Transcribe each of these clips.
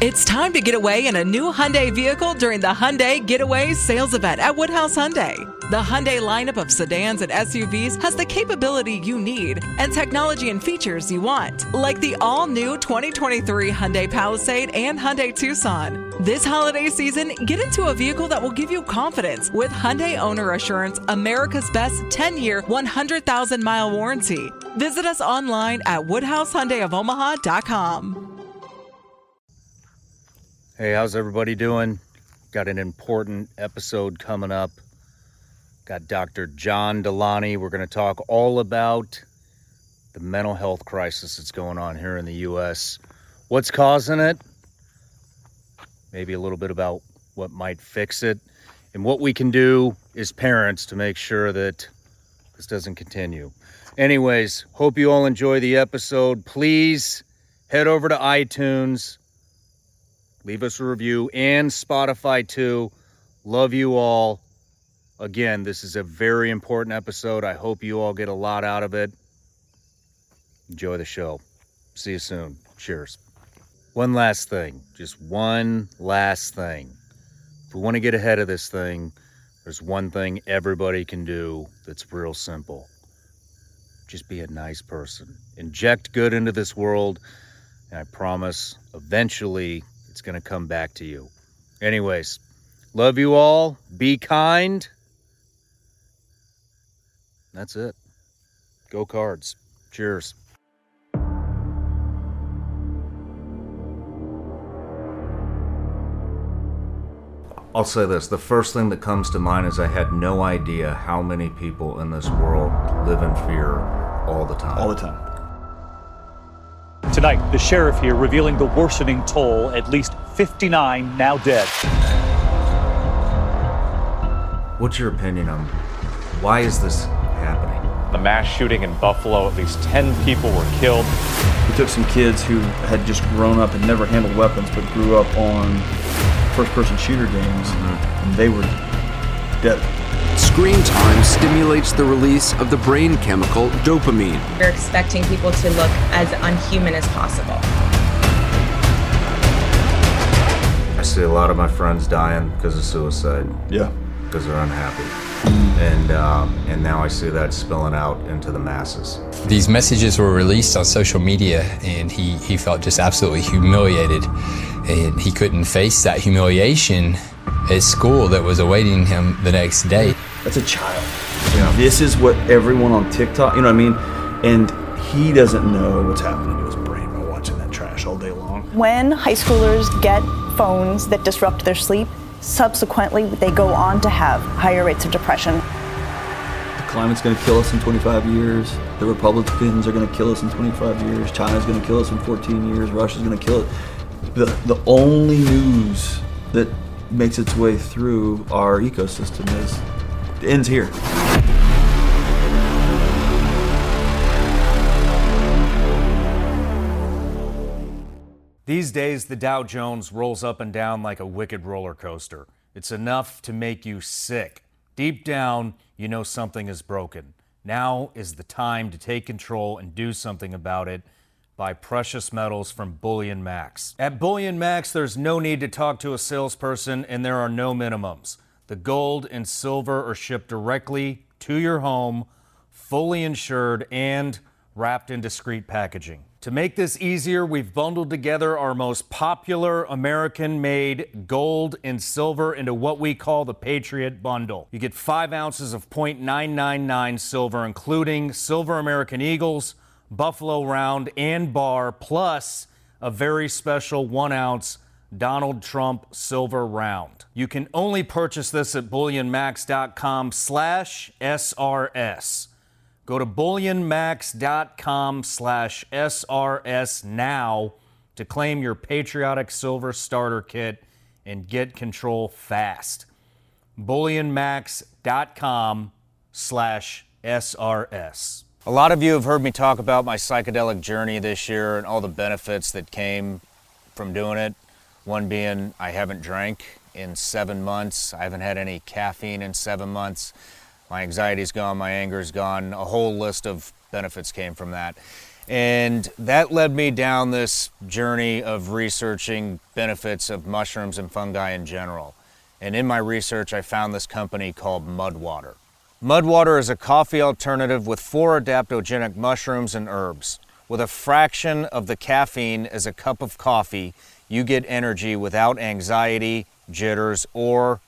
It's time to get away in a new Hyundai vehicle during the Hyundai Getaway Sales Event at Woodhouse Hyundai. The Hyundai lineup of sedans and SUVs has the capability you need and technology and features you want, like the all-new 2023 Hyundai Palisade and Hyundai Tucson. This holiday season, get into a vehicle that will give you confidence with Hyundai Owner Assurance, America's best 10-year, 100,000-mile warranty. Visit us online at woodhousehyundaiofomaha.com. Hey, how's everybody doing? Got an important episode coming up. Got Dr. John Delony. We're going to talk all about the mental health crisis that's going on here in the U.S. What's causing it? Maybe a little bit about what might fix it, and what we can do as parents to make sure that this doesn't continue. Anyways, hope you all enjoy the episode. Please head over to iTunes Leave us a review and Spotify too. Love you all. Again, this is a very important episode. I hope you all get a lot out of it. Enjoy the show. See you soon. Cheers. One last thing, just one last thing. If we want to get ahead of this thing, there's one thing everybody can do that's real simple. Just be a nice person. Inject good into this world, and I promise eventually it's going to come back to you. Anyways, love you all. Be kind. That's it. Go cards. Cheers. I'll say this the first thing that comes to mind is I had no idea how many people in this world live in fear all the time. All the time. Tonight, the sheriff here revealing the worsening toll, at least 59 now dead. What's your opinion on why is this happening? The mass shooting in Buffalo, at least 10 people were killed. We took some kids who had just grown up and never handled weapons, but grew up on first person shooter games, mm-hmm. and they were dead. Screen time stimulates the release of the brain chemical dopamine. You're expecting people to look as unhuman as possible. I see a lot of my friends dying because of suicide. Yeah. Because they're unhappy. And um, and now I see that spilling out into the masses. These messages were released on social media, and he, he felt just absolutely humiliated. And he couldn't face that humiliation at school that was awaiting him the next day. That's a child. This is what everyone on TikTok, you know what I mean? And he doesn't know what's happening to his brain by watching that trash all day long. When high schoolers get phones that disrupt their sleep, subsequently they go on to have higher rates of depression. The climate's going to kill us in 25 years. The Republicans are going to kill us in 25 years. China's going to kill us in 14 years. Russia's going to kill it. The, the only news that makes its way through our ecosystem is ends here. These days, the Dow Jones rolls up and down like a wicked roller coaster. It's enough to make you sick. Deep down, you know something is broken. Now is the time to take control and do something about it. Buy precious metals from Bullion Max. At Bullion Max, there's no need to talk to a salesperson and there are no minimums. The gold and silver are shipped directly to your home, fully insured and wrapped in discreet packaging. To make this easier, we've bundled together our most popular American made gold and silver into what we call the Patriot Bundle. You get five ounces of 0.999 silver, including silver American Eagles, Buffalo Round, and Bar, plus a very special one ounce Donald Trump silver round. You can only purchase this at bullionmax.com slash SRS. Go to bullionmax.com slash SRS now to claim your patriotic silver starter kit and get control fast. bullionmax.com slash SRS. A lot of you have heard me talk about my psychedelic journey this year and all the benefits that came from doing it. One being I haven't drank in seven months. I haven't had any caffeine in seven months. My anxiety's gone, my anger's gone. A whole list of benefits came from that. And that led me down this journey of researching benefits of mushrooms and fungi in general. And in my research, I found this company called Mudwater. Mudwater is a coffee alternative with four adaptogenic mushrooms and herbs. With a fraction of the caffeine as a cup of coffee, you get energy without anxiety, jitters, or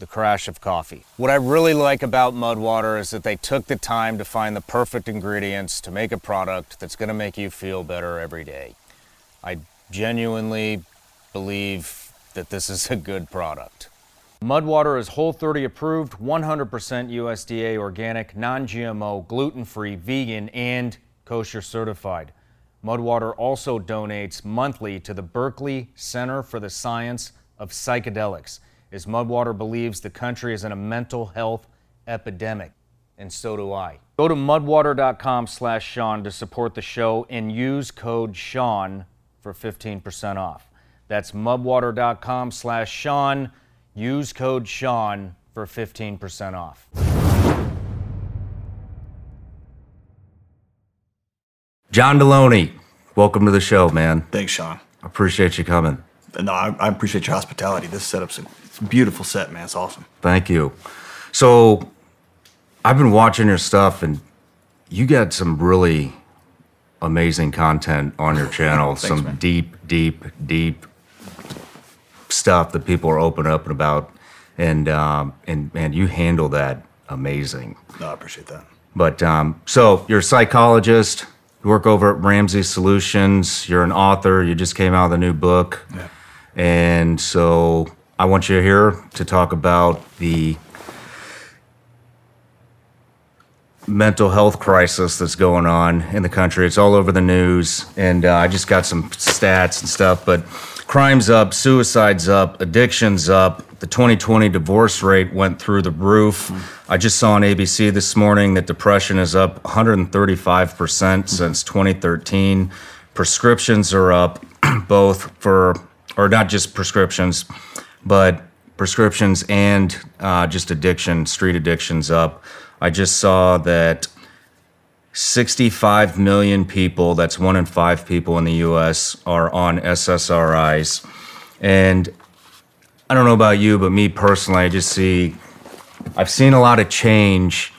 the crash of coffee. What I really like about Mudwater is that they took the time to find the perfect ingredients to make a product that's going to make you feel better every day. I genuinely believe that this is a good product. Mudwater is Whole 30 approved, 100% USDA organic, non GMO, gluten free, vegan, and kosher certified. Mudwater also donates monthly to the Berkeley Center for the Science of Psychedelics, as Mudwater believes the country is in a mental health epidemic, and so do I. Go to mudwater.com slash Shawn to support the show and use code Shawn for 15% off. That's mudwater.com slash Shawn. Use code Shawn for 15% off. John Delony, welcome to the show, man. Thanks, Shawn. I Appreciate you coming. No, I, I appreciate your hospitality. This setup's a, it's a beautiful set, man. It's awesome. Thank you. So, I've been watching your stuff, and you got some really amazing content on your channel. Thanks, some man. deep, deep, deep stuff that people are open up and about, and um, and man, you handle that amazing. No, I appreciate that. But um, so you're a psychologist. You work over at Ramsey Solutions. You're an author. You just came out with a new book. Yeah. And so I want you here to talk about the mental health crisis that's going on in the country. It's all over the news. And uh, I just got some stats and stuff, but crime's up, suicide's up, addiction's up. The 2020 divorce rate went through the roof. I just saw on ABC this morning that depression is up 135% since 2013. Prescriptions are up both for, or not just prescriptions, but prescriptions and uh, just addiction, street addictions up. I just saw that 65 million people, that's one in five people in the US, are on SSRIs. And I don't know about you, but me personally, I just see, I've seen a lot of change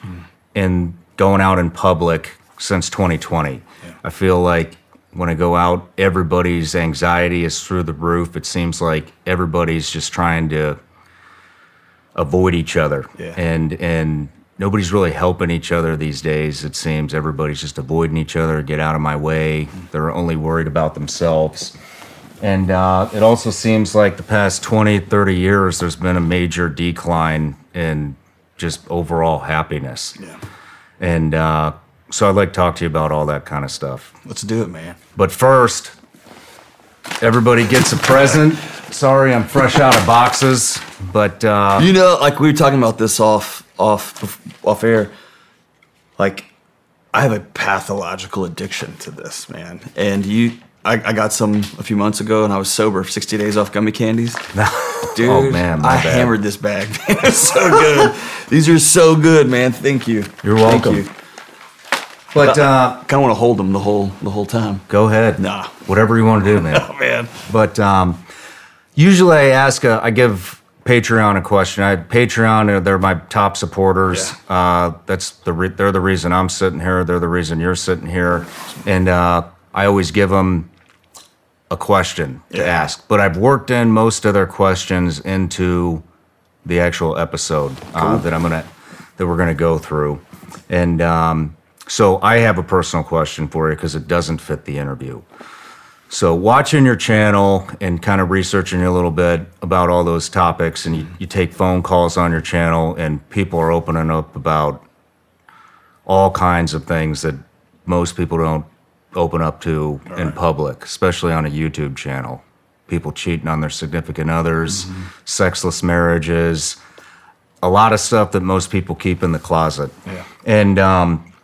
in going out in public since 2020. I feel like when I go out, everybody's anxiety is through the roof. It seems like everybody's just trying to avoid each other. Yeah. And and nobody's really helping each other these days. It seems everybody's just avoiding each other, get out of my way. They're only worried about themselves. And uh, it also seems like the past 20, 30 years, there's been a major decline in just overall happiness. Yeah. And uh, so I'd like to talk to you about all that kind of stuff. Let's do it, man. But first, everybody gets a present. Sorry, I'm fresh out of boxes, but uh, You know, like we were talking about this off off off air. Like, I have a pathological addiction to this, man. And you, I, I got some a few months ago, and I was sober 60 days off gummy candies. No, dude, Oh, man, I bad. hammered this bag. Man. It's so good. These are so good, man. Thank you. You're Thank welcome. you. but uh, kind of want to hold them the whole the whole time. go ahead. Nah. Whatever you want to do, man. Oh man. But um, usually I ask, a, I give Patreon a question. I Patreon, uh, they're my top supporters. Uh, that's the re- they're the reason I'm sitting here. They're the reason you're sitting here, and uh, I always give them a question to Yeah. ask. But I've worked in most of their questions into the actual episode uh, that I'm gonna that we're gonna go through, and um, so I have a personal question for you because it doesn't fit the interview. So watching your channel and kind of researching a little bit about all those topics, and you, you take phone calls on your channel, and people are opening up about all kinds of things that most people don't open up to in public, especially on a YouTube channel. People cheating on their significant others, sexless marriages, a lot of stuff that most people keep in the closet. Yeah. And um,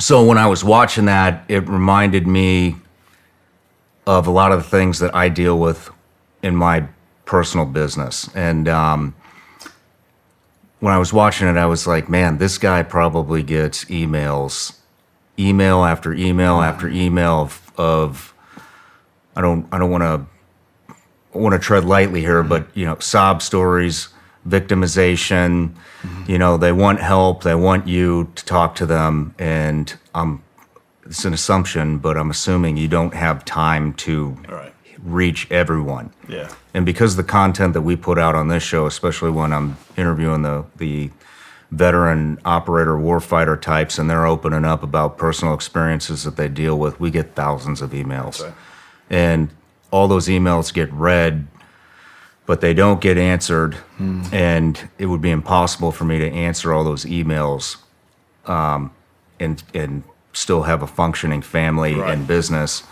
so when I was watching that, it reminded me of a lot of the things that I deal with in my personal business. And um, when I was watching it, I was like, man, this guy probably gets emails email after email after email of, of I don't I don't want to want to tread lightly here, but you know, sob stories, victimization. You know, they want help. They want you to talk to them, and I'm. It's an assumption, but I'm assuming you don't have time to Right. reach everyone. Yeah. And because the content that we put out on this show, especially when I'm interviewing the the veteran operator warfighter types and they're opening up about personal experiences that they deal with, we get thousands of emails. And all those emails get read, but they don't get answered. And it would be impossible for me to answer all those emails um, and and still have a functioning family Right. and business.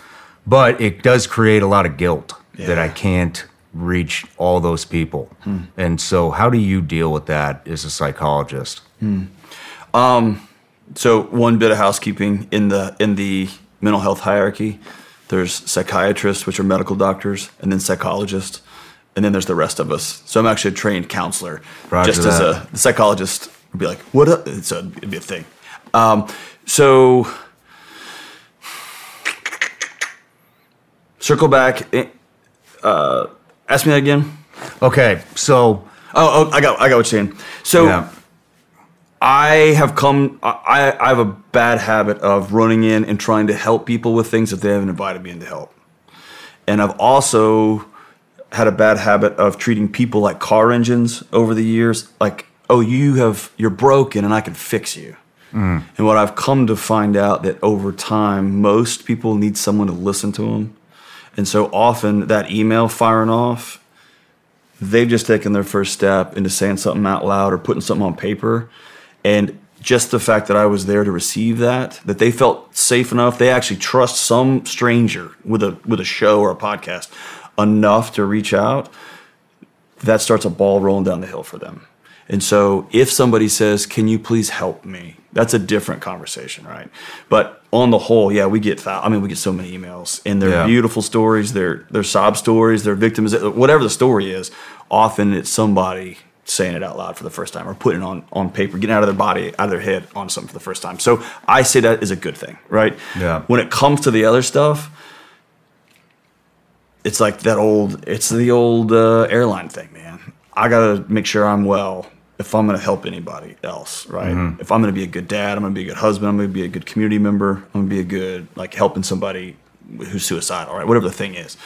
But it does create a lot of guilt that I can't reach all those people. Hmm. And so, how do you deal with that as a psychologist? Hmm. Um, so one bit of housekeeping in the in the mental health hierarchy, there's psychiatrists, which are medical doctors, and then psychologists, and then there's the rest of us. So I'm actually a trained counselor. Roger just as a psychologist would be like, what? A, it's a, it'd be a thing. Um, so circle back. eh, Uh, ask me that again. Okay, so Oh, oh, I got, I got what you're saying. So. yeah, I have come. I, I have a bad habit of running in and trying to help people with things that they haven't invited me in to help, and I've also had a bad habit of treating people like car engines over the years. Like, oh, you have you're broken, and I can fix you. Mm. And what I've come to find out that over time, most people need someone to listen to them, and so often that email firing off they've just taken their first step into saying something out loud or putting something on paper. And just the fact that i was there to receive that that they felt safe enough they actually trust some stranger with a with a show or a podcast enough to reach out that starts a ball rolling down the hill for them and so if somebody says can you please help me? That's a different conversation right? But on the whole yeah we get i mean we get so many emails and they're Yeah. beautiful stories they're they're sob stories they're victims whatever the story is often it's somebody saying it out loud for the first time or putting it on on paper getting out of their body out of their head on something for the first time. So i say that is a good thing right? Yeah. when it comes to the other stuff it's like that old it's the old uh, airline thing man. I gotta make sure i'm well if i'm gonna help anybody else right? Mm-hmm. If i'm gonna be a good dad i'm gonna be a good husband i'm gonna be a good community member i'm gonna be a good like helping somebody who's suicidal right? Whatever the thing is.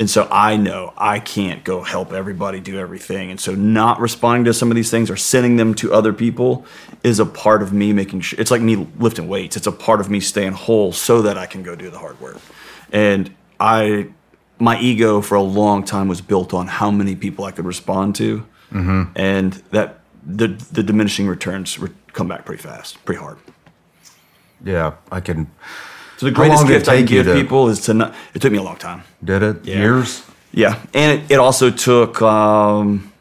And so i know i can't go help everybody do everything. And so not responding to some of these things or sending them to other people is a part of me making sure it's like me lifting weights. It's a part of me staying whole so that i can go do the hard work. And i my ego for a long time was built on how many people I could respond to, mm-hmm. and that the the diminishing returns re- come back pretty fast, pretty hard. yeah, I can. So the greatest long did it gift I can give to- people is to not. It took me a long time. Did it Yeah. years? Yeah, and it, it also took um,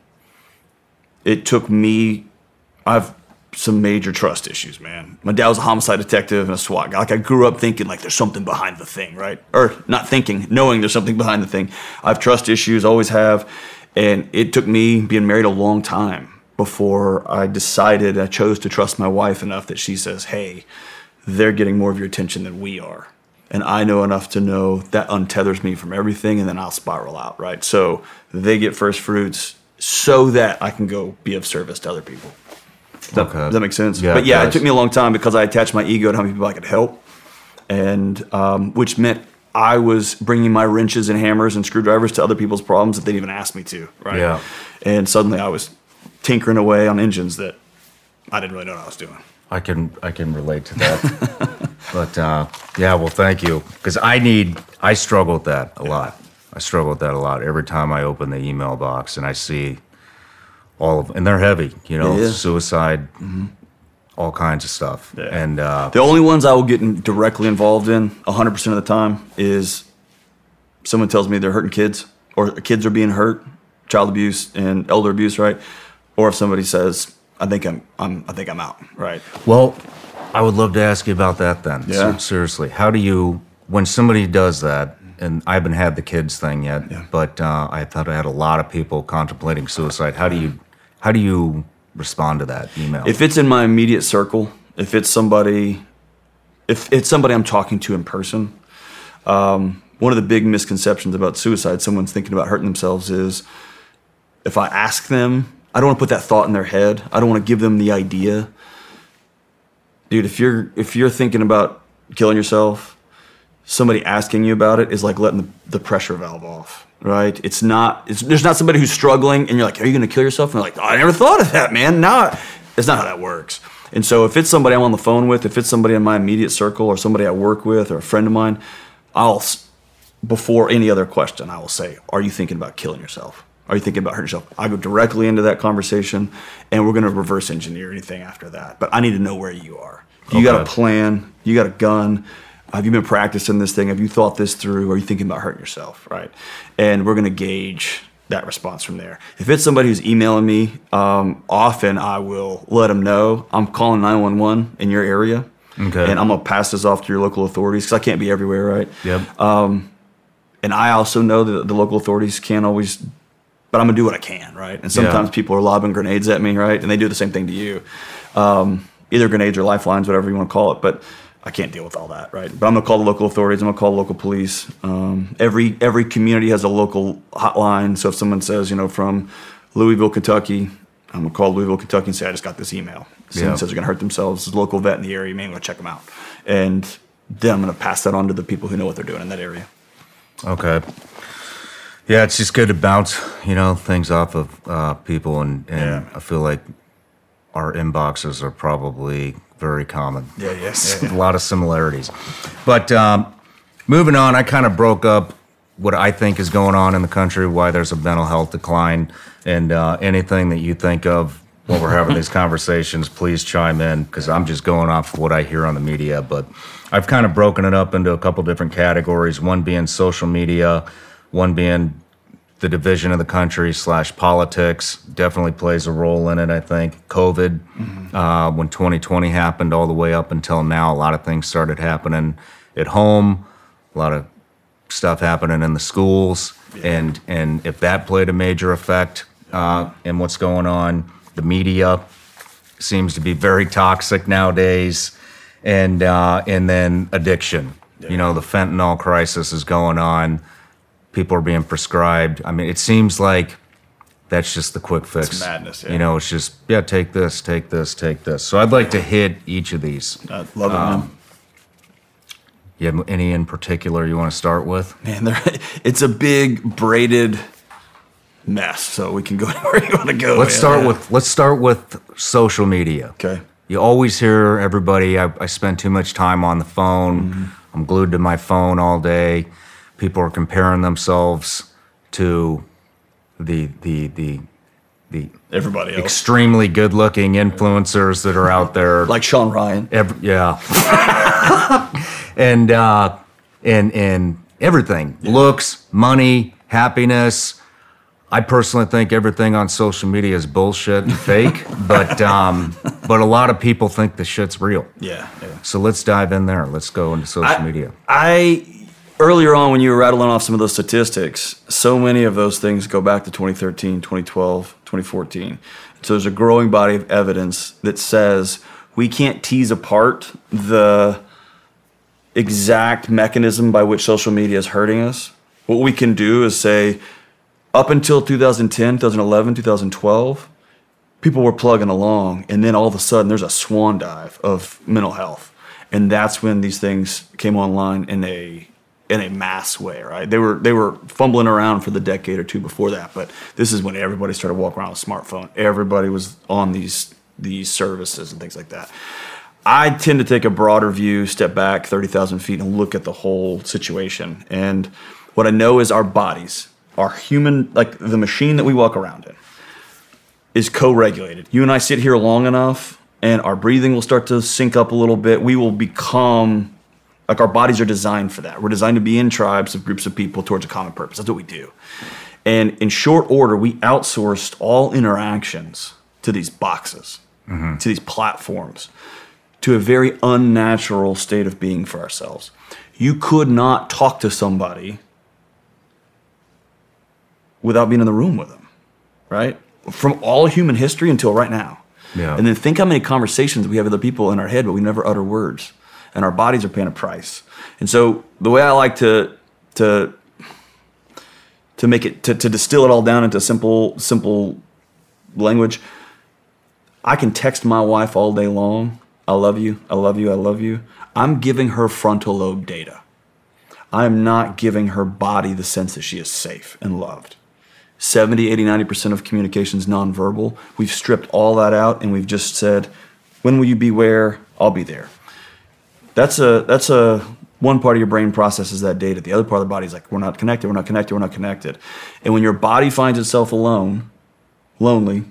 it took me. I've some major trust issues, man. My dad was a homicide detective and a SWAT guy. Like I grew up thinking like there's something behind the thing, right? Or not thinking, knowing there's something behind the thing. I've trust issues, always have, and it took me being married a long time before I decided I chose to trust my wife enough that she says, "Hey, they're getting more of your attention than we are." And I know enough to know that untethers me from everything and then I'll spiral out, right? So they get first fruits so that I can go be of service to other people. Does that, Okay. does that make sense? Yeah, but yeah, it does. took me a long time because I attached my ego to how many people I could help, and um, which meant I was bringing my wrenches and hammers and screwdrivers to other people's problems that they didn't even ask me to, right? Yeah. And suddenly I was tinkering away on engines that I didn't really know what I was doing. I can I can relate to that. but uh, yeah, well, thank you because I need I struggle with that a lot. I struggle with that a lot every time I open the email box and I see all of and they're heavy, you know, Yeah. suicide, all kinds of stuff, Yeah. and uh, The only ones I will get in- directly involved in 100% of the time is someone tells me they're hurting kids or kids are being hurt, child abuse and elder abuse, right? Or if somebody says, I think I'm, I'm I think I'm out, right? Well, I would love to ask you about that then. Yeah. Seriously, how do you when somebody does that? And I haven't had the kids thing yet, Yeah. but uh, I thought I had a lot of people contemplating suicide. How do you how do you respond to that email? If it's in my immediate circle, if it's somebody if it's somebody I'm talking to in person, um, one of the big misconceptions about suicide, someone's thinking about hurting themselves, is if I ask them, I don't want to put that thought in their head. I don't want to give them the idea. Dude, if you're if you're thinking about killing yourself, somebody asking you about it is like letting the, the pressure valve off, right? It's not. It's, there's not somebody who's struggling, and you're like, "Are you going to kill yourself?" And they're like, oh, "I never thought of that, man." Not it's not how that works. And so, if it's somebody I'm on the phone with, if it's somebody in my immediate circle, or somebody I work with, or a friend of mine, I'll before any other question, I will say, "Are you thinking about killing yourself?" Are you thinking about hurting yourself? I go directly into that conversation, and we're going to reverse engineer anything after that. But I need to know where you are. You Okay. got a plan. You got a gun. Have you been practicing this thing? Have you thought this through? Are you thinking about hurting yourself? Right. And we're going to gauge that response from there. If it's somebody who's emailing me, um, often I will let them know I'm calling 911 in your area. Okay. And I'm going to pass this off to your local authorities because I can't be everywhere, right? Yep. Um, and I also know that the local authorities can't always, but I'm gonna do what I can, right? And sometimes Yeah. people are lobbing grenades at me, right? And they do the same thing to you, um, either grenades or lifelines, whatever you want to call it. But I can't deal with all that, right? But I'm gonna call the local authorities. I'm gonna call the local police. Um, every every community has a local hotline. So if someone says, you know, from Louisville, Kentucky, I'm gonna call Louisville, Kentucky, and say I just got this email. Someone Yeah. says they're gonna hurt themselves. There's a local vet in the area. You may want to check them out. And then I'm gonna pass that on to the people who know what they're doing in that area. Okay. Yeah, it's just good to bounce, you know, things off of uh, people, and, and I feel like our inboxes are probably very common. Yeah, yes. a lot of similarities. But um, moving on, I kind of broke up what I think is going on in the country, why there's a mental health decline, and uh, anything that you think of while we're having these conversations, please chime in because I'm just going off what I hear on the media. But I've kind of broken it up into a couple different categories. One being social media, one being the division of the country slash politics definitely plays a role in it. I think COVID, uh, when 2020 happened, all the way up until now, a lot of things started happening at home, a lot of stuff happening in the schools, and and if that played a major effect uh, in what's going on, the media seems to be very toxic nowadays, and uh, and then addiction. You know, the fentanyl crisis is going on. People are being prescribed. I mean, it seems like that's just the quick fix. It's madness, yeah. You know, it's just yeah, take this, take this, take this. So I'd like to hit each of these. I love it, man. You have any in particular you want to start with? Man, it's a big braided mess. So we can go anywhere you want to go. Let's man. start with let's start with social media. Okay. You always hear everybody. I, I spend too much time on the phone. Mm-hmm. I'm glued to my phone all day. People are comparing themselves to the the the the everybody else. extremely good-looking influencers that are out there, like Shawn Ryan. Every, yeah, and uh, and and everything looks, money, happiness. I personally think everything on social media is bullshit and fake, but um, but a lot of people think the shit's real. Yeah, yeah. So let's dive in there. Let's go into social I- media. I earlier on when you were rattling off some of those statistics, so many of those things go back to 2013, 2012, 2014. So there's a growing body of evidence that says we can't tease apart the exact mechanism by which social media is hurting us. What we can do is say up until 2010, 2011, 2012, people were plugging along and then all of a sudden there's a swan dive of mental health and that's when these things came online in a in a mass way right they were they were fumbling around for the decade or two before that but this is when everybody started walking around with a smartphone everybody was on these these services and things like that i tend to take a broader view step back 30000 feet and look at the whole situation and what i know is our bodies our human like the machine that we walk around in is co-regulated. You and I sit here long enough and our breathing will start to sync up a little bit. We will become like our bodies are designed for that. We're designed to be in tribes of groups of people towards a common purpose. That's what we do. And in short order, we outsourced all interactions to these boxes, mm-hmm. to these platforms, to a very unnatural state of being for ourselves. You could not talk to somebody without being in the room with them, right? From all human history until right now. Yeah. And then think how many conversations we have with other people in our head, but we never utter words. And our bodies are paying a price. And so the way I like to to to make it to, to distill it all down into simple simple language, I can text my wife all day long. I love you. I love you. I love you. I'm giving her frontal lobe data. I am not giving her body the sense that she is safe and loved. 70, 80, 90% of communication is nonverbal. We've stripped all that out and we've just said, when will you be where? I'll be there. That's a that's a one part of your brain processes that data. The other part of the body is like, we're not connected, we're not connected, we're not connected. And when your body finds itself alone, lonely,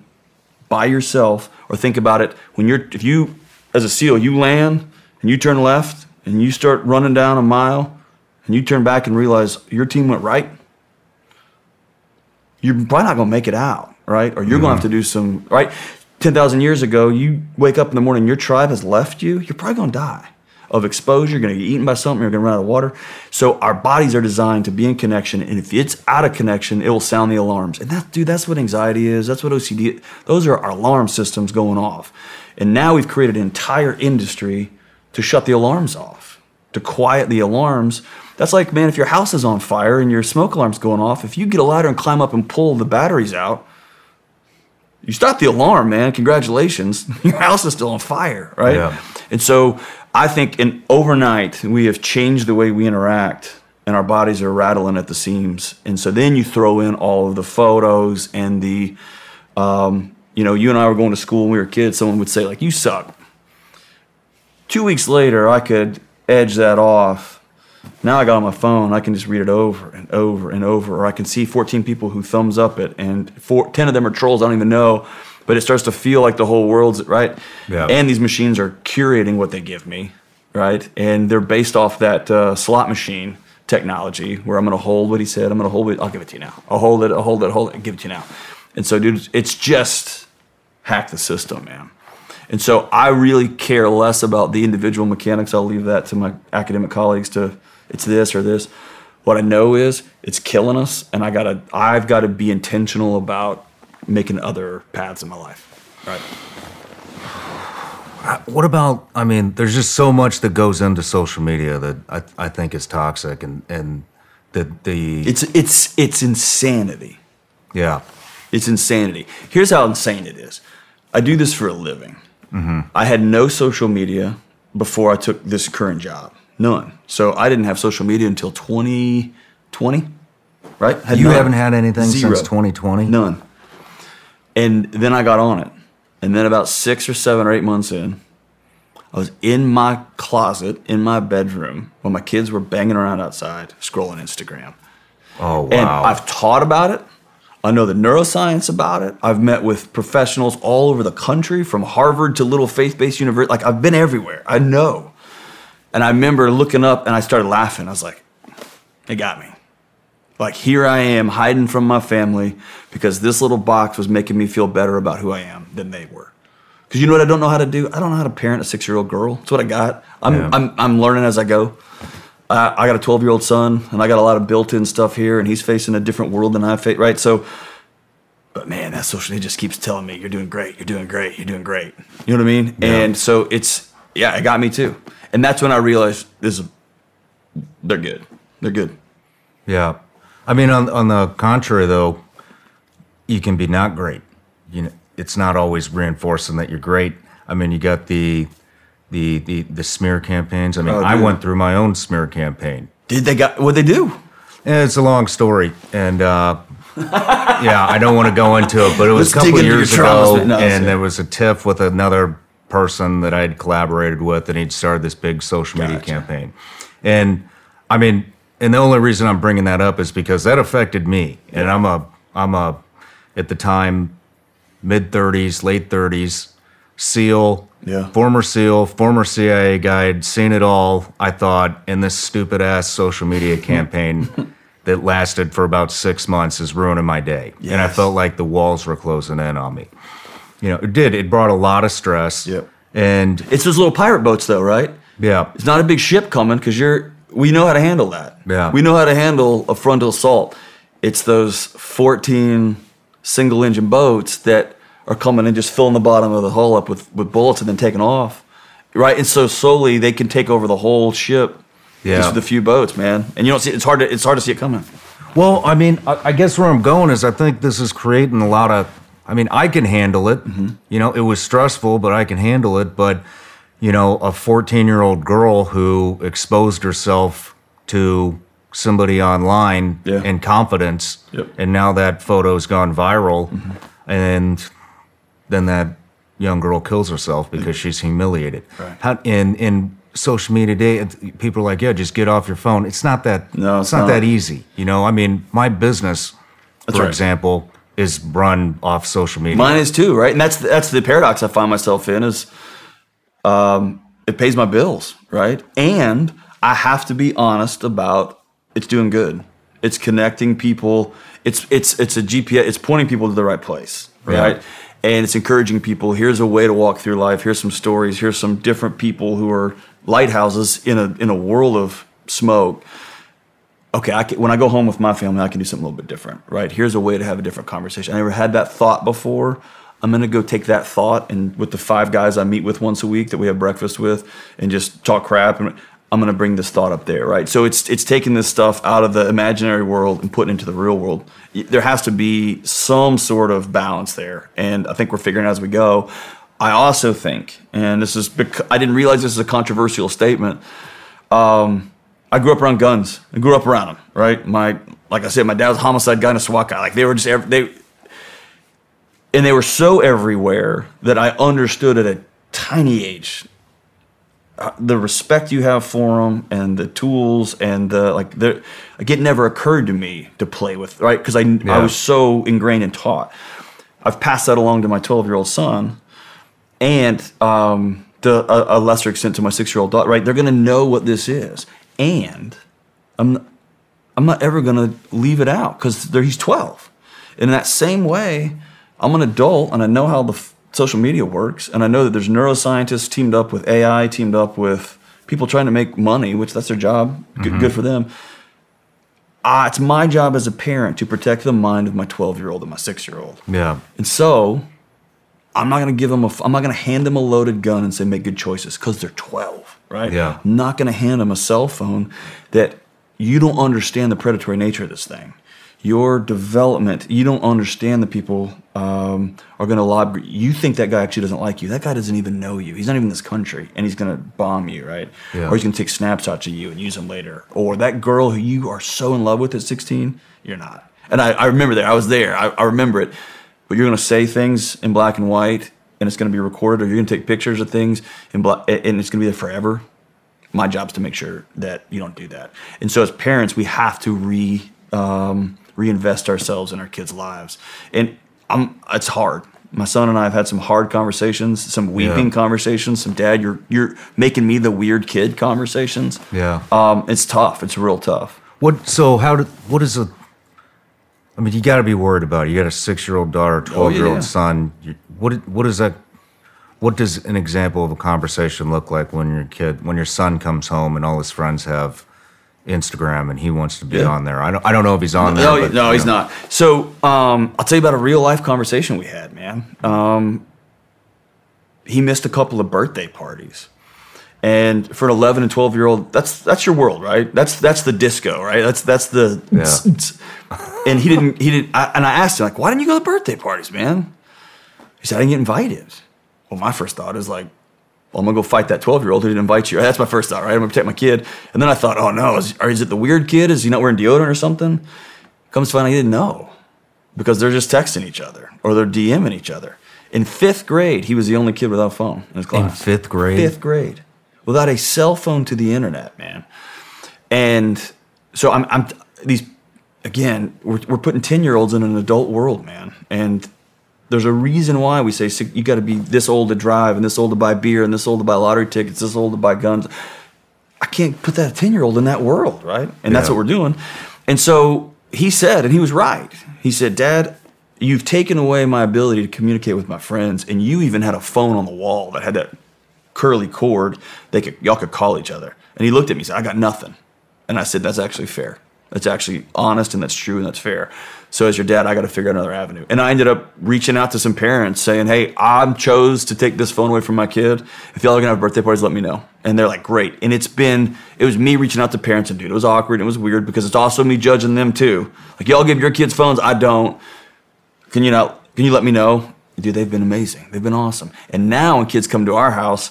by yourself, or think about it, when you're if you as a SEAL, you land and you turn left and you start running down a mile and you turn back and realize your team went right, you're probably not going to make it out, right? Or you're going to have to mm-hmm. do some, right? 10,000 years ago, you wake up in the morning, your tribe has left you, you're probably going to die of exposure. You're going to get eaten by something, you're going to run out of water. So our bodies are designed to be in connection. And if it's out of connection, it will sound the alarms. And that, dude, that's what anxiety is. That's what OCD is. Those are our alarm systems going off. And now we've created an entire industry to shut the alarms off, to quiet the alarms. That's like, man, if your house is on fire and your smoke alarm's going off, if you get a ladder and climb up and pull the batteries out, you stop the alarm, man. Congratulations. Your house is still on fire, right? Yeah. And so I think in overnight we have changed the way we interact and our bodies are rattling at the seams. And so then you throw in all of the photos and the um, you know, you and I were going to school when we were kids, someone would say, like, you suck. Two weeks later, I could edge that off. Now I got on my phone, I can just read it over and over and over, or I can see 14 people who thumbs up it, and four, 10 of them are trolls I don't even know, but it starts to feel like the whole world's right. Yeah. And these machines are curating what they give me, right? And they're based off that uh, slot machine technology where I'm going to hold what he said, I'm going to hold it, I'll give it to you now. I'll hold it, I'll hold it, I'll hold it, give it to you now. And so, dude, it's just hack the system, man. And so I really care less about the individual mechanics. I'll leave that to my academic colleagues to it's this or this. What I know is it's killing us and I gotta I've gotta be intentional about making other paths in my life. Right. What about? I mean, there's just so much that goes into social media that I, I think is toxic, and and the the It's it's it's insanity. yeah It's insanity. Here's how insane it is. I do this for a living. Mm-hmm. I had no social media before I took this current job. None. So I didn't have social media until 2020, right? Had you none. haven't had anything Zero. since 2020. None. And then I got on it. And then about six or seven or eight months in, I was in my closet in my bedroom while my kids were banging around outside scrolling Instagram. Oh wow! And I've taught about it. I know the neuroscience about it. I've met with professionals all over the country, from Harvard to little faith-based university. Like I've been everywhere. I know. And I remember looking up and I started laughing. I was like, "It got me." Like here I am hiding from my family because this little box was making me feel better about who I am than they were. Because you know what I don't know how to do? I don't know how to parent a six-year-old girl. That's what I got. I'm Yeah. I'm I'm learning as I go. I, I got a 12 year old son, and I got a lot of built in stuff here, and he's facing a different world than I face, right? So, but man, that social media just keeps telling me, you're doing great, you're doing great, you're doing great. You know what I mean? And so it's, yeah, it got me too. And that's when I realized this is, they're good. They're good. Yeah, I mean, on on the contrary, though, you can be not great. You know, it's not always reinforcing that you're great. I mean, you got the the the, the smear campaigns. I mean, Oh, I went through my own smear campaign. Did they got, what they do? And it's a long story, and uh, yeah, I don't want to go into it, but it was Let's a couple years ago. And there was a tiff with another person that I had collaborated with, and he'd started this big social media Gotcha. campaign. And I mean, and the only reason I'm bringing that up is because that affected me, and I'm a I'm a at the time mid 30s, late 30s, SEAL, Yeah. former SEAL, former CIA guy, had seen it all. I thought, in this stupid ass social media campaign that lasted for about six months is ruining my day. And I felt like the walls were closing in on me. You know, it did. It brought a lot of stress. Yep. And It's those little pirate boats, though, right? yeah, It's not a big ship coming because you're. We know how to handle that. Yeah. We know how to handle a frontal assault. It's those 14 single engine boats that are coming and just filling the bottom of the hull up with, with bullets and then taking off. right? And so slowly they can take over the whole ship. Yeah. just with a few boats, man. And you don't see it's hard to it's hard to see it coming. Well, I mean, I, I guess where I'm going is I think this is creating a lot of. I mean, I can handle it. Mm-hmm. You know, it was stressful, but I can handle it. But, you know, a 14 year old girl who exposed herself to somebody online Yeah. in confidence, Yep. and now that photo's gone viral, mm-hmm. and then that young girl kills herself because she's humiliated. Right. How, in in social media today, people are like, "Yeah, just get off your phone." It's not that. No, it's, it's not, not. that easy. You know, I mean, my business, That's for right. example, is run off social media. Mine is too, right? And that's that's the paradox I find myself in is, um, it pays my bills, right? And I have to be honest about it's doing good. It's connecting people. It's it's it's a GPS. It's pointing people to the right place, Yeah. right? And it's encouraging people. Here's a way to walk through life. Here's some stories. Here's some different people who are lighthouses in a in a world of smoke okay, I can, when I go home with my family, I can do something a little bit different, right? Here's a way to have a different conversation. I never had that thought before. I'm gonna go take that thought and with the five guys I meet with once a week that we have breakfast with and just talk crap and I'm gonna bring this thought up there, right? So it's it's taking this stuff out of the imaginary world and putting into the real world. There has to be some sort of balance there, and I think we're figuring it out as we go. I also think, and this is bec- I didn't realize this is a controversial statement. Um, I grew up around guns. I grew up around them, right? My, like I said, my dad was a homicide guy and a SWAT guy. Like they were just they, and they were so everywhere that I understood at a tiny age uh, the respect you have for them and the tools and the like. The like it never occurred to me to play with, right? Because I I was so ingrained and taught. I've passed that along to my 12 year old son and um, to a, a lesser extent to my six year old daughter, right? They're going to know what this is. And I'm, I'm not ever going to leave it out because he's 12. And in that same way, I'm an adult and I know how the f- social media works. And I know that there's neuroscientists teamed up with AI, teamed up with people trying to make money, which that's their job. Good, good for them. Uh, it's my job as a parent to protect the mind of my 12 year old and my six year old. Yeah. And so I'm not going to give them a, f- I'm not going to hand them a loaded gun and say make good choices because they're 12, right? Yeah. I'm not going to hand them a cell phone that you don't understand the predatory nature of this thing. Your development, you don't understand the people um, are going to lob. You think that guy actually doesn't like you. That guy doesn't even know you. He's not even in this country, and he's going to bomb you, right? Yeah. Or he's going to take snapshots of you and use them later. Or that girl who you are so in love with at 16, you're not. And I, I remember that. I was there. I, I remember it. But you're going to say things in black and white, and it's going to be recorded, or you're going to take pictures of things in black, and it's going to be there forever. My job's to make sure that you don't do that. And so, as parents, we have to re um, reinvest ourselves in our kids' lives. And I'm, it's hard. My son and I have had some hard conversations, some weeping Yeah. conversations, some dad, you're you're making me the weird kid conversations. Yeah. Um, it's tough. It's real tough. What? So how did? What is a? I mean, you got to be worried about it. You got a six-year-old daughter, twelve-year-old Oh, yeah. son. You, what? What is that? What does an example of a conversation look like when your kid, when your son comes home and all his friends have Instagram and he wants to be Yeah. on there? I don't. I don't know if he's on there. No, but, no, he's know. not. So um, I'll tell you about a real life conversation we had, man. Um, he missed a couple of birthday parties, and for an 11 and 12 year old, that's that's your world, right? That's that's the disco, right? That's that's the. And he didn't. He didn't. I, and I asked him like, "Why didn't you go to birthday parties, man?" He said, "I didn't get invited." Well, my first thought is like, well, I'm gonna go fight that 12 year old who didn't invite you. That's my first thought, right? I'm gonna protect my kid. And then I thought, oh no, is, or is it the weird kid? Is he not wearing deodorant or something? Comes to find out he didn't know because they're just texting each other or they're DMing each other. In fifth grade, he was the only kid without a phone in his class. In fifth grade? Fifth grade, without a cell phone to the internet, man. And so I'm, I'm these again. We're, we're putting ten year olds in an adult world, man. And there's a reason why we say you got to be this old to drive and this old to buy beer and this old to buy lottery tickets, this old to buy guns. I can't put that 10 year old in that world, right? And that's what we're doing. And so he said, and he was right. He said, Dad, you've taken away my ability to communicate with my friends, and you even had a phone on the wall that had that curly cord. They could y'all could call each other. And he looked at me and said, I got nothing. And I said, That's actually fair. That's actually honest and that's true and that's fair. So as your dad, I got to figure out another avenue. And I ended up reaching out to some parents saying, "Hey, I chose to take this phone away from my kid. If y'all are gonna have birthday parties, let me know." And they're like, "Great." And it's been it was me reaching out to parents and dude, it was awkward. And it was weird because it's also me judging them too. Like y'all give your kids phones, I don't. Can you not? Can you let me know? Dude, they've been amazing. They've been awesome. And now when kids come to our house,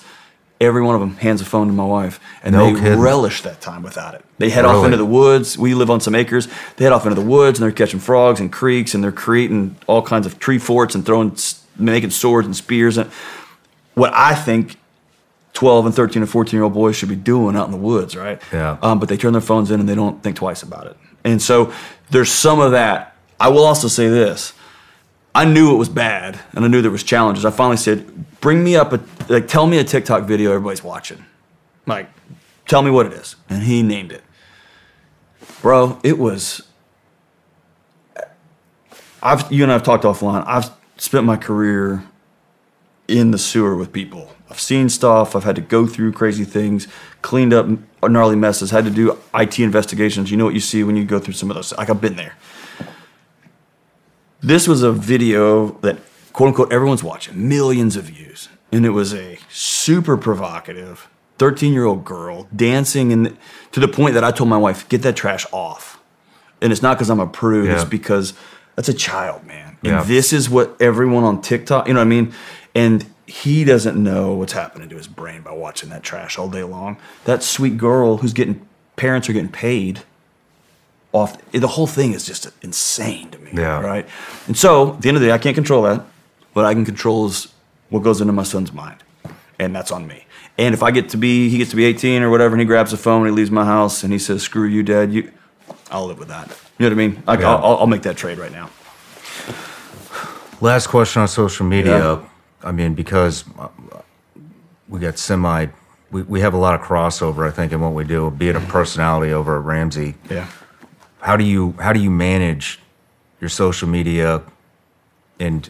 every one of them hands a phone to my wife, and No they kidding. relish that time without it. They head off into the woods. We live on some acres. They head off into the woods, and they're catching frogs and creeks, and they're creating all kinds of tree forts and throwing, making swords and spears. And what I think 12 and 13 and 14 year old boys should be doing out in the woods, right? Yeah. Um, but they turn their phones in and they don't think twice about it. And so there's some of that. I will also say this. I knew it was bad and I knew there was challenges. I finally said, bring me up a, like, tell me a TikTok video everybody's watching. Like, tell me what it is. And he named it. Bro, it was, I've, you and I have talked offline. I've spent my career in the sewer with people. I've seen stuff. I've had to go through crazy things, cleaned up gnarly messes, had to do IT investigations. You know what you see when you go through some of those. Like I've been there. This was a video that quote unquote everyone's watching, millions of views, and it was a super provocative 13 year old girl dancing in to the point that I told my wife, get that trash off. And it's not because I'm a prude, Yeah. it's because that's a child, man. And Yeah. this is what everyone on TikTok, you know what I mean? And he doesn't know what's happening to his brain by watching that trash all day long. That sweet girl who's getting parents are getting paid off the whole thing is just insane to me. Yeah. Right. And so at the end of the day, I can't control that. What I can control is what goes into my son's mind. And that's on me. And if I get to be he gets to be 18 or whatever and he grabs a phone and he leaves my house and he says, Screw you, Dad, you I'll live with that. You know what I mean? Like, Yeah. I'll, I'll make that trade right now. Last question on social media. Yeah. I mean, because uh, we got semi, we, we have a lot of crossover, I think, in what we do, be it a personality over at Ramsey. Yeah. How do you how do you manage your social media and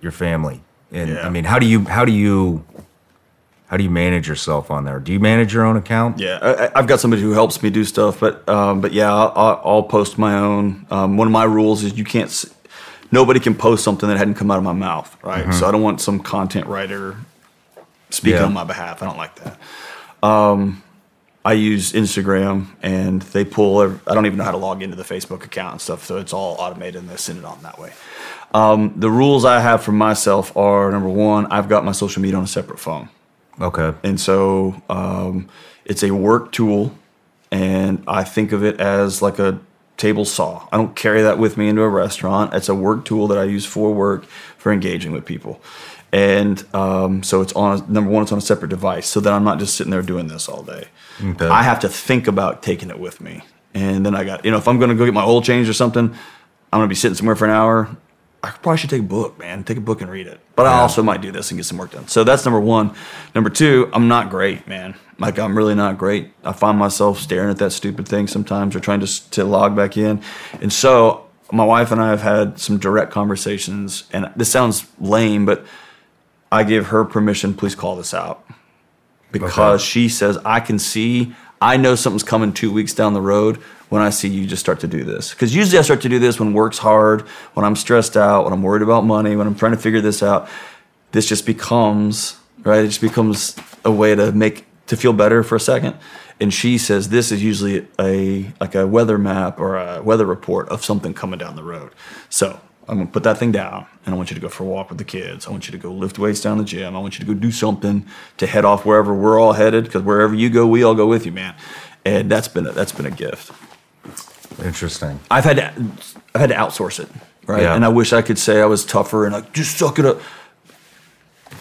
your family? And Yeah. I mean, how do you how do you how do you manage yourself on there? Do you manage your own account? Yeah, I, I- I've got somebody who helps me do stuff, but um, but yeah, I'll, I'll- I'll post my own. Um, one of my rules is you can't. Nobody can post something that hadn't come out of my mouth, right? So I don't want some content writer speaking Yeah. on my behalf. I don't like that. Um, I use Instagram, and they pull. I don't even know how to log into the Facebook account and stuff, so it's all automated, and they send it on that way. Um, the rules I have for myself are number one, I've got my social media on a separate phone. Okay. And so um, it's a work tool, and I think of it as like a table saw. I don't carry that with me into a restaurant. It's a work tool that I use for work for engaging with people. And um, so it's on number one, it's on a separate device, so that I'm not just sitting there doing this all day. Okay. I have to think about taking it with me, and then I got you know if I'm going to go get my oil changed or something, I'm going to be sitting somewhere for an hour. I probably should take a book, man. Take a book and read it. But I also might do this and get some work done. So that's number one. Number two, I'm not great, man. Like I'm really not great. I find myself staring at that stupid thing sometimes, or trying to to log back in. And so my wife and I have had some direct conversations, and this sounds lame, but I give her permission. Please call this out because Okay. she says I can see. I know something's coming two weeks down the road when I see you just start to do this. Because usually I start to do this when work's hard, when I'm stressed out, when I'm worried about money, when I'm trying to figure this out. This just becomes right. It just becomes a way to make to feel better for a second. And she says this is usually a like a weather map or a weather report of something coming down the road. So I'm gonna put that thing down, and I want you to go for a walk with the kids. I want you to go lift weights down the gym. I want you to go do something to head off wherever we're all headed, because wherever you go, we all go with you, man. And that's been a, that's been a gift. Interesting. I've had to I've had to outsource it, right? Yeah. And I wish I could say I was tougher and like just suck it up.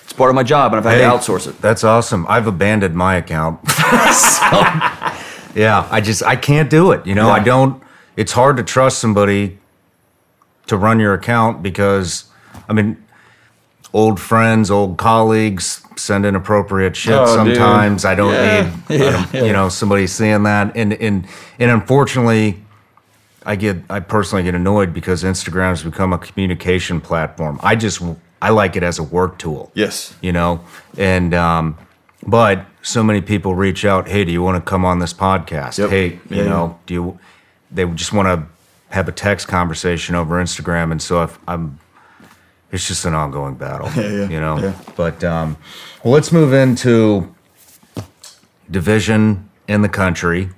It's part of my job, and I've had Hey, to outsource it. That's awesome. I've abandoned my account. So, yeah, I just I can't do it. You know, I don't. It's hard to trust somebody to run your account because, I mean, old friends, old colleagues send inappropriate shit Oh, dude. sometimes. I don't Yeah. need, I don't- you know, somebody seeing that, and and and unfortunately. I get I personally get annoyed because Instagram has become a communication platform. I just I like it as a work tool Yes. you know and um but so many people reach out hey do you want to come on this podcast Yep. hey you Yeah, know do you they just want to have a text conversation over Instagram, and so if I'm, it's just an ongoing battle. Yeah, yeah, you know. yeah. But um, well, let's move into division in the country.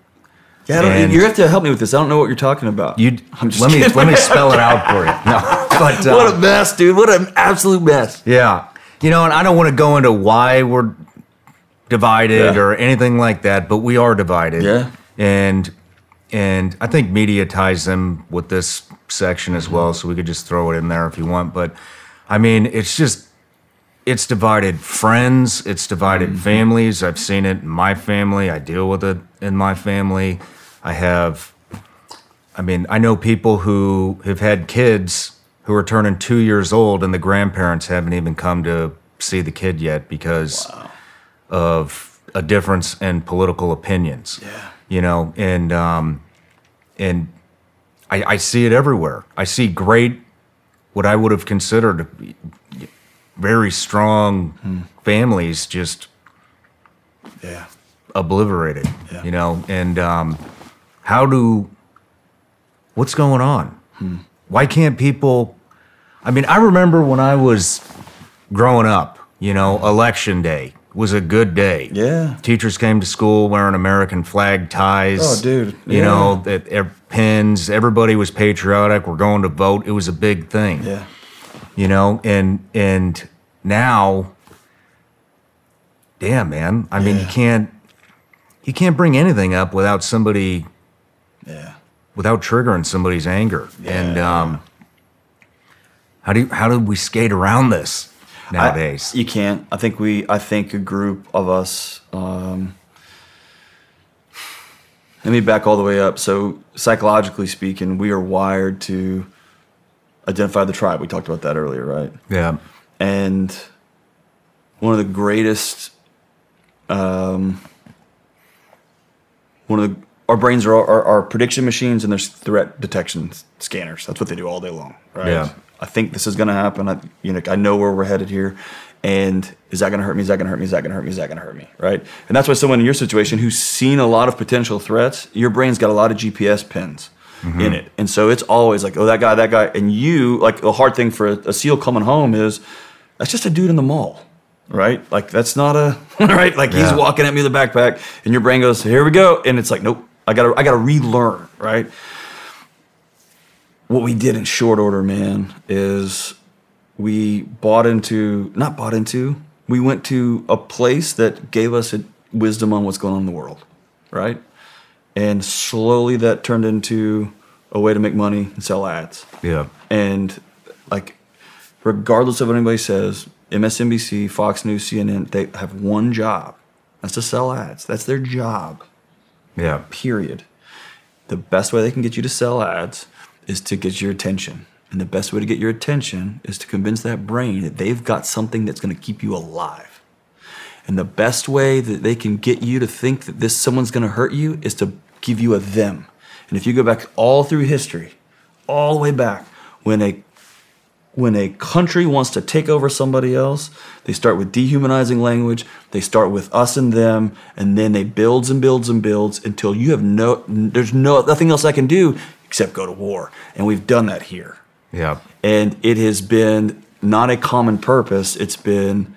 Yeah, I you have to help me with this. I don't know what you're talking about. You I'm just let me let me spell it out for you. No, but uh, what a mess, dude. What an absolute mess. Yeah. You know, and I don't want to go into why we're divided Yeah. or anything like that, but we are divided. Yeah. And and I think media ties them with this section as well, so we could just throw it in there if you want. But I mean, it's just it's divided friends, it's divided Mm-hmm. families. I've seen it in my family. I deal with it in my family. I have I mean, I know people who have had kids who are turning two years old, and the grandparents haven't even come to see the kid yet because of a difference in political opinions. Yeah. You know, and um, and I, I see it everywhere. I see great, what I would have considered very strong families just Yeah. obliterated. Yeah. You know, and um, how do what's going on? Why can't people? I mean, I remember when I was growing up. You know, election day was a good day. Yeah. Teachers came to school wearing American flag ties. Oh, dude. You Yeah. know, that ev- pins. Everybody was patriotic. We're going to vote. It was a big thing Yeah. you know and and now damn man i mean you can't you can't bring anything up without somebody Yeah. without triggering somebody's anger and Yeah. um how do you, how do we skate around this I- nowadays you can't. I think we. I think a group of us. Um, let me back all the way up. So psychologically speaking, we are wired to identify the tribe. We talked about that earlier, right? yeah And one of the greatest, um, one of the our brains are, are, are prediction machines and there's threat detection scanners. That's what they do all day long, right? Yeah. I think this is going to happen. I, you know, I know where we're headed here. And is that going to hurt me? Is that going to hurt me? Is that going to hurt me? Is that going to hurt me? Right? And that's why someone in your situation who's seen a lot of potential threats, your brain's got a lot of GPS pins mm-hmm. in it. And so it's always like, oh, that guy, that guy. And you, like, the hard thing for a, a SEAL coming home is that's just a dude in the mall. Right? Like, that's not a, right? Like, he's walking at me with a backpack, and your brain goes, here we go. And it's like, nope, I gotta, I gotta relearn, right? What we did in short order, man, is we bought into, not bought into, we went to a place that gave us a wisdom on what's going on in the world, right? And slowly that turned into a way to make money and sell ads. yeah And like, regardless of what anybody says, MSNBC, Fox News, CNN, they have one job. That's to sell ads. That's their job. yeah Period. The best way they can get you to sell ads is to get your attention. And the best way to get your attention is to convince that brain that they've got something that's going to keep you alive. And the best way that they can get you to think that this someone's going to hurt you is to give you a them. And if you go back all through history, all the way back, when a when a country wants to take over somebody else, they start with dehumanizing language. They start with us and them, and then they builds and builds and builds until you have no, there's no nothing else I can do except go to war. And we've done that here. yeah And it has been not a common purpose. It's been,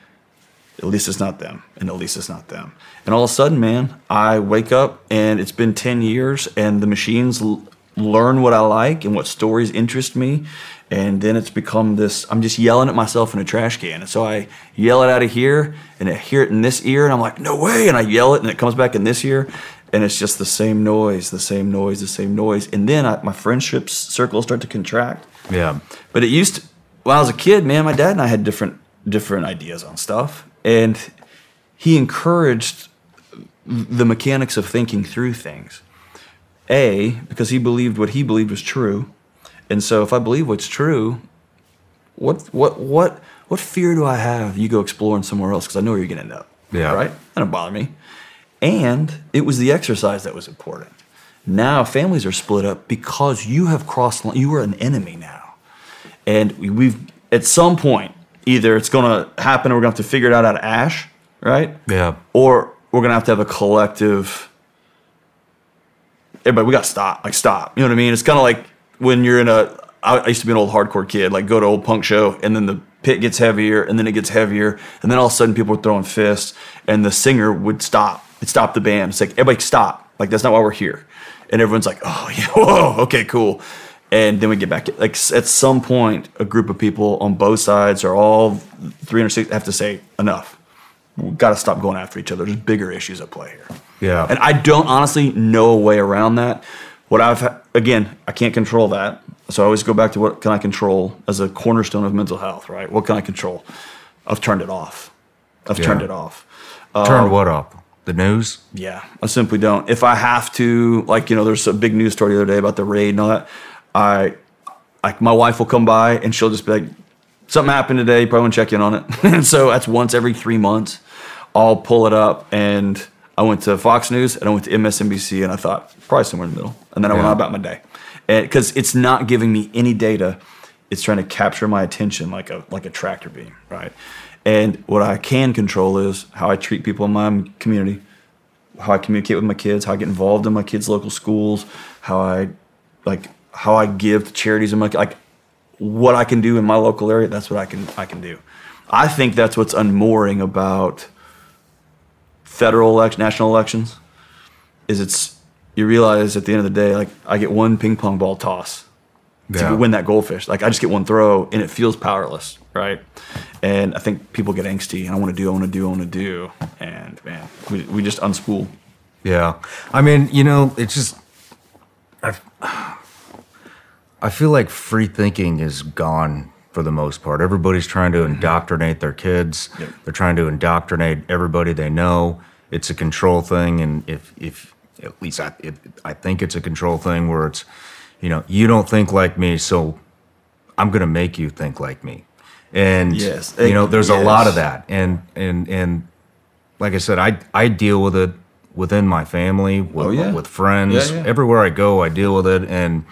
at least it's not them, and at least it's not them. And all of a sudden, man, I wake up and it's been 10 years, and the machines l- learn what I like and what stories interest me. And then it's become this I'm just yelling at myself in a trash can. And so I yell it out of here, and I hear it in this ear, and I'm like, no way. And I yell it, and it comes back in this ear. And it's just the same noise, the same noise, the same noise. And then I, my friendships circles start to contract. yeah But it used to, when I was a kid, man, my dad and I had different different ideas on stuff, and he encouraged the mechanics of thinking through things. A, because he believed what he believed was true, and so if I believe what's true, what what what what fear do I have? You go exploring somewhere else because I know where you're going to end up. Yeah. right. That don't bother me. And it was the exercise that was important. Now families are split up because you have crossed. You are an enemy now and we- we've at some point either it's going to happen or we're going to have to figure it out out of ash right yeah or we're going to have to have a collective everybody, we got to stop. Like stop. You know what I mean? It's kind of like when you're in a I used to be an old hardcore kid. Like go to old punk show, and then the pit gets heavier, and then it gets heavier, and then all of a sudden people were throwing fists, and the singer would stop. It stopped the band. It's like everybody stop. Like that's not why we're here. And everyone's like, oh yeah, whoa, okay, cool. And then we get back. Like at some point, a group of people on both sides or all 360 have to say enough. We've got to stop going after each other. There's bigger issues at play here. Yeah. And I don't honestly know a way around that. What I've again, I can't control that. So I always go back to what can I control as a cornerstone of mental health, right? What can I control? I've turned it off. I've Yeah. turned it off. Turn um, what up? The news? Yeah, I simply don't. If I have to, like you know, there's a big news story the other day about the raid and all that. I, like, my wife will come by and she'll just be like, "Something happened today. You probably want to check in on it." and so that's once every three months. I'll pull it up, and I went to Fox News and I went to MSNBC, and I thought probably somewhere in the middle, and then I went Yeah. on about my day, and because it's not giving me any data, it's trying to capture my attention like a like a tractor beam, right? And what I can control is how I treat people in my community, how I communicate with my kids, how I get involved in my kids' local schools, how I like how I give to charities in my like what I can do in my local area. That's what I can I can do. I think that's what's unmooring about federal election, national elections, is it's you realize at the end of the day, like I get one ping pong ball toss Yeah. to win that goldfish. Like I just get one throw and it feels powerless, right? And I think people get angsty and I want to do, I want to do, I want to do, and man, we, we just unspool. Yeah. I mean, you know, it's just I I feel like free thinking is gone for the most part. Everybody's trying to mm-hmm. indoctrinate their kids. Yep. They're trying to indoctrinate everybody they know. It's a control thing and if if at least I it, I think it's a control thing where it's you know, you don't think like me, so I'm going to make you think like me. And Yes. you know, there's a lot of that. And and and like I said, I I deal with it within my family, oh, with, Oh, yeah. with friends. Yeah, yeah. Everywhere I go, I deal with it. And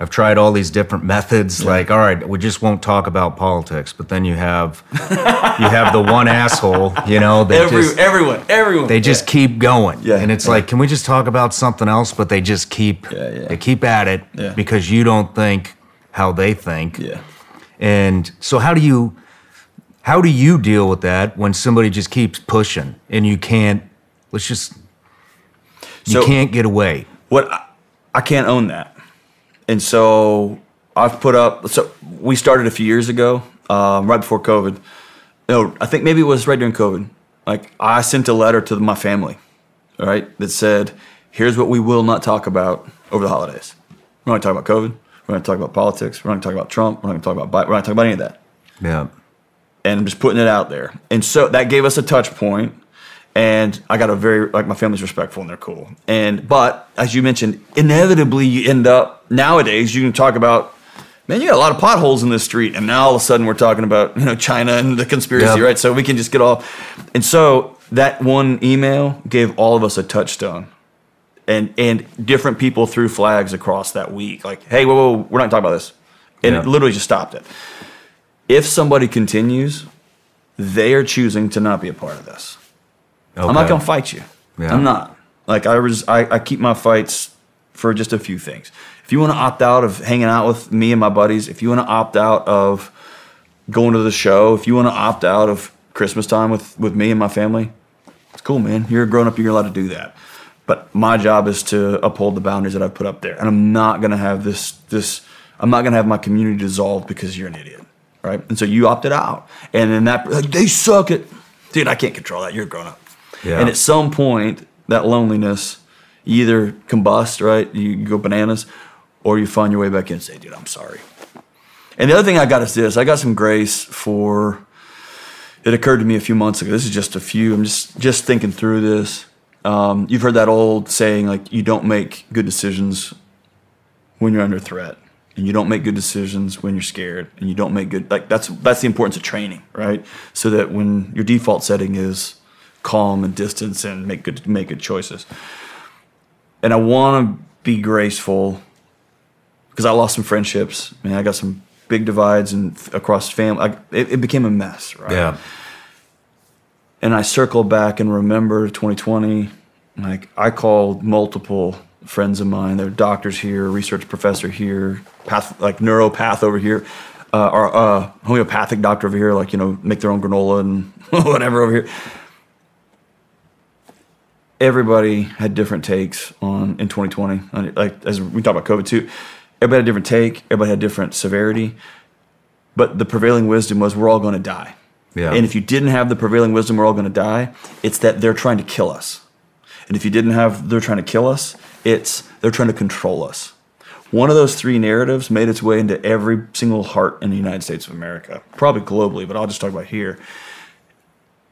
I've tried all these different methods. Like, all right, we just won't talk about politics. But then you have you have the one asshole, you know, that Every, just everyone, everyone. they just keep going. Yeah, And it's like, can we just talk about something else? But they just keep they keep at it because you don't think how they think. Yeah. And so how do you how do you deal with that when somebody just keeps pushing and you can't let's just you So- can't get away. what I, I can't own that, and so I've put up. So we started a few years ago, um, right before COVID. No, I think maybe it was right during COVID. Like I sent a letter to my family, all right, that said, "Here's what we will not talk about over the holidays. We're not going to talk about COVID. We're not going to talk about politics. We're not going to talk about Trump. We're not going to talk about Biden. We're not talking about any of that." Yeah. and I'm just putting it out there. And so that gave us a touch point. point, and I got a very like my family's respectful and they're cool. And but as you mentioned, inevitably you end up nowadays you can talk about. Man, you got a lot of potholes in this street, and now all of a sudden we're talking about you know China and the conspiracy, Yep. right? So we can just get all, and so that one email gave all of us a touchstone, and and different people threw flags across that week, like, hey, whoa, whoa, we're not talking about this, and it literally just stopped it if somebody continues, they are choosing to not be a part of this. I'm not gonna fight you. Yeah. I'm not. Like I was, I, I keep my fights for just a few things. If you want to opt out of hanging out with me and my buddies, if you want to opt out of going to the show, if you want to opt out of Christmas time with with me and my family, it's cool, man. You're a grown up. You're allowed to do that. But my job is to uphold the boundaries that I've put up there, and I'm not gonna have this this. I'm not gonna have my community dissolved because you're an idiot, right? And so you opted out, and then that like, they suck it. dude. I can't control that. You're a grown up, Yeah. and at some point that loneliness you either combust, right? You go bananas, or you find your way back in and say, dude, I'm sorry. And the other thing I got is this: I got some grace for. It occurred to me a few months ago. This is just a few. I'm just just thinking through this. Um, you've heard that old saying, like you don't make good decisions when you're under threat, and you don't make good decisions when you're scared, and you don't make good. Like that's that's the importance of training, right? So that when your default setting is calm and distance and make good make good choices. And I want to be graceful because I lost some friendships. I mean, I got some big divides and across family. I, it, it became a mess, right? Yeah. And I circle back and remember 2020. Like I called multiple friends of mine. They're doctors here, research professor here, path like neuropath over here, uh, or uh, homeopathic doctor over here. Like you know, make their own granola and whatever over here. Everybody had different takes on in 2020. Like as we talk about COVID too, everybody had a different take. Everybody had different severity. But the prevailing wisdom was we're all going to die. Yeah. And if you didn't have the prevailing wisdom, we're all going to die. It's that they're trying to kill us. And if you didn't have they're trying to kill us, it's they're trying to control us. One of those three narratives made its way into every single heart in the United States of America, probably globally, but I'll just talk about here.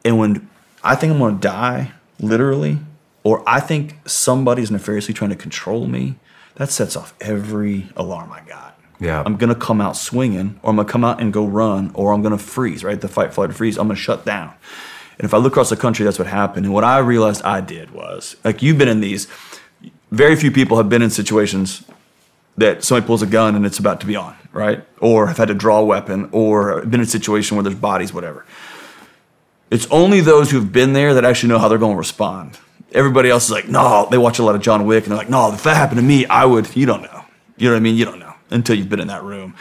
And when I think I'm going to die, literally, or I think somebody's nefariously trying to control me, that sets off every alarm I got. Yeah. I'm to come out swinging, or I'm to come out and go run, or I'm to freeze, right? The fight, flight, or freeze. I'm to shut down. And if I look across the country, that's what happened. And what I realized I did was, like you've been in these, very few people have been in situations that somebody pulls a gun and it's about to be on, right? Or have had to draw a weapon, or been in a situation where there's bodies, whatever. It's only those who've been there that actually know how they're going to respond. Everybody else is like, no, they watch a lot of John Wick and they're like, no, if that happened to me, I would, you don't know. You know what I mean? You don't know until you've been in that room.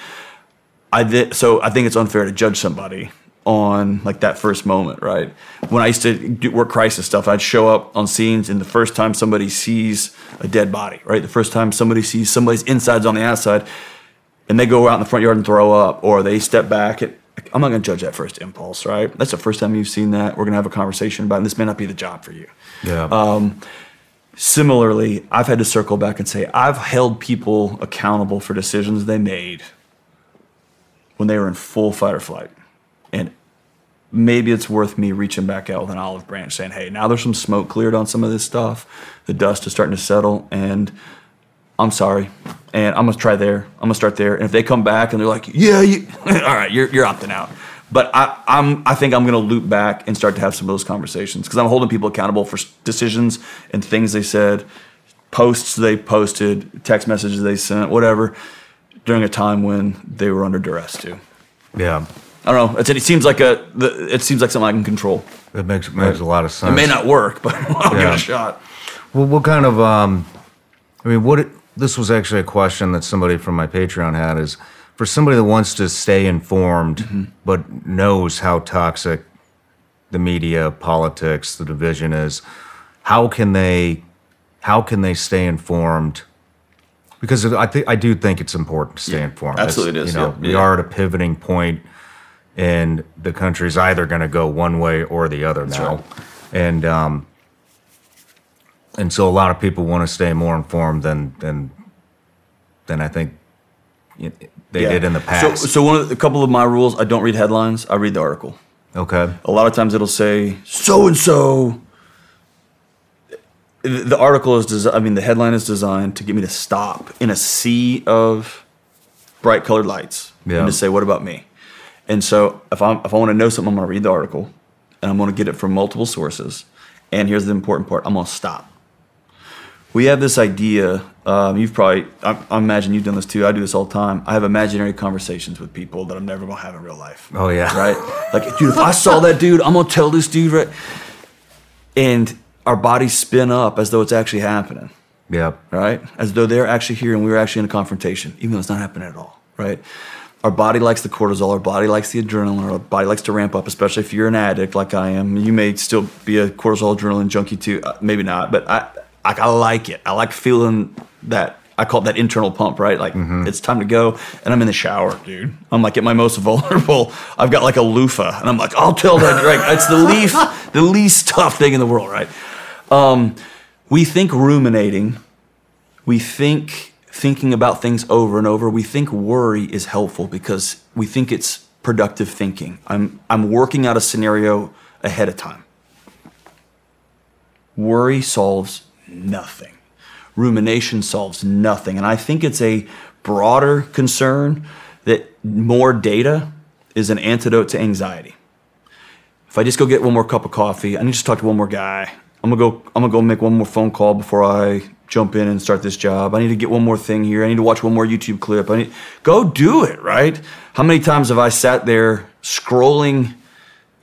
I did, so I think it's unfair to judge somebody on like that first moment, right? When I used to do work crisis stuff, I'd show up on scenes, and the first time somebody sees a dead body, right? The first time somebody sees somebody's insides on the outside, and they go out in the front yard and throw up, or they step back. It, I'm not going to judge that first impulse, right? That's the first time you've seen that. We're going to have a conversation about, it, and this may not be the job for you. Yeah. Um, similarly, I've had to circle back and say I've held people accountable for decisions they made when they were in full fight or flight. And maybe it's worth me reaching back out with an olive branch saying, hey, now there's some smoke cleared on some of this stuff. The dust is starting to settle, and I'm sorry. And I'm going to try there. I'm going to start there. And if they come back and they're like, yeah, you, all right, you're, you're opting out. But I, I'm, I think I'm going to loop back and start to have some of those conversations because I'm holding people accountable for decisions and things they said, posts they posted, text messages they sent, whatever, during a time when they were under duress too. Yeah. I don't know. It's, it seems like a. The, it seems like something I can control. It makes makes a lot of sense. It may not work, but I'll give it a shot. Well, what kind of? Um, I mean, what? It, this was actually a question that somebody from my Patreon had. Is for somebody that wants to stay informed Mm-hmm. but knows how toxic the media, politics, the division is. How can they? How can they stay informed? Because I think I do think it's important to stay Yeah, informed. absolutely It's, it is, You know, yeah, we yeah. are at a pivoting point, and the country's either going to go one way or the other now. right. And um, and so a lot of people want to stay more informed than than than I think they Yeah. did in the past. So, so one of the, a couple of my rules: I don't read headlines. I read the article. okay. A lot of times it'll say so and so. The article is designed. I mean, the headline is designed to get me to stop in a sea of bright colored lights Yeah. and to say, "What about me?" And so, if I if I want to know something, I'm going to read the article, and I'm going to get it from multiple sources. And here's the important part: I'm going to stop. We have this idea. Um, you've probably, I, I imagine you've done this too. I do this all the time. I have imaginary conversations with people that I'm never going to have in real life Oh yeah. right? Like, dude, if I saw that dude, I'm gonna tell this dude, right? And our bodies spin up as though it's actually happening, Yep. right? As though they're actually here and we're actually in a confrontation, even though it's not happening at all, right? Our body likes the cortisol, our body likes the adrenaline, our body likes to ramp up, especially if you're an addict like I am. You may still be a cortisol adrenaline junkie too, uh, maybe not, but I, I, I like it. I like feeling that. I call it that internal pump, right? Like it's time to go, and I'm in the shower, dude. I'm like at my most vulnerable. I've got like a loofah, and I'm like, I'll tell that. Right? It's the least, the least tough thing in the world, right? Um, we think ruminating, we think thinking about things over and over. We think worry is helpful because we think it's productive thinking. I'm I'm working out a scenario ahead of time. Worry solves nothing. Rumination solves nothing. And I think it's a broader concern that more data is an antidote to anxiety. If I just go get one more cup of coffee, I need to talk to one more guy. I'm gonna go. I'm gonna go make one more phone call before I jump in and start this job. I need to get one more thing here. I need to watch one more YouTube clip. I need go do it. Right? How many times have I sat there scrolling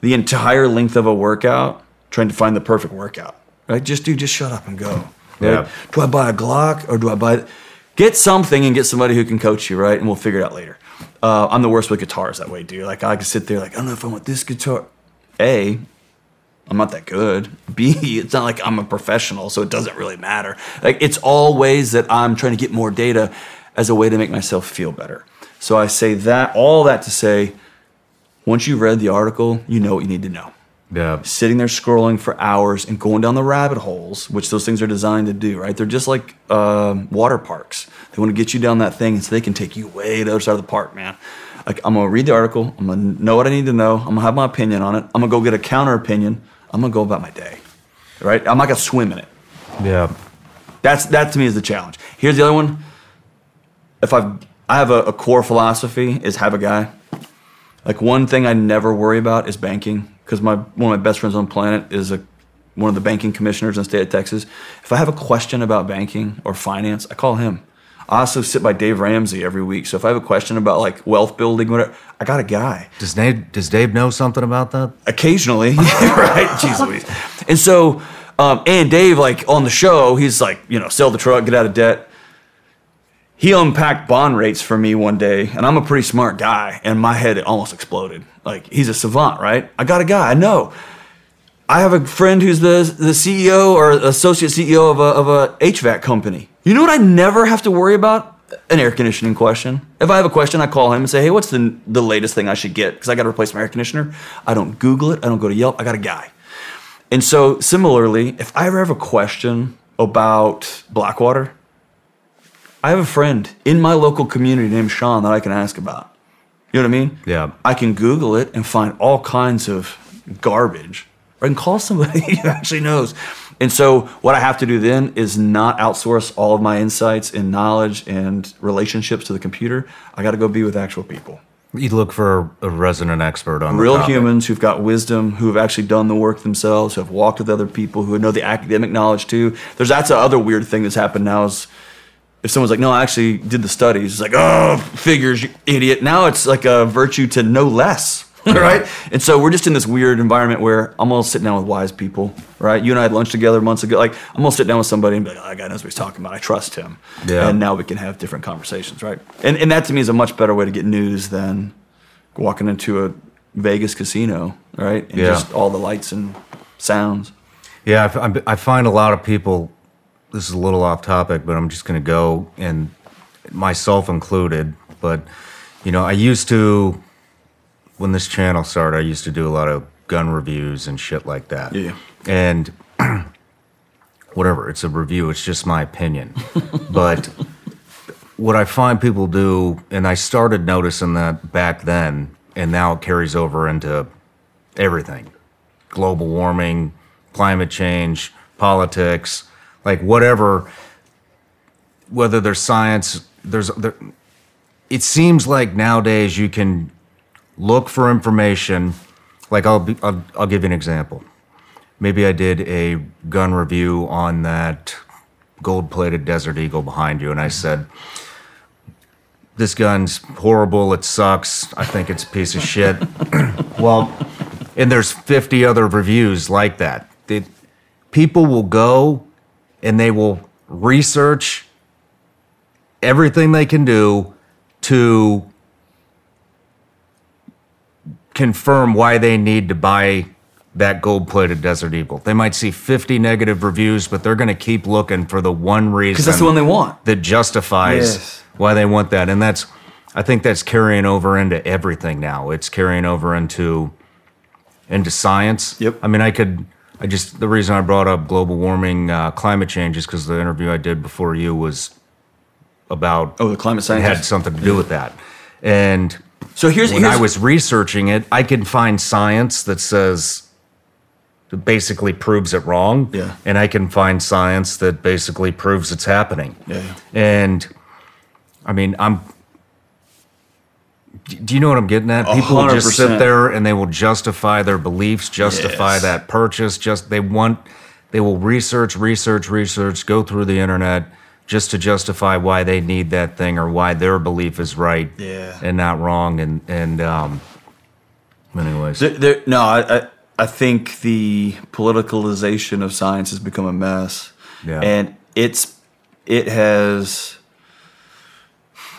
the entire length of a workout trying to find the perfect workout? Right? Just do. Just shut up and go. Right? Yeah. Do I buy a Glock or do I buy? Get something and get somebody who can coach you, right? And we'll figure it out later. Uh, I'm the worst with guitars that way, dude. Like I can sit there, like I don't know if I want this guitar. A, I'm not that good. B, it's not like I'm a professional, so it doesn't really matter. Like it's all ways that I'm trying to get more data as a way to make myself feel better. So I say that all that to say, once you've read the article, you know what you need to know. Yeah. Sitting there scrolling for hours and going down the rabbit holes, which those things are designed to do, right? They're just like um, water parks. They want to get you down that thing so they can take you way to the other side of the park, man. Like I'm gonna read the article, I'm gonna know what I need to know, I'm gonna have my opinion on it, I'm gonna go get a counter opinion, I'm gonna go about my day. Right? I'm not gonna swim in it. Yeah. That's that to me is the challenge. Here's the other one. If I've I have a, a core philosophy is have a guy. Like one thing I never worry about is banking because my one of my best friends on the planet is a one of the banking commissioners in the state of Texas. If I have a question about banking or finance, I call him. I also sit by Dave Ramsey every week. So if I have a question about like wealth building, whatever, I got a guy. Does Dave does Dave know something about that? Occasionally, right? Jeez Louise. And so, um, and Dave, like on the show, he's like, you know, sell the truck, get out of debt. He unpacked bond rates for me one day, and I'm a pretty smart guy, and my head almost exploded. Like he's a savant, right? I got a guy, I know. I have a friend who's the the CEO or associate CEO of a of a HVAC company. You know what I never have to worry about? An air conditioning question. If I have a question, I call him and say, "Hey, what's the the latest thing I should get?" Because I got to replace my air conditioner. I don't Google it. I don't go to Yelp. I got a guy. And so, similarly, if I ever have a question about Blackwater, I have a friend in my local community named Shawn that I can ask about. You know what I mean? Yeah. I can Google it and find all kinds of garbage. Or I can call somebody who actually knows. And so, what I have to do then is not outsource all of my insights and knowledge and relationships to the computer. I got to go be with actual people. You'd look for a resident expert on Real humans who've got wisdom, who have actually done the work themselves, who have walked with other people, who know the academic knowledge too. There's that's the other weird thing that's happened now is if someone's like, no, I actually did the studies, it's like, oh, figures, you idiot. Now it's like a virtue to know less, right? And so we're just in this weird environment where I'm gonna sit down with wise people, right? You and I had lunch together months ago. Like, I'm gonna sit down with somebody and be like, oh, that guy knows what he's talking about. I trust him. Yeah. And now we can have different conversations, right? And, and that to me is a much better way to get news than walking into a Vegas casino, right? And Yeah. just all the lights and sounds. Yeah, I I find a lot of people. This is a little off topic, but I'm just going to go, and myself included. But you know, I used to, when this channel started, I used to do a lot of gun reviews and shit like that. Yeah. And whatever, it's a review. It's just my opinion. but what I find people do, and I started noticing that back then, and now it carries over into everything global warming, climate change, politics, like whatever, whether there's science, there's, there, it seems like nowadays you can look for information. Like I'll, be, I'll, I'll give you an example. Maybe I did a gun review on that gold plated Desert Eagle behind you, and I said, This gun's horrible, it sucks, I think it's a piece of shit. well, and there's 50 other reviews like that. People will go and they will research everything they can do to confirm why they need to buy that gold plated Desert Eagle. They might see 50 negative reviews, but they're going to keep looking for the one reason Because that's the one they want. that justifies Yes. why they want that. And that's, I think that's carrying over into everything now. It's carrying over into into science. Yep. I mean, I could. I just the reason I brought up global warming, uh, climate change is because the interview I did before you was about. Oh, the climate it had something to do with that. And So here's when here's I was researching it, I could find science that says that basically proves it wrong. Yeah. And I can find science that basically proves it's happening. Yeah, yeah. And I mean, I'm. Do you know what I'm getting at? People will just sit there and they will justify their beliefs, justify Yes. that purchase. Just they want, they will research, research, research, go through the internet just to justify why they need that thing or why their belief is right Yeah. and not wrong. And and um, anyways, There, there, no, I, I, I think the politicalization of science has become a mess. Yeah. And it's it has.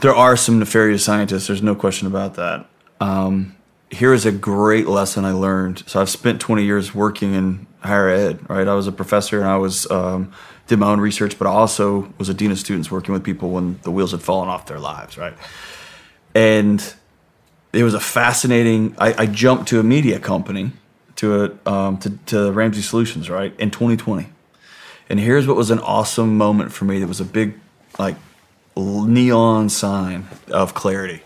There are some nefarious scientists. There's no question about that. Um, here is a great lesson I learned. So I've spent 20 years working in higher ed. Right, I was a professor and I was um, did my own research, but I also was a dean of students working with people when the wheels had fallen off their lives. Right, and it was a fascinating. I, I jumped to a media company, to a um, to, to Ramsey Solutions, right in 2020, and here's what was an awesome moment for me. That was a big, like, neon sign of clarity.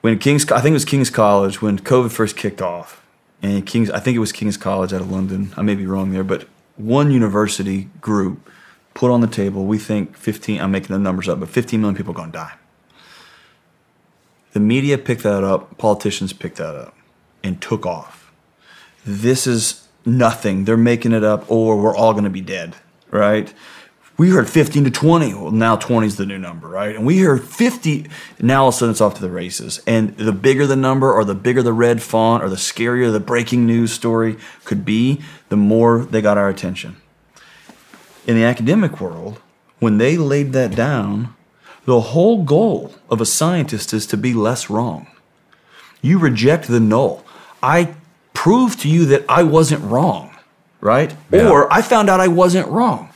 When King's, I think it was King's College when COVID first kicked off, and King's, I think it was King's College out of London. I may be wrong there, but one university group put on the table. We think 15. I'm making the numbers up, but 15 million people are going to die the media picked that up, politicians picked that up, and took off. This is nothing. They're making it up, or we're all going to be dead, right? We heard 15 to 20. Well, now 20 is the new number, right? And we heard 50. Now all of a sudden it's off to the races. And the bigger the number, or the bigger the red font, or the scarier the breaking news story could be, the more they got our attention. In the academic world, when they laid that down, the whole goal of a scientist is to be less wrong. You reject the null. I prove to you that I wasn't wrong, right? Yeah. Or I found out I wasn't wrong.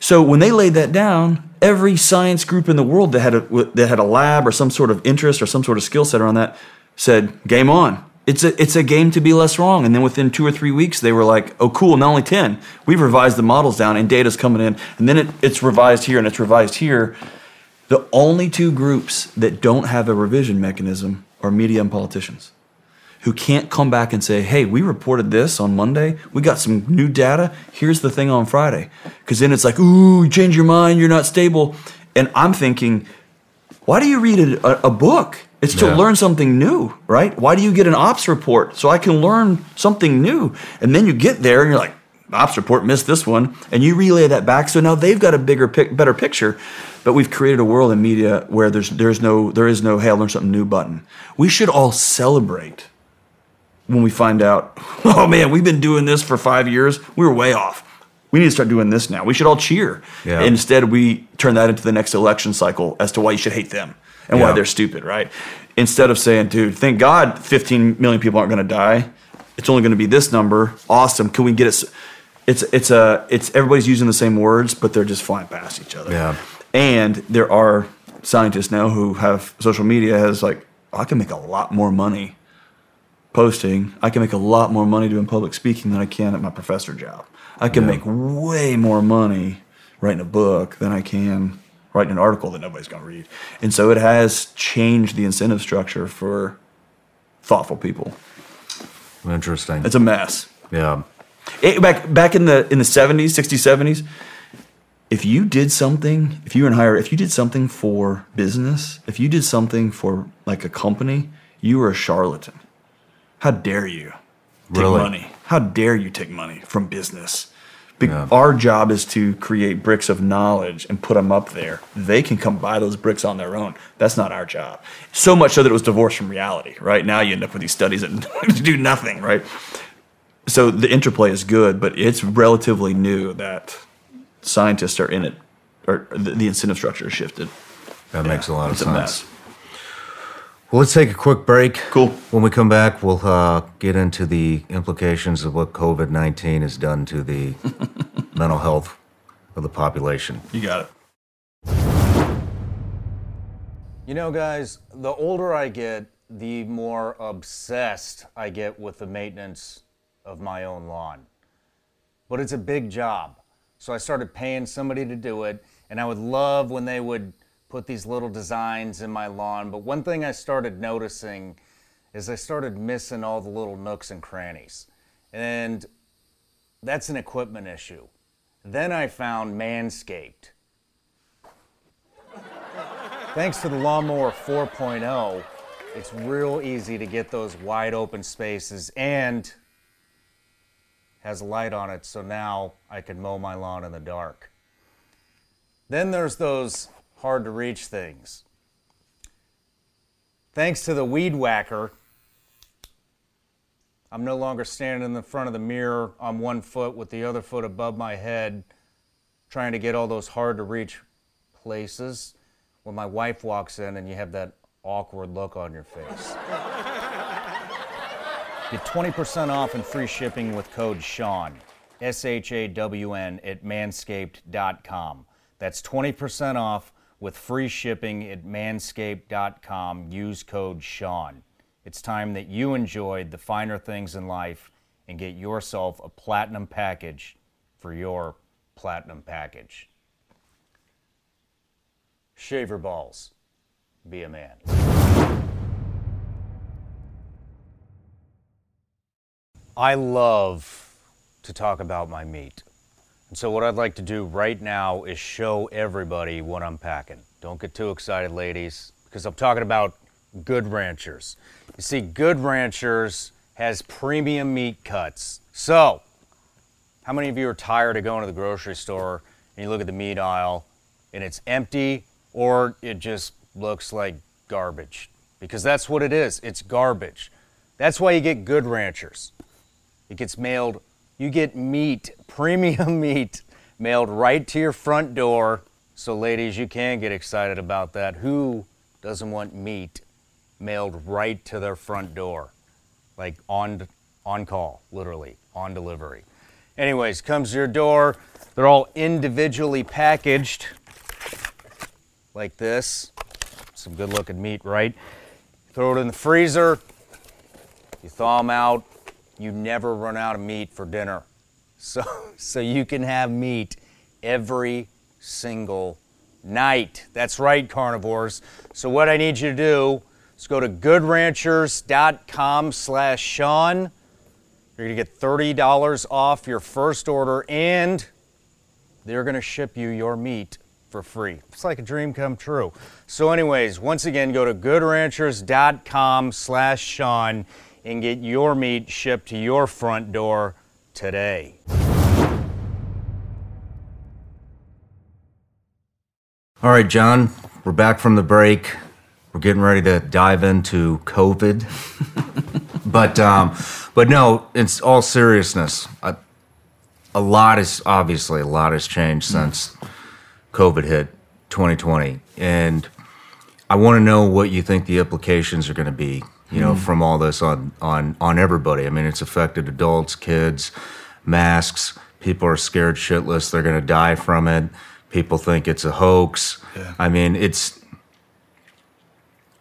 So when they laid that down, every science group in the world that had a that had a lab or some sort of interest or some sort of skill set around that said, "Game on." It's a it's a game to be less wrong. And then within two or three weeks, they were like, "Oh, cool! Not only ten, we've revised the models down, and data's coming in, and then it, it's revised here and it's revised here." The only two groups that don't have a revision mechanism are media and politicians who can't come back and say, hey, we reported this on Monday. We got some new data. Here's the thing on Friday. Because then it's like, ooh, you change your mind. You're not stable. And I'm thinking, why do you read a, a book? It's to yeah. learn something new, right? Why do you get an ops report? So I can learn something new. And then you get there and you're like, ops report missed this one. And you relay that back. So now they've got a bigger, better picture. But we've created a world in media where there's there's no there is no hey I learned something new button. We should all celebrate when we find out, oh man, we've been doing this for five years. We were way off. We need to start doing this now. We should all cheer. Yeah. Instead, we turn that into the next election cycle as to why you should hate them and yeah. why they're stupid, right? Instead of saying, dude, thank God 15 million people aren't going to die. It's only going to be this number. Awesome. Can we get it? It's it's a it's everybody's using the same words, but they're just flying past each other. Yeah. And there are scientists now who have social media has like, oh, I can make a lot more money posting. I can make a lot more money doing public speaking than I can at my professor job. I can yeah. make way more money writing a book than I can writing an article that nobody's going to read. And so it has changed the incentive structure for thoughtful people. Interesting. It's a mess. Yeah. It, back back in the in the 70s, 60s, 70s, if you did something, if you were in higher, if you did something for business, if you did something for like a company, you were a charlatan. How dare you take really? money? How dare you take money from business? Be- yeah. Our job is to create bricks of knowledge and put them up there. They can come buy those bricks on their own. That's not our job. So much so that it was divorced from reality. Right now, you end up with these studies that do nothing. Right. So the interplay is good, but it's relatively new that scientists are in it, or the, the incentive structure is shifted. That yeah, makes a lot of sense. Well, let's take a quick break. Cool. When we come back, we'll uh, get into the implications of what COVID 19 has done to the mental health of the population. You got it. You know, guys, the older I get, the more obsessed I get with the maintenance of my own lawn. But it's a big job. So I started paying somebody to do it, and I would love when they would put these little designs in my lawn. But one thing I started noticing is I started missing all the little nooks and crannies. And that's an equipment issue. Then I found Manscaped. Thanks to the Lawnmower 4.0, it's real easy to get those wide open spaces and has a light on it, so now I can mow my lawn in the dark. Then there's those hard to reach things. Thanks to the weed whacker, I'm no longer standing in the front of the mirror on one foot with the other foot above my head, trying to get all those hard to reach places when my wife walks in and you have that awkward look on your face. Get 20% off and free shipping with code SHAWN, S H A W N, at manscaped.com. That's 20% off with free shipping at manscaped.com. Use code Shawn. It's time that you enjoyed the finer things in life and get yourself a platinum package for your platinum package. Shave your balls. Be a man. I love to talk about my meat. And so, what I'd like to do right now is show everybody what I'm packing. Don't get too excited, ladies, because I'm talking about Good Ranchers. You see, Good Ranchers has premium meat cuts. So, how many of you are tired of going to the grocery store and you look at the meat aisle and it's empty or it just looks like garbage? Because that's what it is it's garbage. That's why you get Good Ranchers. It gets mailed, you get meat, premium meat, mailed right to your front door. So, ladies, you can get excited about that. Who doesn't want meat mailed right to their front door? Like on, on call, literally, on delivery. Anyways, comes to your door. They're all individually packaged like this. Some good looking meat, right? Throw it in the freezer. You thaw them out. You never run out of meat for dinner. So, so you can have meat every single night. That's right, carnivores. So what I need you to do is go to goodranchers.com slash Shawn. You're going to get $30 off your first order and they're going to ship you your meat for free. It's like a dream come true. So anyways, once again, go to goodranchers.com slash Shawn and get your meat shipped to your front door today. All right, John, we're back from the break. We're getting ready to dive into COVID. but um, but no, it's all seriousness. A, a lot is obviously a lot has changed since COVID hit 2020, and I want to know what you think the implications are going to be. You know, Mm. from all this on on on everybody. I mean, it's affected adults, kids, masks. People are scared shitless. They're going to die from it. People think it's a hoax. Yeah. I mean, it's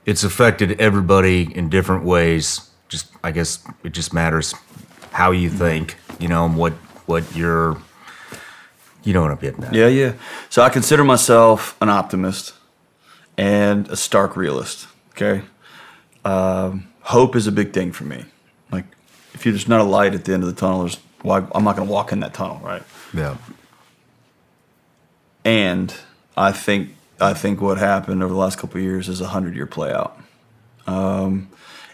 it's affected everybody in different ways. Just I guess it just matters how you think, you know, and what what you're you know what I'm getting at. Yeah, yeah. So I consider myself an optimist and a stark realist. Okay. Um, hope is a big thing for me. Like, if there's not a light at the end of the tunnel, there's why I'm not going to walk in that tunnel, right? Yeah. And I think I think what happened over the last couple of years is a hundred year play out. Um,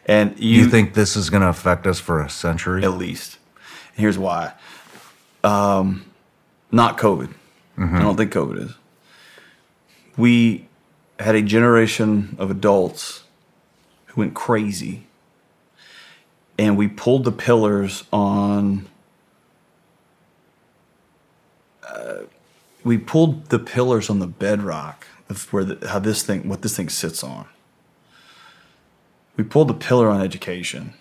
and you, You think this is going to affect us for a century? at least. And here's why. Um, not COVID. I don't think COVID is. We had a generation of adults went crazy, and we pulled the pillars on. Uh, we pulled the pillars on the bedrock of where the, how this thing, what this thing sits on. We pulled the pillar on education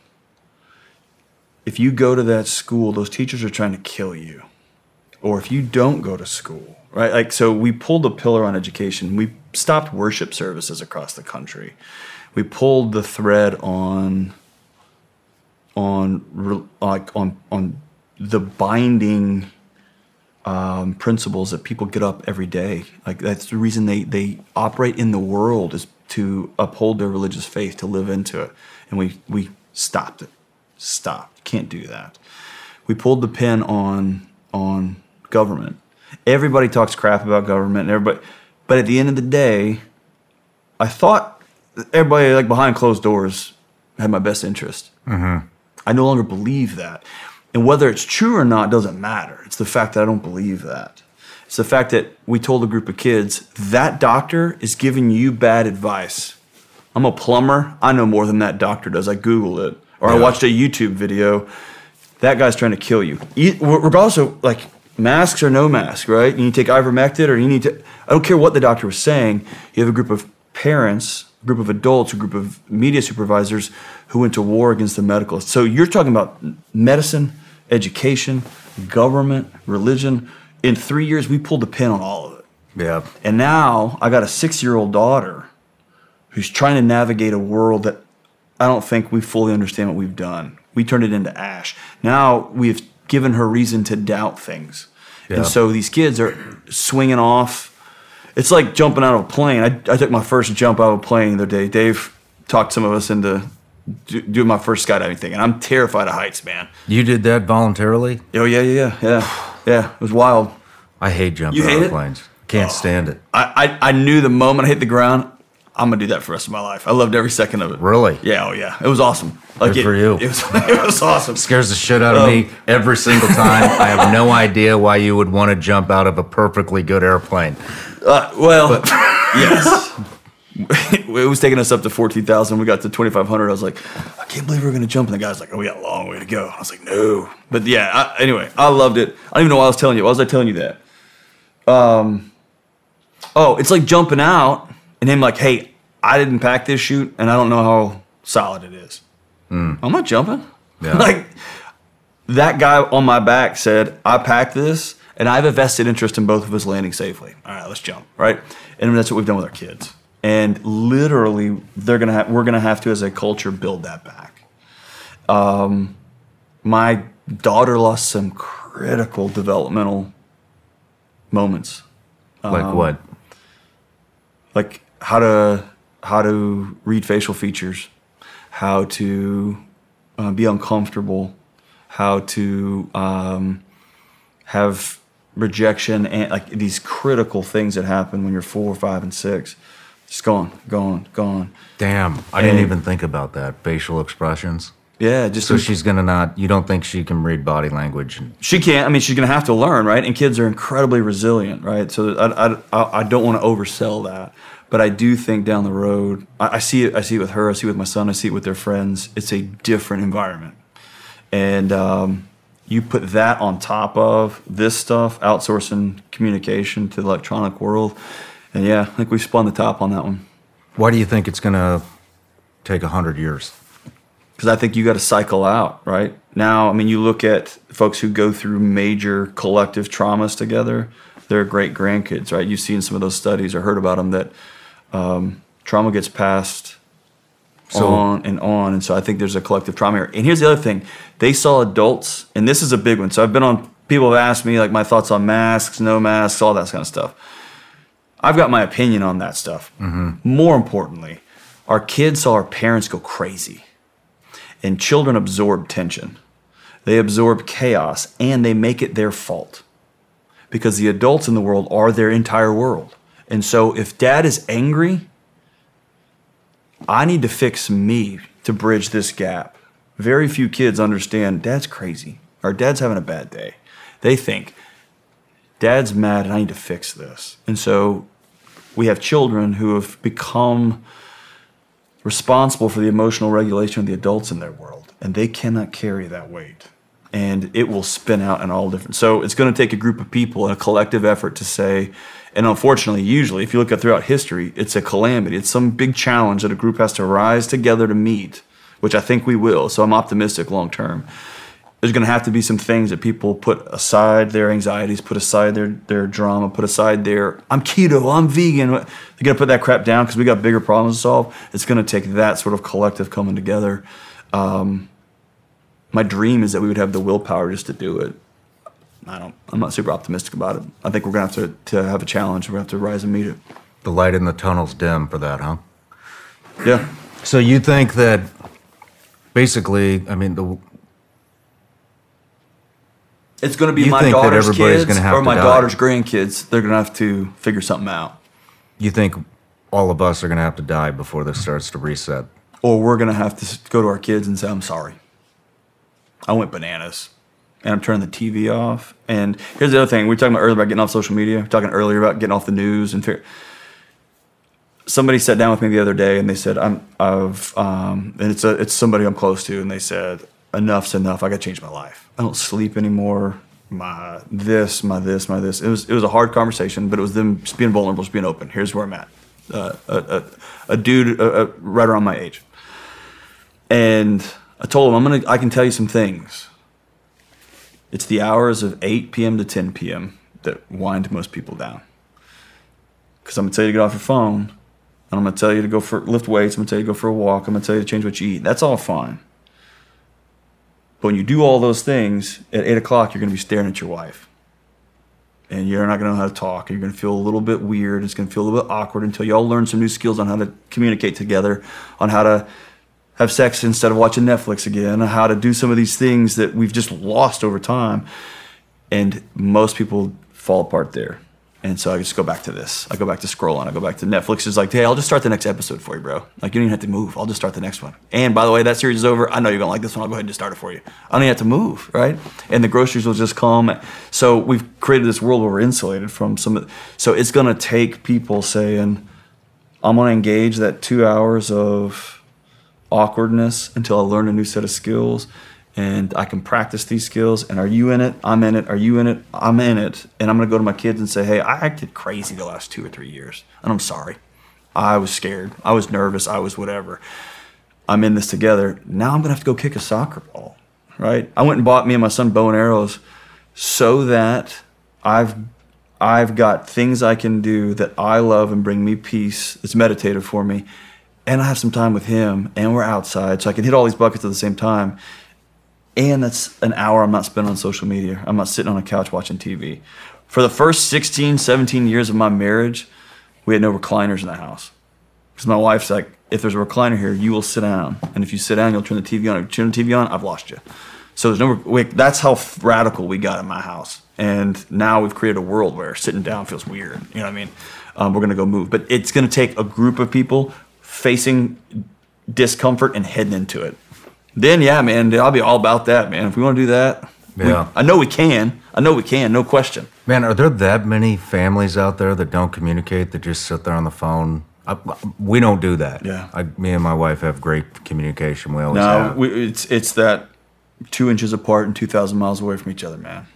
if you go to that school, those teachers are trying to kill you. Or if you don't go to school, right? Like, so we pulled the pillar on education. We stopped worship services across the country. We pulled the thread on, on, like, on, on the binding um, principles that people get up every day. Like, that's the reason they, they operate in the world is to uphold their religious faith, to live into it. And we, we stopped it stop. Can't do that. We pulled the pin on on government. Everybody talks crap about government and everybody but at the end of the day, I thought everybody like behind closed doors had my best interest. Mm-hmm. I no longer believe that. And whether it's true or not doesn't matter. It's the fact that I don't believe that. It's the fact that we told a group of kids that doctor is giving you bad advice. I'm a plumber. I know more than that doctor does. I Googled it. Or I watched a YouTube video. That guy's trying to kill you. Regardless of, like, masks or no mask, right? You need to take ivermectin or you need to, I don't care what the doctor was saying. You have a group of parents, group of adults, a group of media supervisors who went to war against the medical. So you're talking about medicine, education, government, religion. In three years, we pulled the pin on all of it. Yeah. And now I got a six year old daughter who's trying to navigate a world that I don't think we fully understand what we've done. We turned it into ash. Now we've given her reason to doubt things. Yeah. And so these kids are swinging off. It's like jumping out of a plane. I, I took my first jump out of a plane the other day. Dave talked some of us into do, doing my first skydiving thing, and I'm terrified of heights, man. You did that voluntarily? Oh yeah, yeah, yeah, yeah. Yeah, it was wild. I hate jumping You out of planes. Can't oh. stand it. I, I I knew the moment I hit the ground, I'm gonna do that for the rest of my life. I loved every second of it. Really? Yeah, oh yeah. It was awesome. Like Good it, for you. It was it was awesome. Scares the shit out of Um, me every single time. I have no idea why you would want to jump out of a perfectly good airplane. Uh, well, yes. it was taking us up to 14,000. We got to 2,500. I was like, I can't believe we're going to jump. And the guy's like, oh, we got a long way to go. I was like, no. But yeah, I, anyway, I loved it. I don't even know why I was telling you. Why was I telling you that? Um, oh, it's like jumping out and him like, hey, I didn't pack this chute and I don't know how solid it is. I'm not jumping. Yeah. like that guy on my back said, I packed this and I have a vested interest in both of us landing safely. All right, let's jump, right? And that's what we've done with our kids. And literally, they're gonna have, we're gonna have to, as a culture, build that back. Um, my daughter lost some critical developmental moments. Like Um, what? like how to how to read facial features, how to uh, be uncomfortable, how to um, have rejection and like these critical things that happen when you're four, five, and six. Just gone, gone, gone. Damn, I didn't even think about that. Facial expressions. Yeah, just So she's gonna not. You don't think she can read body language? And, She can't. I mean, she's to have to learn, right? And kids are incredibly resilient, right? So I, I, I- I don't want to oversell that, but I do think down the road, I, I see it. I see it with her. I see it with my son. I see it with their friends. It's a different environment, and um, you put that on top of this stuff, outsourcing communication to the electronic world, and yeah, I think we spun the top on that one. why do you think it's gonna take a hundred years? because I think you got to cycle out, right? Now, I mean, you look at folks who go through major collective traumas together, they're great grandkids, right? You've seen some of those studies or heard about them that um, trauma gets passed So- on and on. And so I think there's a collective trauma here. And here's the other thing they saw adults, and this is a big one. So I've been on, people have asked me like my thoughts on masks, no masks, all that kind of stuff. I've got my opinion on that stuff. More importantly, our kids saw our parents go crazy and children absorb tension. They absorb chaos and they make it their fault because the adults in the world are their entire world. And so if dad is angry, I need to fix me to bridge this gap. Very few kids understand dad's crazy or dad's having a bad day. They think dad's mad and I need to fix this. And so we have children who have become responsible for the emotional regulation of the adults in their world, and they cannot carry that weight. And it will spin out in all different. So it's going to take a group of people and a collective effort to say, and unfortunately, usually, if you look at throughout history, it's a calamity. It's some big challenge that a group has to rise together to meet, which I think we will. So I'm optimistic long term. There's going to have to be some things that people put aside their anxieties, put aside their, their drama, put aside their I'm keto, I'm vegan. They're going to put that crap down because we got bigger problems to solve. It's going to take that sort of collective coming together. Um, my dream is that we would have the willpower just to do it. I don't. I'm not super optimistic about it. I think we're going to have to to have a challenge. We're going to have to rise and meet it. The light in the tunnel's dim for that, huh? Yeah. So you think that basically, I mean, the It's going to be my daughter's kids or my daughter's grandkids. They're going to have to figure something out. you think all of us are going to have to die before this starts to reset. or we're gonna have to go to our kids and say, "I'm sorry. I went bananas." And I'm turning the TV off. And here's the other thing: we were talking about earlier about getting off social media. We were talking earlier about getting off the news and. Figure- Somebody sat down with me the other day and they said, "I'm I've um, and it's a it's somebody I'm close to," and they said, "Enough's enough. I got to change my life. I don't sleep anymore. my this, my this, my this. It was it was a hard conversation, but it was them just being vulnerable, just being open. Here's where I'm at. Uh, a, a, a dude uh, uh, right around my age, and I told him I'm gonna I can tell you some things. It's the hours of 8 p.m. to 10 p.m. that wind most people down. Because I'm gonna tell you to get off your phone, and I'm gonna tell you to go for lift weights. I'm gonna tell you to go for a walk. I'm gonna tell you to change what you eat. That's all fine. But when you do all those things at eight o'clock, you're gonna be staring at your wife, and you're not gonna know how to talk. You're gonna feel a little bit weird. It's gonna feel a little bit awkward until you all learn some new skills on how to communicate together, on how to have sex instead of watching Netflix again, how to do some of these things that we've just lost over time. And most people fall apart there. And so I just go back to this. I go back to scrolling. I go back to Netflix. It's like, hey, I'll just start the next episode for you, bro. Like, you don't even have to move. I'll just start the next one. And by the way, that series is over. I know you're gonna like this one. I'll go ahead and just start it for you. I don't even have to move, right? And the groceries will just come. So we've created this world where we're insulated from some of. So it's gonna take people saying, I'm gonna engage that two hours of awkwardness until I learn a new set of skills and I can practice these skills. And are you in it? I'm in it. Are you in it? I'm in it. And I'm going to go to my kids and say, hey, I acted crazy the last two or three years, and I'm sorry. I was scared. I was nervous. I was whatever. I'm in this together. Now I'm going to have to go kick a soccer ball, right? I went and bought me and my son bow and arrows so that I've I've got things I can do that I love and bring me peace. It's meditative for me. And I have some time with him and we're outside so I can hit all these buckets at the same time and that's an hour I'm not spending on social media. I'm not sitting on a couch watching TV. For the first 16, 17 years of my marriage, we had no recliners in the house. Because my wife's like, if there's a recliner here, you will sit down. And if you sit down, you'll turn the TV on. If you turn the TV on, I've lost you. So there's no, that's how radical we got in my house. And now we've created a world where sitting down feels weird. You know what I mean? Um, we're going to go move. But it's going to take a group of people facing discomfort and heading into it then yeah, man, I'll be all about that, man. If we want to do that, we- Yeah. I know we can. I know we can, no question. Man, are there that many families out there that don't communicate, that just sit there on the phone? I, we don't do that. Yeah. I, me and my wife have great communication. We always No, we, it's it's that two inches apart and two thousand miles away from each other, man.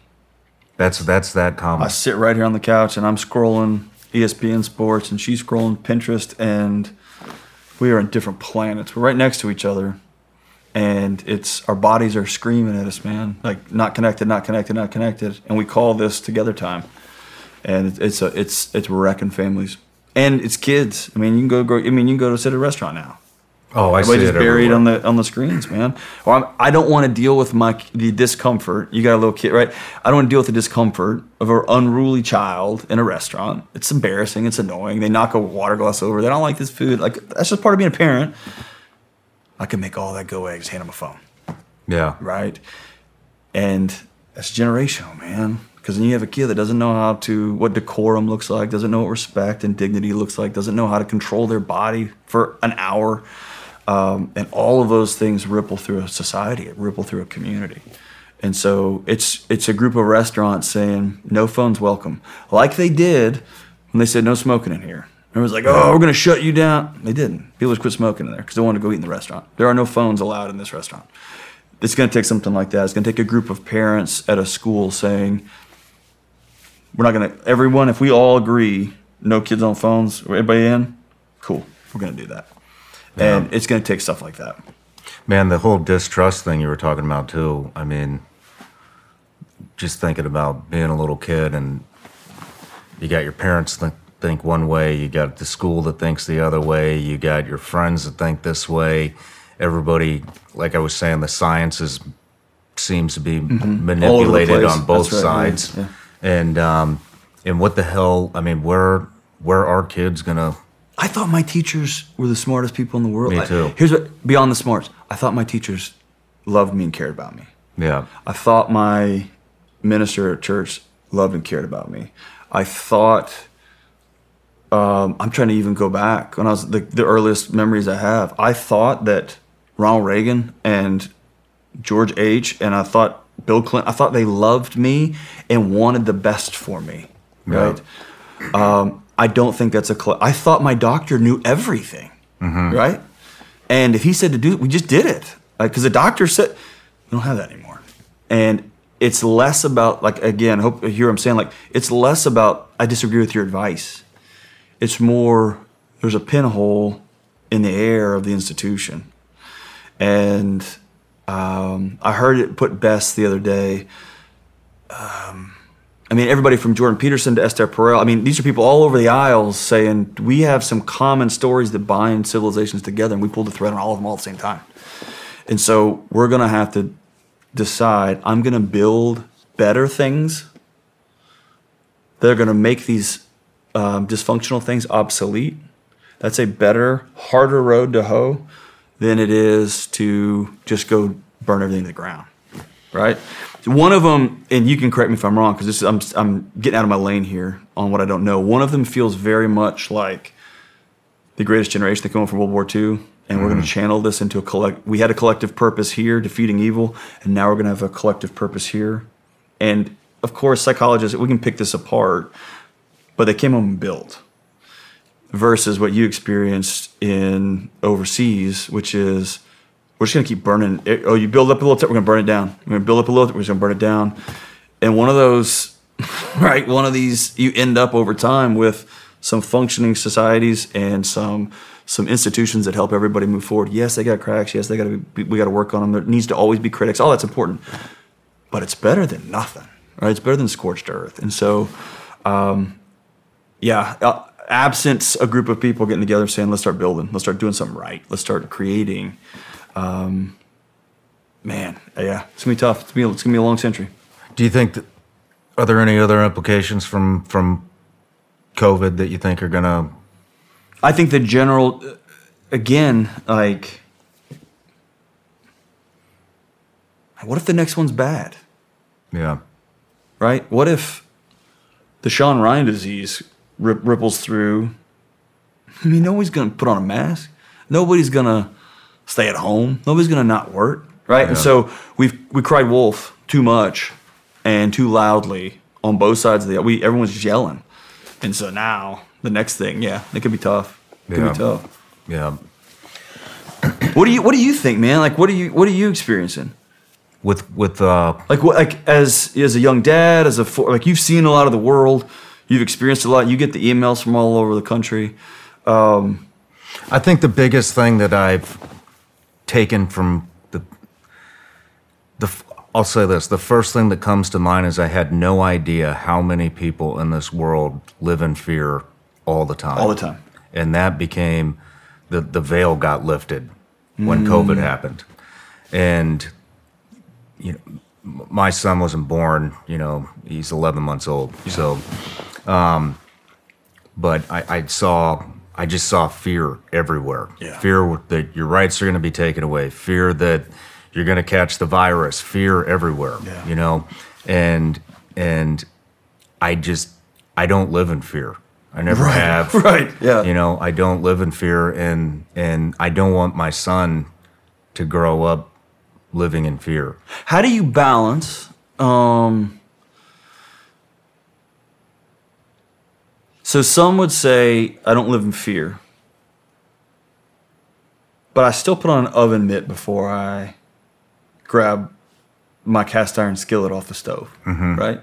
That's that's that common. I sit right here on the couch and I'm scrolling ESPN Sports, and she's scrolling Pinterest, and we are on different planets. We're right next to each other, and it's our bodies are screaming at us, man. Like not connected, not connected, not connected, and we call this together time, and it's a it's it's wrecking families, and it's kids. I mean, you can go. grow- I mean, you can go to sit at a restaurant now. Oh, I Everybody see just it buried everywhere. on the on the screens, man. Or I'm, I don't want to deal with my the discomfort. You got a little kid, right? I don't want to deal with the discomfort of an unruly child in a restaurant. It's embarrassing. It's annoying. They knock a water glass over. They don't like this food. Like that's just part of being a parent. I can make all that go away. Just hand them a phone, yeah. right? And that's generational, man. Because then you have a kid that doesn't know how to what decorum looks like, doesn't know what respect and dignity looks like, doesn't know how to control their body for an hour, um, and all of those things ripple through a society, it ripple through a community. And so it's it's a group of restaurants saying no phones welcome, like they did when they said no smoking in here. Everyone's like, oh, we're gonna shut you down. They didn't. People just quit smoking in there because they wanted to go eat in the restaurant. There are no phones allowed in this restaurant. It's gonna take something like that. It's gonna take a group of parents at a school saying, we're not gonna everyone. If we all agree, no kids on phones. Everybody in, cool. We're gonna do that. And it's gonna take stuff like that. Man, the whole distrust thing you were talking about too. I mean, just thinking about being a little kid and you got your parents think, think one way, you got the school that thinks the other way, you got your friends that think this way. Everybody, like I was saying, the sciences seems to be Mhm. The manipulated on both right, yeah, sides. yeah. And um, and what the hell? I mean, where where are kids gonna? I thought my teachers were the smartest people in the world. Me too. here's what beyond the smarts. I thought my teachers loved me and cared about me. Yeah. I thought my minister at church loved and cared about me. I thought um, I'm trying to even go back when I was the, the earliest memories I have. I thought that Ronald Reagan and George H. and I thought Bill Clinton. I thought they loved me and wanted the best for me. Right. Um, I don't think that's a. Cl- I thought my doctor knew everything. Mhm. Right. And if he said to do it, we just did it. Because the doctor said we don't have that anymore. And it's less about like again, I hope you hear what I'm saying. Like it's less about I disagree with your advice. It's more there's a pinhole in the air of the institution, and um, I heard it put best the other day. Um, I mean, everybody from Jordan Peterson to Esther Perel. I mean, these are people all over the aisles saying we have some common stories that bind civilizations together, and we pulled the thread on all of them all at the same time. And so we're going to have to decide I'm going to build better things that are going to make these um, dysfunctional things obsolete. That's a better, harder road to hoe than it is to just go burn everything to the ground, right? One of them, and you can correct me if I'm wrong, because I'm I'm getting out of my lane here on what I don't know. One of them feels very much like the Greatest Generation that came from World War II, and we're going to mm. channel this into a collect. We had a collective purpose here, defeating evil, and now we're going to have a collective purpose here. And of course, psychologists we can pick this apart, but they came home and built versus what you experienced in overseas, which is we're just gonna keep burning. It. Oh, you build up a little, we're gonna burn it down. We're gonna build up a little, we're just gonna burn it down. And one of those, right? One of these, you end up over time with some functioning societies and some some institutions that help everybody move forward. Yes, they got cracks. Yes, they got to be, we got to work on them. There needs to always be critics. All that's important, but it's better than nothing, right? It's better than scorched earth. And so, um, yeah, uh, absence a group of people getting together saying, let's start building, let's start doing something right, let's start creating. Um, man, yeah, it's gonna be tough. It's gonna be, it's gonna be a long century. Do you think that are there any other implications from from COVID that you think are gonna? I think the general, again, like, what if the next one's bad? Yeah. Right. What if the Shawn Ryan disease rip, ripples through? I mean, nobody's gonna put on a mask. Nobody's gonna stay at home. Nobody's gonna not work. Right. Yeah. And so we've we cried wolf too much and too loudly on both sides of the. We everyone's yelling, and so now the next thing, yeah, it could be tough. It could Yeah. be tough. Yeah. What do you What do you think, man? Like, what are you What are you experiencing? With with uh Like, what like as as a young dad, as a like you've seen a lot of the world, you've experienced a lot. You get the emails from all over the country. Um, I think the biggest thing that I've taken from the the I'll say this, the first thing that comes to mind is I had no idea how many people in this world live in fear all the time. All the time. And that became the the veil got lifted when Mm. COVID happened. And you know, my son wasn't born, you know, he's 11 months old. So um but I, I saw I just saw fear everywhere. Yeah. Fear that your rights are going to be taken away. Fear that you're going to catch the virus. Fear everywhere. Yeah. You know, and and I just I don't live in fear. I never Right, have. right, yeah. You know, I don't live in fear, and and I don't want my son to grow up living in fear. how do you balance? Um, so some would say I don't live in fear, but I still put on an oven mitt before I grab my cast iron skillet off the stove. Mm-hmm. Right.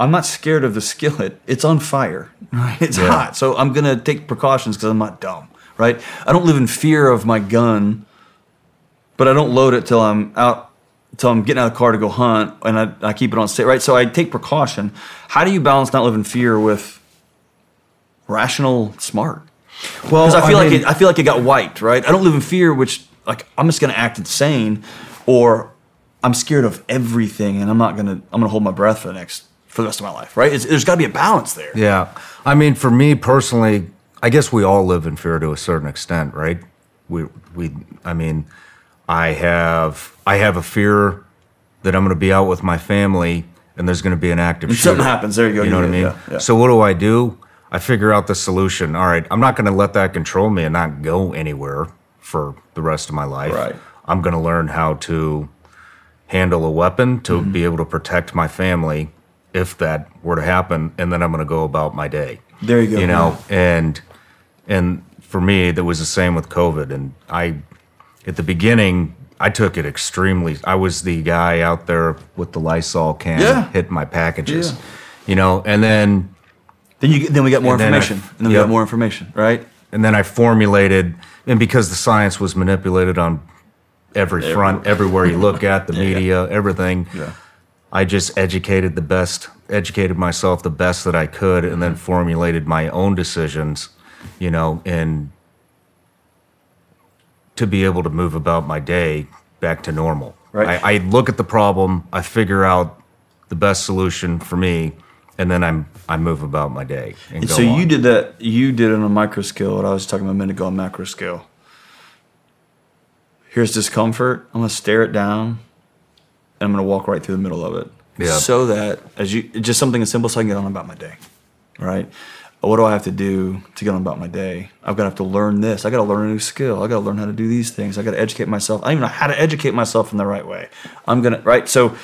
I'm not scared of the skillet. It's on fire. Right. It's Yeah. hot. So I'm gonna take precautions because I'm not dumb. Right. I don't live in fear of my gun but I don't load it till I'm out, till I'm getting out of the car to go hunt, and I, I keep it on state, right? So I take precaution. How do you balance not living in fear with rational smart? Well, Because I feel like mean- it, I feel like it got wiped, right? I don't live in fear, which like I'm just gonna act insane, or I'm scared of everything, and I'm not gonna I'm gonna hold my breath for the next for the rest of my life, right? It's, there's got to be a balance there. Yeah. I mean, for me personally, I guess we all live in fear to a certain extent, right? We, we, I mean, I have, I have a fear that I'm going to be out with my family and there's going to be an active shooter. something happens, there you go, You know you what I mean? yeah, yeah. So what do I do? I figure out the solution. All right, I'm not going to let that control me and not go anywhere for the rest of my life. Right. I'm going to learn how to handle a weapon to Mm-hmm. be able to protect my family if that were to happen, and then I'm going to go about my day. There you go. You know, and and for me, that was the same with COVID. And I, at the beginning, I took it extremely. I was the guy out there with the Lysol can Yeah. hitting my packages, Yeah. you know, and then Then you then we got more And then I- information. and then we yep. got more information, right? and then I formulated, and because the science was manipulated on every front, everywhere you look at, the media, everything, Yeah. I just educated the best, educated myself the best that I could, and then formulated my own decisions, you know, and to be able to move about my day back to normal. Right. I, I look at the problem, I figure out the best solution for me, and then I'm I move about my day. And, And go so you on. did that. You did it on a micro scale. What I was talking about a minute ago on macro scale. Here's discomfort. I'm gonna stare it down, and I'm gonna walk right through the middle of it. Yeah. So that as you just something as simple so I can get on about my day, right? What do I have to do to get on about my day? I've got to have to learn this. I got to learn a new skill. I got to learn how to do these things. I got to educate myself. I don't even know how to educate myself in the right way. I'm gonna right. So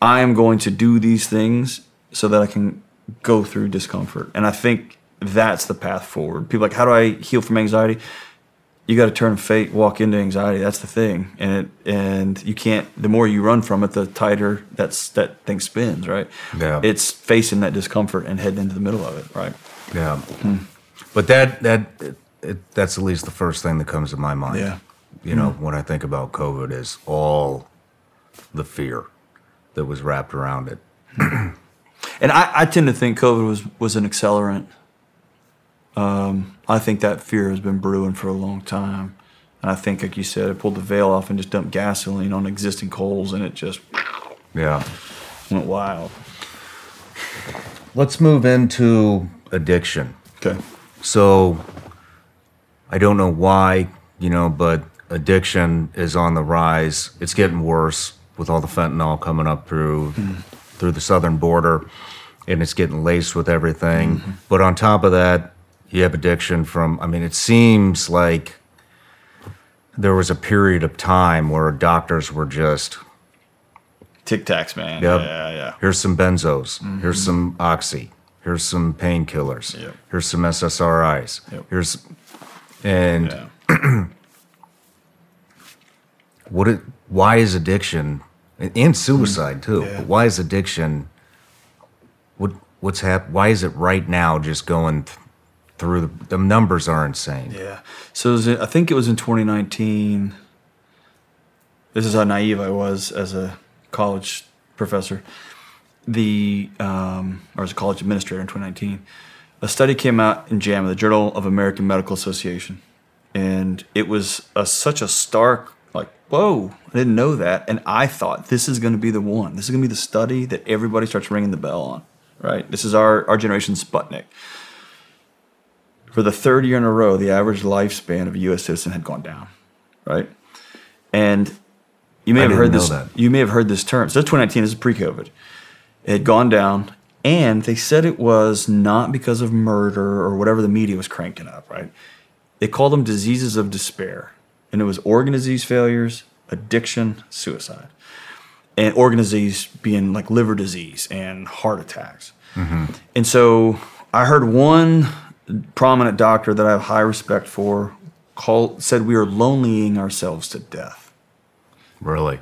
I am going to do these things so that I can go through discomfort. And I think that's the path forward. People are like, how do I heal from anxiety? You got to turn fate, walk into anxiety. That's the thing, and it, and you can't. The more you run from it, the tighter that's that thing spins. Right? Yeah. It's facing that discomfort and heading into the middle of it. Right? Yeah. Hmm. But that that it, it, that's at least the first thing that comes to my mind. Yeah. You know, hmm. when I think about COVID, is all the fear that was wrapped around it. Hmm. And I, I tend to think COVID was was an accelerant. Um, I think that fear has been brewing for a long time, and I think, like you said, it pulled the veil off and just dumped gasoline on existing coals, and it just Yeah. went wild. Let's move into addiction. Okay. So I don't know why, you know, but addiction is on the rise. It's getting worse with all the fentanyl coming up through through the southern border and it's getting laced with everything. Mm-hmm. But on top of that, you have addiction from I mean, it seems like there was a period of time where doctors were just Tic Tacs, man. Yep. Yeah, yeah. Here's some benzos. Mm-hmm. Here's some oxy. Here's some painkillers. Yep. Here's some SSRIs. Yep. Here's and Yeah. what it, why is addiction and- suicide too? Yeah. But why is addiction what what's hap why is it right now just going th- through the, the numbers are insane. Yeah. So it was, I think it was in 2019. This is how naive I was as a college professor. The um, or as a college administrator in 2019, a study came out in JAMA, the Journal of American Medical Association, and it was a, such a stark whoa! I didn't know that, and I thought this is going to be the one. This is going to be the study that everybody starts ringing the bell on. Right? This is our our generation's Sputnik. For the third year in a row, the average lifespan of a U.S. citizen had gone down, right? And you may I have heard this. that. You may have heard this term. So that's 2019. This is pre-COVID. It had gone down, and they said it was not because of murder or whatever the media was cranking up. Right? They called them diseases of despair, and it was organ disease failures, addiction, suicide, and organ disease being like liver disease and heart attacks. Mm-hmm. And so I heard one prominent doctor that I have high respect for call said we are lonelying ourselves to death. Really.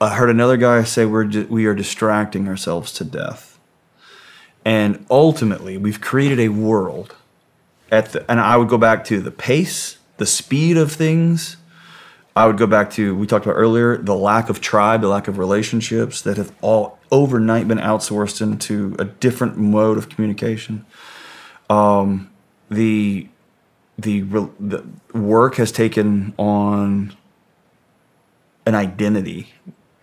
I heard another guy say we're we are distracting ourselves to death. And ultimately, we've created a world at the and I would go back to the pace, the speed of things. I would go back to we talked about earlier the lack of tribe, the lack of relationships that have all overnight been outsourced into a different mode of communication. Um, the the the work has taken on an identity.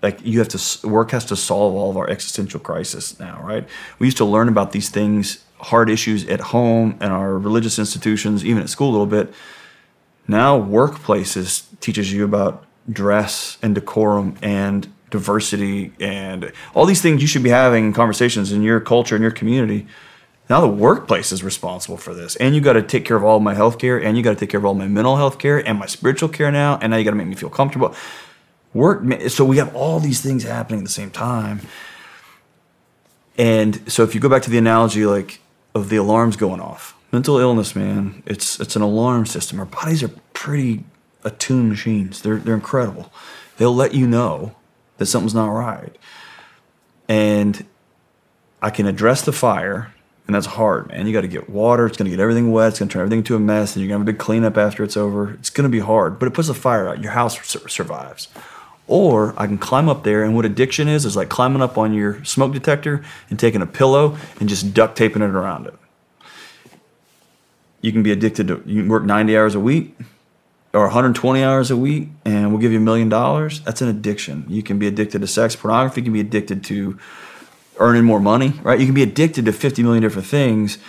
Like you have to work has to solve all of our existential crisis now, right? We used to learn about these things, hard issues at home and our religious institutions, even at school a little bit. Now workplaces teaches you about dress and decorum and diversity and all these things you should be having conversations in your culture in your community. Now the workplace is responsible for this, and you got to take care of all my health care, and you got to take care of all my mental health care and my spiritual care now, and now you got to make me feel comfortable. Work, so we have all these things happening at the same time, and so if you go back to the analogy like of the alarms going off, mental illness, man, it's it's an alarm system. Our bodies are pretty attuned machines. They're they're incredible. They'll let you know that something's not right, and I can address the fire. And that's hard, man. You got to get water. It's going to get everything wet. It's going to turn everything into a mess. And you're going to have a big cleanup after it's over. It's going to be hard, but it puts the fire out. Your house sur- survives. Or I can climb up there, and what addiction is is like climbing up on your smoke detector and taking a pillow and just duct taping it around it. You can be addicted to. You can work 90 hours a week or 120 hours a week, and we'll give you a million dollars. That's an addiction. You can be addicted to sex, pornography. You can be addicted to earning more money, right? You can be addicted to 50 million different things,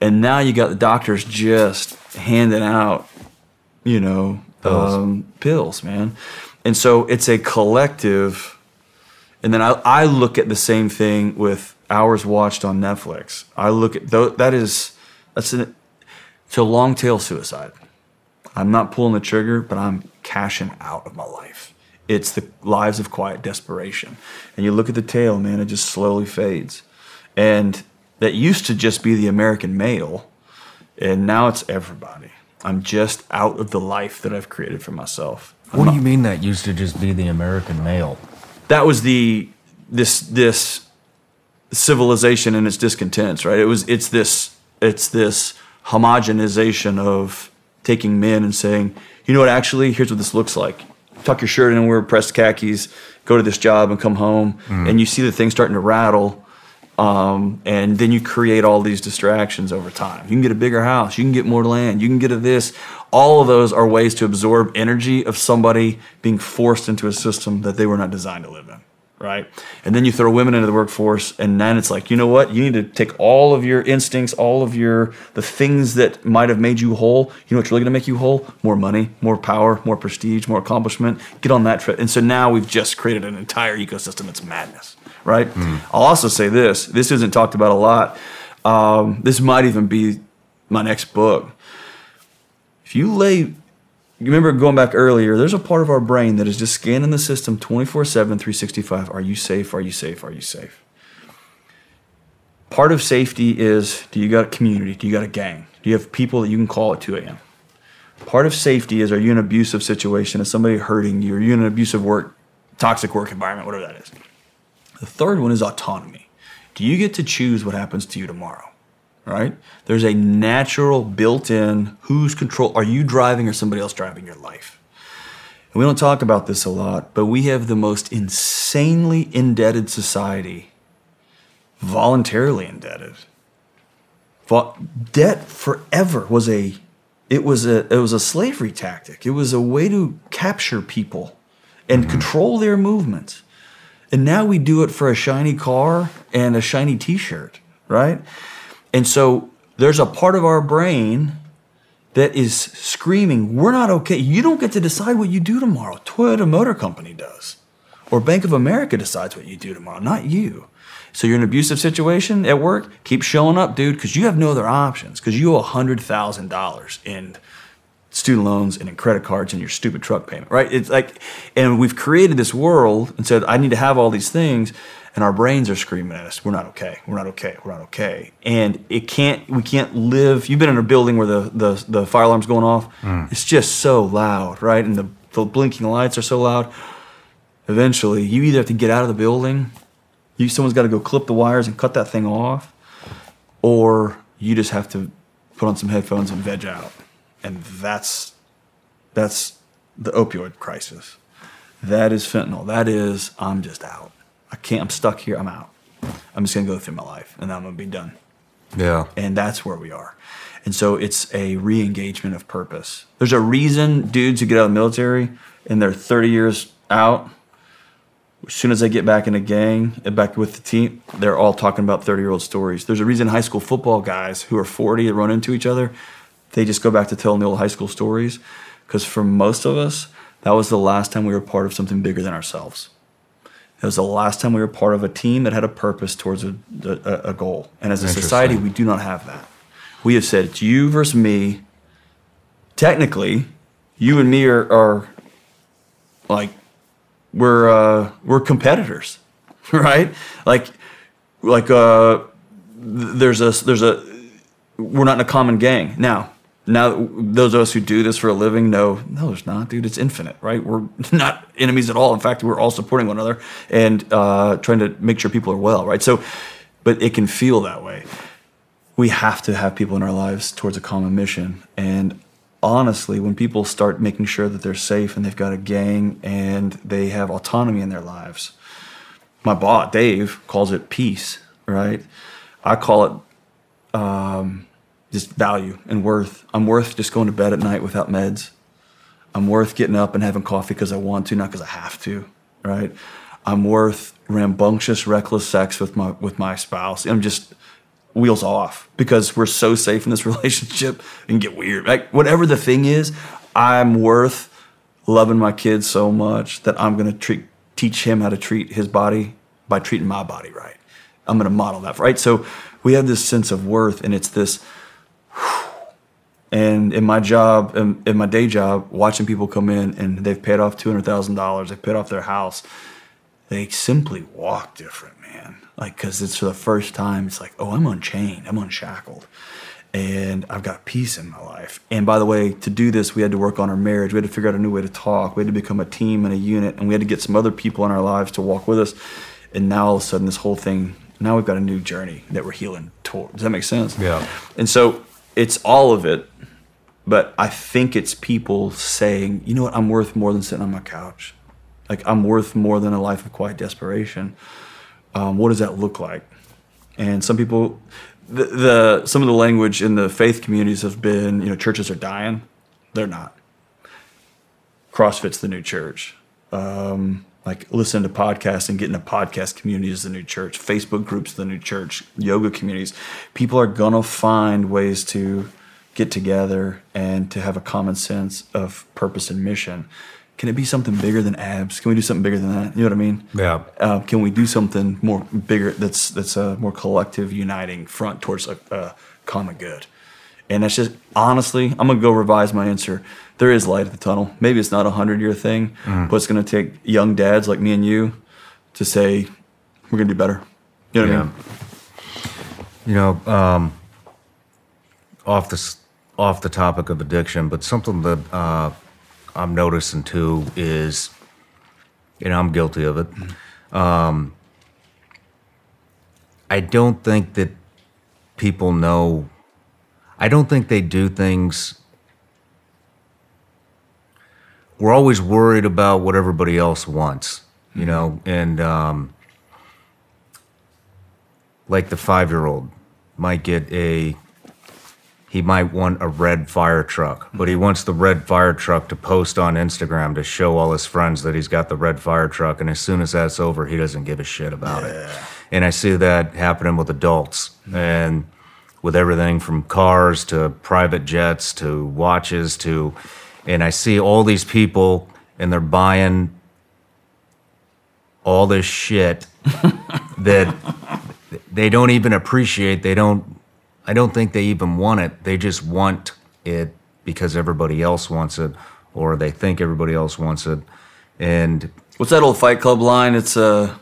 and now you got the doctors just handing out, you know, Pills. Um, pills, man. And so it's a collective. And then I, I look at the same thing with hours watched on Netflix. I look at tho- that is that's an a long tail suicide. I'm not pulling the trigger, but I'm cashing out of my life. It's the lives of quiet desperation. And you look at the tail, man, it just slowly fades. And that used to just be the American male, and now it's everybody. I'm just out of the life that I've created for myself. I'm What do not- you mean that used to just be the American male? that was the this this civilization and its discontents, right? It was it's this it's this homogenization of taking men and saying, you know what, actually, here's what this looks like. Tuck your shirt in wear pressed khakis, go to this job and come home, and you see the thing starting to rattle. Um, and then you create all these distractions over time. You can get a bigger house, you can get more land, you can get a this. All of those are ways to absorb energy of somebody being forced into a system that they were not designed to live in, right? And then you throw women into the workforce, and then it's like, you know what? You need to take all of your instincts, all of your the things that might have made you whole. You know what's really going to make you whole? More money, more power, more prestige, more accomplishment. Get on that trip. And so now we've just created an entire ecosystem that's madness right? I'll also say this this isn't talked about a lot. Um, this might even be my next book. If you lay, you remember going back earlier, there's a part of our brain that is just scanning the system 24 7, 365. Are you safe? Are you safe? Are you safe? Part of safety is do you got a community? Do you got a gang? Do you have people that you can call at 2 a.m.? Part of safety is are you in an abusive situation? Is somebody hurting you? Are you in an abusive work, toxic work environment, whatever that is? The third one is autonomy. Do you get to choose what happens to you tomorrow? Right? There's a natural built in who's control are you driving or somebody else driving your life? And we don't talk about this a lot, but we have the most insanely indebted society, voluntarily indebted. Debt forever was a it was a it was a slavery tactic. It was a way to capture people and mm-hmm. control their movements. And now we do it for a shiny car and a shiny t shirt, right? And so there's a part of our brain that is screaming, We're not okay. You don't get to decide what you do tomorrow. Toyota Motor Company does. Or Bank of America decides what you do tomorrow, not you. So you're in an abusive situation at work, keep showing up, dude, because you have no other options, because you owe $100,000 in student loans and in credit cards and your stupid truck payment, right? It's like, and we've created this world and said, I need to have all these things. And our brains are screaming at us, we're not okay, we're not okay, we're not okay. And it can't, we can't live. You've been in a building where the, the, the fire alarm's going off. Mm. It's just so loud, right? And the, the blinking lights are so loud. Eventually, you either have to get out of the building, you, someone's got to go clip the wires and cut that thing off, or you just have to put on some headphones and veg out and that's that's the opioid crisis. That is fentanyl. That is I'm just out. I can't. I'm stuck here. I'm out. I'm just gonna go through my life, and then I'm gonna be done. Yeah. And that's where we are. And so it's a re-engagement of purpose. There's a reason dudes who get out of the military and they're 30 years out. As soon as they get back in a gang and back with the team, they're all talking about 30 year old stories. There's a reason high school football guys who are 40 run into each other they just go back to telling the old high school stories because for most of us that was the last time we were part of something bigger than ourselves it was the last time we were part of a team that had a purpose towards a, a, a goal. And as a society we do not have that. We have said it's you versus me. Technically you and me are, are like we're uh, we're competitors right? Like like uh there's a there's a we're not in a common gang. Now now those of us who do this for a living know no there's not dude. It's infinite right? We're not enemies at all. In fact we're all supporting one another and uh, trying to make sure people are well right? So but it can feel that way. We have to have people in our lives towards a common mission. And honestly when people start making sure that they're safe and they've got a gang and they have autonomy in their lives my boss dave calls it peace right? I call it um, just value and worth. I'm worth just going to bed at night without meds. I'm worth getting up and having coffee because I want to, not because I have to, right? I'm worth rambunctious, reckless sex with my with my spouse. I'm just wheels off because we're so safe in this relationship and get weird. Like whatever the thing is, I'm worth loving my kids so much that I'm gonna treat teach him how to treat his body by treating my body right. I'm gonna model that, right? So we have this sense of worth, and it's this and in my job, in, in, my day job, watching people come in and they've paid off two hundred thousand dollars, they've paid off their house, they simply walk different, man. Like, cause it's for the first time, it's like, oh, I'm unchained, I'm unshackled, and I've got peace in my life. And by the way, to do this, we had to work on our marriage. We had to figure out a new way to talk. We had to become a team and a unit, and we had to get some other people in our lives to walk with us. And now all of a sudden, this whole thing, now we've got a new journey that we're healing toward. Does that make sense? Yeah. And so it's all of it but I think it's people saying, you know what, I'm worth more than sitting on my couch. Like I'm worth more than a life of quiet desperation. Um, what does that look like? And some people, the, the some of the language in the faith communities have been, you know, churches are dying. They're not. CrossFit's the new church. Um, like listen to podcasts and getting a podcast community is the new church. Facebook groups the new church. Yoga communities. People are gonna find ways to get together and to have a common sense of purpose and mission. Can it be something bigger than abs? Can we do something bigger than that? You know what I mean? Yeah. Uh, can we do something more bigger? That's that's a more collective, uniting front towards a, a common good. And that's just honestly, I'm gonna go revise my answer. There is light at the tunnel. Maybe it's not a hundred year thing, mm. but it's gonna take young dads like me and you to say we're gonna do better. You know what yeah. I mean? You know, um, off this off the topic of addiction, but something that uh, I'm noticing too is, and I'm guilty of it. Um, I don't think that people know. I don't think they do things. We're always worried about what everybody else wants, you mm-hmm. know, and um, like the five year old might get a he might want a red fire truck, but he wants the red fire truck to post on Instagram to show all his friends that he's got the red fire truck. And as soon as that's over, he doesn't give a shit about yeah. it. And I see that happening with adults and with everything from cars to private jets to watches to, and I see all these people and they're buying all this shit that they don't even appreciate. They don't I don't think they even want it. They just want it because everybody else wants it, or they think everybody else wants it. And what's that old Fight Club line? It's uh,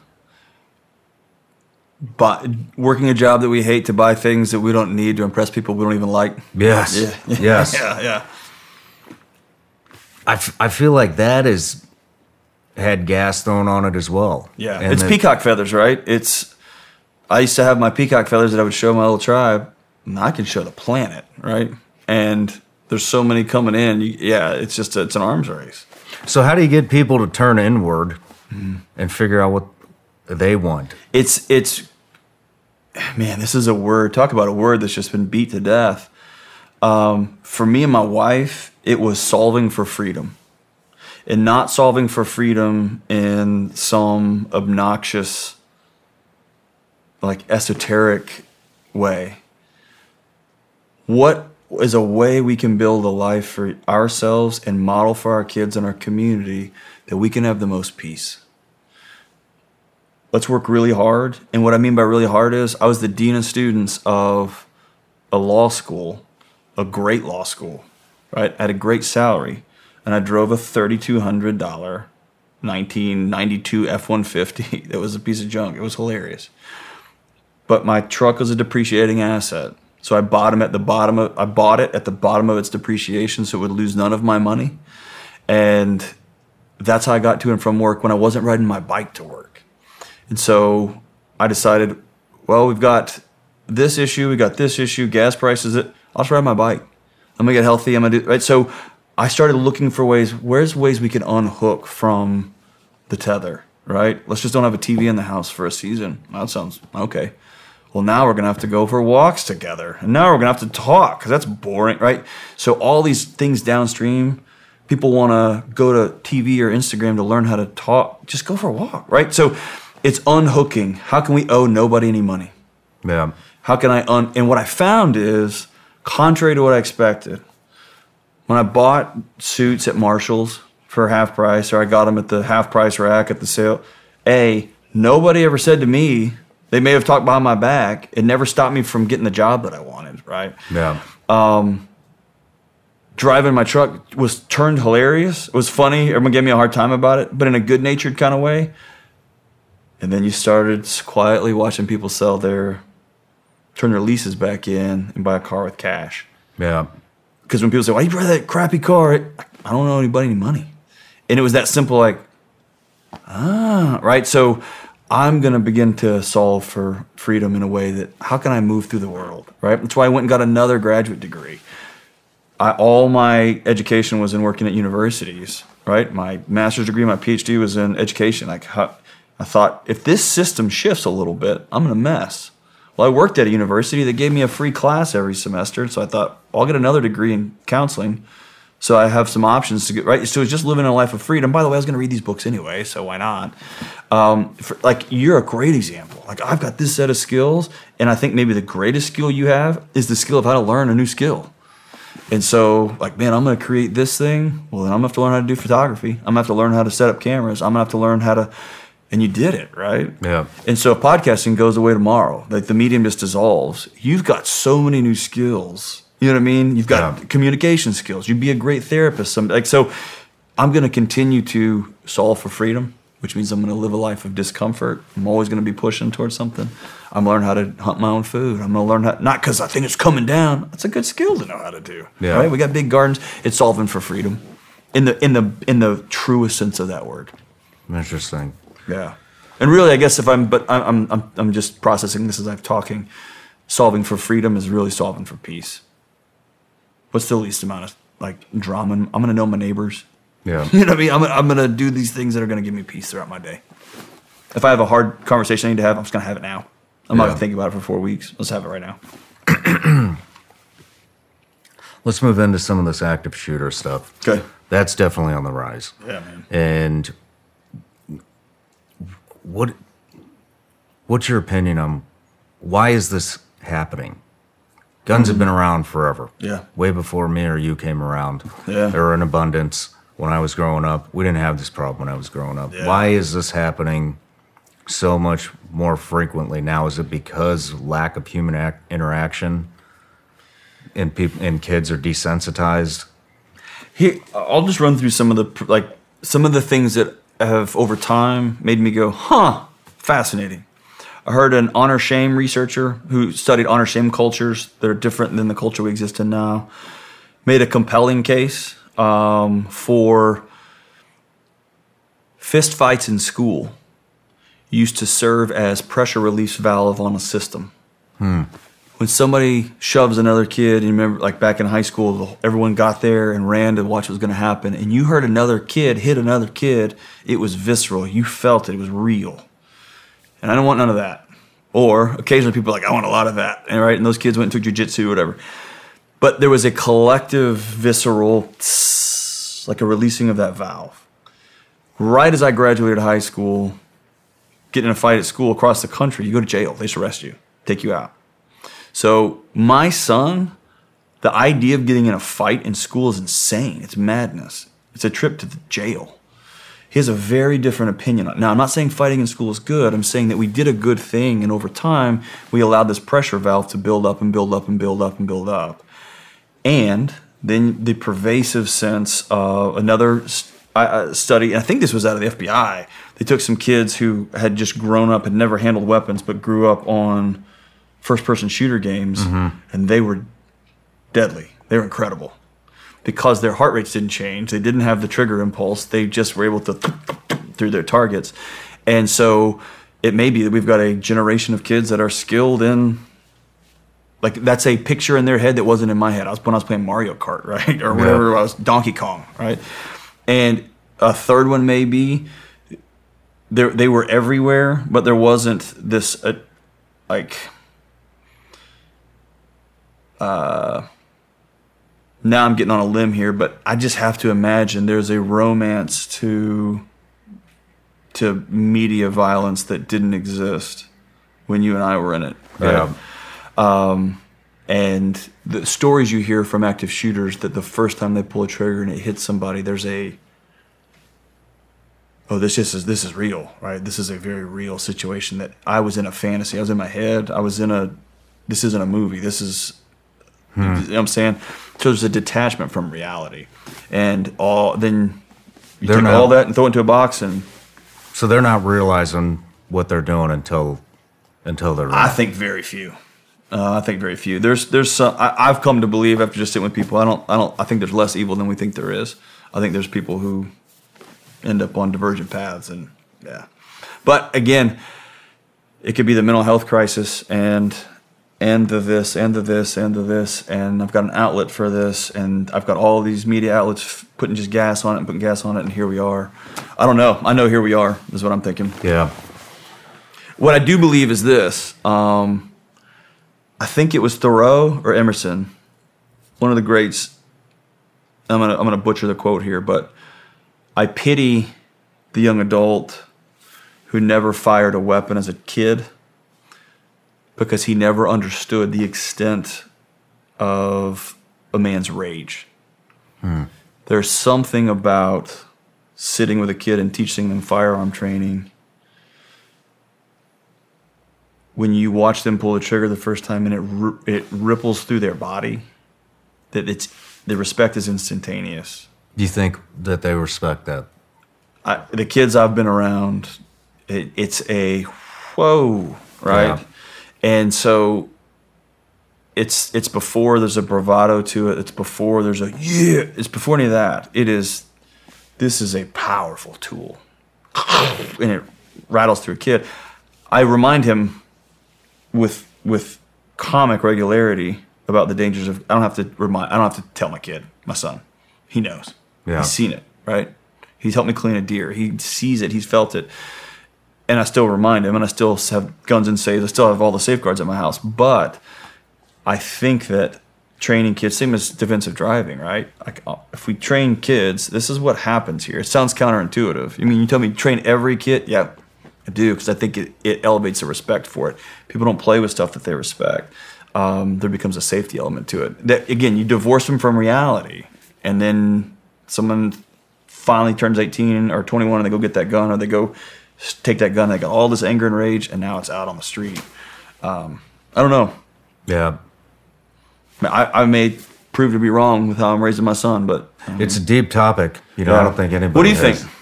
buy, working a job that we hate to buy things that we don't need to impress people we don't even like. Yes. Yeah. Yes. yeah. Yeah. I, f- I feel like that is had gas thrown on it as well. Yeah. And it's peacock feathers, right? It's I used to have my peacock feathers that I would show my little tribe I can show the planet, right? And there's so many coming in. yeah, it's just a, it's an arms race. So how do you get people to turn inward mm. and figure out what they want? It's it's man, this is a word. Talk about a word that's just been beat to death. Um, for me and my wife, it was solving for freedom, and not solving for freedom in some obnoxious, like esoteric way what is a way we can build a life for ourselves and model for our kids and our community that we can have the most peace? Let's work really hard. And what I mean by really hard is I was the dean of students of a law school, a great law school, right? At a great salary. And I drove a $3,200 1992 F 150 that was a piece of junk. It was hilarious. But my truck was a depreciating asset So I bought them at the bottom of I bought it at the bottom of its depreciation, so it would lose none of my money, and that's how I got to and from work when I wasn't riding my bike to work. And so I decided, well, we've got this issue, we got this issue, gas prices. It I'll just ride my bike. I'm gonna get healthy. I'm gonna do right. So I started looking for ways. Where's ways we can unhook from the tether? Right. Let's just don't have a TV in the house for a season. That sounds okay well, now we're to have to go for walks together. And now we're to have to talk because that's boring, right? So, all these things downstream, people want to go to TV or Instagram to learn how to talk. Just go for a walk, right? So, it's unhooking. How can we owe nobody any money? Yeah. How can I un. And what I found is, contrary to what I expected, when I bought suits at Marshall's for half price, or I got them at the half price rack at the sale, A, nobody ever said to me, they may have talked behind my back. It never stopped me from getting the job that I wanted, right? Yeah. Um, driving my truck was turned hilarious. It was funny. Everyone gave me a hard time about it, but in a good natured kind of way. And then you started quietly watching people sell their, turn their leases back in and buy a car with cash. Yeah. Because when people say, why you drive that crappy car? I don't know anybody any money. And it was that simple, like, ah, right? So I'm going to begin to solve for freedom in a way that how can I move through the world, right? That's why I went and got another graduate degree. I, all my education was in working at universities, right? My master's degree, my PhD was in education. Like, I thought if this system shifts a little bit, I'm going to mess. Well, I worked at a university that gave me a free class every semester, so I thought I'll get another degree in counseling so I have some options to get right. So it's just living a life of freedom. By the way, I was going to read these books anyway, so why not? Um, for, like you're a great example. Like I've got this set of skills, and I think maybe the greatest skill you have is the skill of how to learn a new skill. And so, like, man, I'm going to create this thing. Well, then I'm going to have to learn how to do photography. I'm going to have to learn how to set up cameras. I'm going to have to learn how to. And you did it, right? Yeah. And so if podcasting goes away tomorrow, like the medium just dissolves, you've got so many new skills you know what I mean? You've got yeah. communication skills. You'd be a great therapist. Some, like so, I'm going to continue to solve for freedom, which means I'm going to live a life of discomfort. I'm always going to be pushing towards something. I'm learning how to hunt my own food. I'm going to learn how not because I think it's coming down. That's a good skill to know how to do. Yeah. Right? We got big gardens. It's solving for freedom, in the in the in the truest sense of that word. Interesting. Yeah. And really, I guess if I'm, but I'm, I'm, I'm just processing this as I'm talking. Solving for freedom is really solving for peace what's the least amount of like drama? I'm gonna know my neighbors. Yeah. You know what I mean? I'm, I'm gonna do these things that are gonna give me peace throughout my day. If I have a hard conversation I need to have, I'm just gonna have it now. I'm not gonna think about it for four weeks. Let's have it right now. Let's move into some of this active shooter stuff. Okay. That's definitely on the rise. Yeah, man. And what what's your opinion on why is this happening? Guns have been around forever. Yeah. Way before me or you came around. Yeah. They were in abundance when I was growing up. We didn't have this problem when I was growing up. Yeah. Why is this happening so much more frequently now? Is it because lack of human ac- interaction and people and kids are desensitized? Here, I'll just run through some of the like some of the things that have over time made me go, "Huh, fascinating." I heard an honor shame researcher who studied honor shame cultures that are different than the culture we exist in now, made a compelling case um, for fist fights in school used to serve as pressure release valve on a system. Hmm. When somebody shoves another kid, and remember, like back in high school, everyone got there and ran to watch what was going to happen, and you heard another kid hit another kid, it was visceral. You felt it, it was real. And I don't want none of that. Or occasionally people are like, I want a lot of that. And right, and those kids went and took jujitsu or whatever. But there was a collective visceral tss, like a releasing of that valve. Right as I graduated high school, getting in a fight at school across the country, you go to jail. They just arrest you, take you out. So my son, the idea of getting in a fight in school is insane. It's madness. It's a trip to the jail he has a very different opinion. Now, I'm not saying fighting in school is good. I'm saying that we did a good thing, and over time, we allowed this pressure valve to build up and build up and build up and build up. And then the pervasive sense of another study, I think this was out of the FBI. They took some kids who had just grown up, had never handled weapons, but grew up on first person shooter games, Mm-hmm. and they were deadly. They were incredible because their heart rates didn't change. They didn't have the trigger impulse. They just were able to through their targets, and so it may be that we've got a generation of kids that are skilled in. Like that's a picture in their head that wasn't in my head. I was when I was playing Mario Kart, right, or whatever. I was Donkey Kong, right, and a third one may be there they were everywhere, but there wasn't this uh, like uh now I'm getting on a limb here, but I just have to imagine there's a romance to to media violence that didn't exist when you and I were in it. right? Um, and the stories you hear from active shooters that the first time they pull a trigger and it hits somebody, there's a oh this just is this is real right this is a very real situation that i was in a fantasy i was in my head i was in a this isn't a movie this is you know what i'm saying? So there's a detachment from reality. And all then you They're take not- all that and throw it into a box and So they're not realizing what they're doing until until they're. i think very few. Uh, i think very few. There's there's some I, i've come to believe after just sitting with people i don't i don't i think there's less evil than we think there is. I think there's people who end up on divergent paths and yeah. But again it could be the mental health crisis and and the this and the this and the this and i've got an outlet for this and i've got all these media outlets f- putting just gas on it and putting gas on it and here we are. I don't know. I know here we are is what i'm thinking. Yeah. what i do believe is this um, i think it was thoreau or emerson one of the greats i'm gonna i'm gonna butcher the quote here but I pity the young adult who never fired a weapon as a kid because he never understood the extent of a man's rage. Hmm. There's something about sitting with a kid and teaching them firearm training when you watch them pull the trigger the first time and it it ripples through their body that it's the respect is instantaneous. Do you think that they respect that? I, the kids I've been around, it, it's a whoa, right? Yeah. And so it's it's before there's a bravado to it. It's before there's a yeah. It's before any of that. It is. This is a powerful tool, and it rattles through a kid. I remind him with with comic regularity about the dangers of. I don't have to remind. I don't have to tell my kid, my son. He knows. Yeah. He's seen it, right? He's helped me clean a deer. He sees it. He's felt it. And I still remind him, and I still have guns and safes. I still have all the safeguards at my house. But I think that training kids, same as defensive driving, right? Like uh, if we train kids, this is what happens here. It sounds counterintuitive. I mean, you tell me train every kid, yeah, I do because I think it, it elevates the respect for it. People don't play with stuff that they respect. Um, there becomes a safety element to it. That again, you divorce them from reality, and then someone finally turns 18 or 21 and they go get that gun or they go take that gun they got all this anger and rage and now it's out on the street um, i don't know Yeah. I, I may prove to be wrong with how i'm raising my son but um, It's a deep topic. You know, I don't think anybody. what do you has- think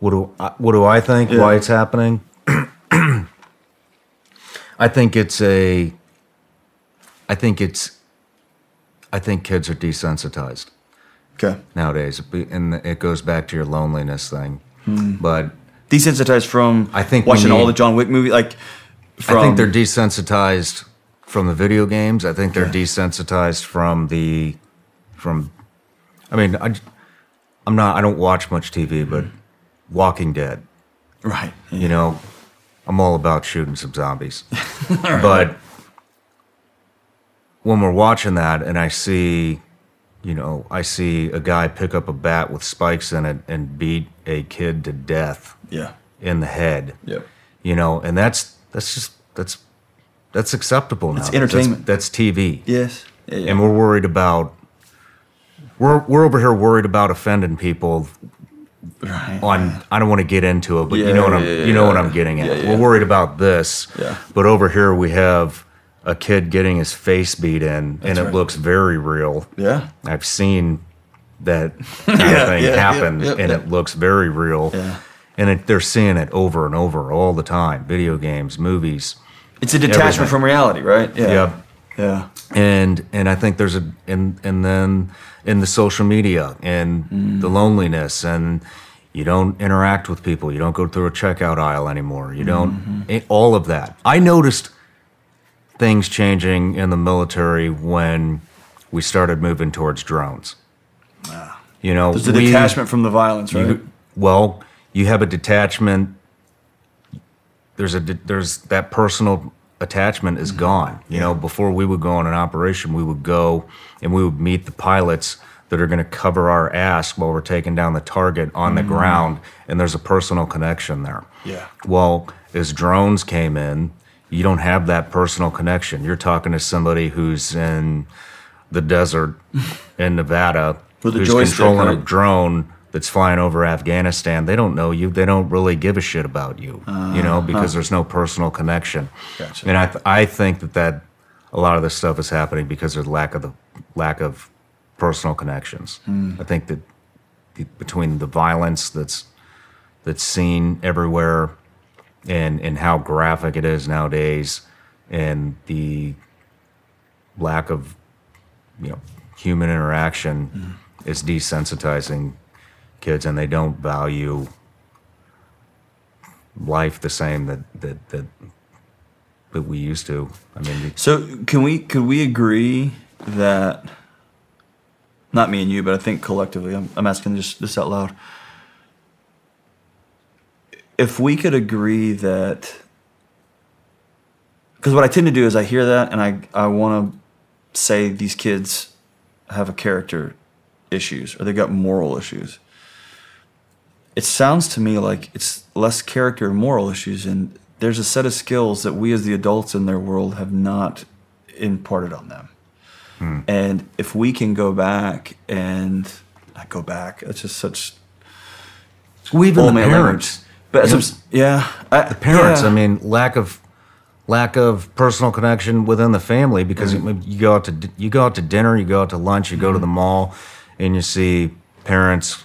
What do I, what do I think? Yeah. Why it's happening? I think it's a. I think it's. I think kids are desensitized okay nowadays, and it goes back to your loneliness thing. But desensitized from I think watching all the john wick movies like from I think they're desensitized from the video games. I think they're desensitized from the from. I mean, I, I'm not. I don't watch much TV, mm-hmm. but Walking Dead. right You know, I'm all about shooting some zombies. But when we're watching that and I see, you know, I see a guy pick up a bat with spikes in it and beat a kid to death yeah in the head. Yep. You know, and that's that's just that's that's acceptable now. It's entertainment. That's, that's TV. yes yeah, yeah. And we're worried about we're we're over here worried about offending people right. on I don't want to get into it, but you know what I'm yeah, you know what. I'm getting at. Yeah, yeah. We're worried about this. Yeah. But over here we have a kid getting his face beat in and it right. looks very real. yeah I've seen that kind Yeah, of thing yeah, happen yeah, yeah, and yeah. it looks very real. Yeah. And it, they're seeing it over and over all the time. Video games, movies. It's a detachment everything. from reality, right? Yeah. Yep. Yeah. and and I think there's a and and then in the social media and the loneliness and you don't interact with people you don't go through a checkout aisle anymore you don't eh, all of that I noticed things changing in the military when we started moving towards drones you know There's a we- detachment from the violence, right? you- well, you have a detachment. There's a there's that personal attachment is gone. You know, before we would go on an operation, we would go and we would meet the pilots that are going to cover our ass while we're taking down the target on the Mhm. ground, and there's a personal connection there. Yeah. Well, as drones came in, you don't have that personal connection. You're talking to somebody who's in the desert in Nevada who's controlling a drone that's flying over Afghanistan. They don't know you. They don't really give a shit about you, you know, because Uh-huh. there's no personal connection. Gotcha. And I, th- I think that that a lot of this stuff is happening because of the lack of the lack of personal connections. Hmm. I think that the, between the violence that's that's seen everywhere and and how graphic it is nowadays and the lack of you know human interaction is desensitizing kids and they don't value life the same that that that, that we used to i mean So can we could we agree that not me and you, but I think collectively, I'm, I'm asking this this out loud. If we could agree that, because what I tend to do is I hear that and I I want to say these kids have a character issues or they've got moral issues. It sounds to me like it's less character and moral issues, and there's a set of skills that we as the adults in their world have not imparted on them. And if we can go back and not go back, it's just such. well, even old the parents. But You know, yeah, I, the parents yeah. i mean lack of lack of personal connection within the family because Mm-hmm. you, you go out to you go out to dinner you go out to lunch you go to the mall and you see parents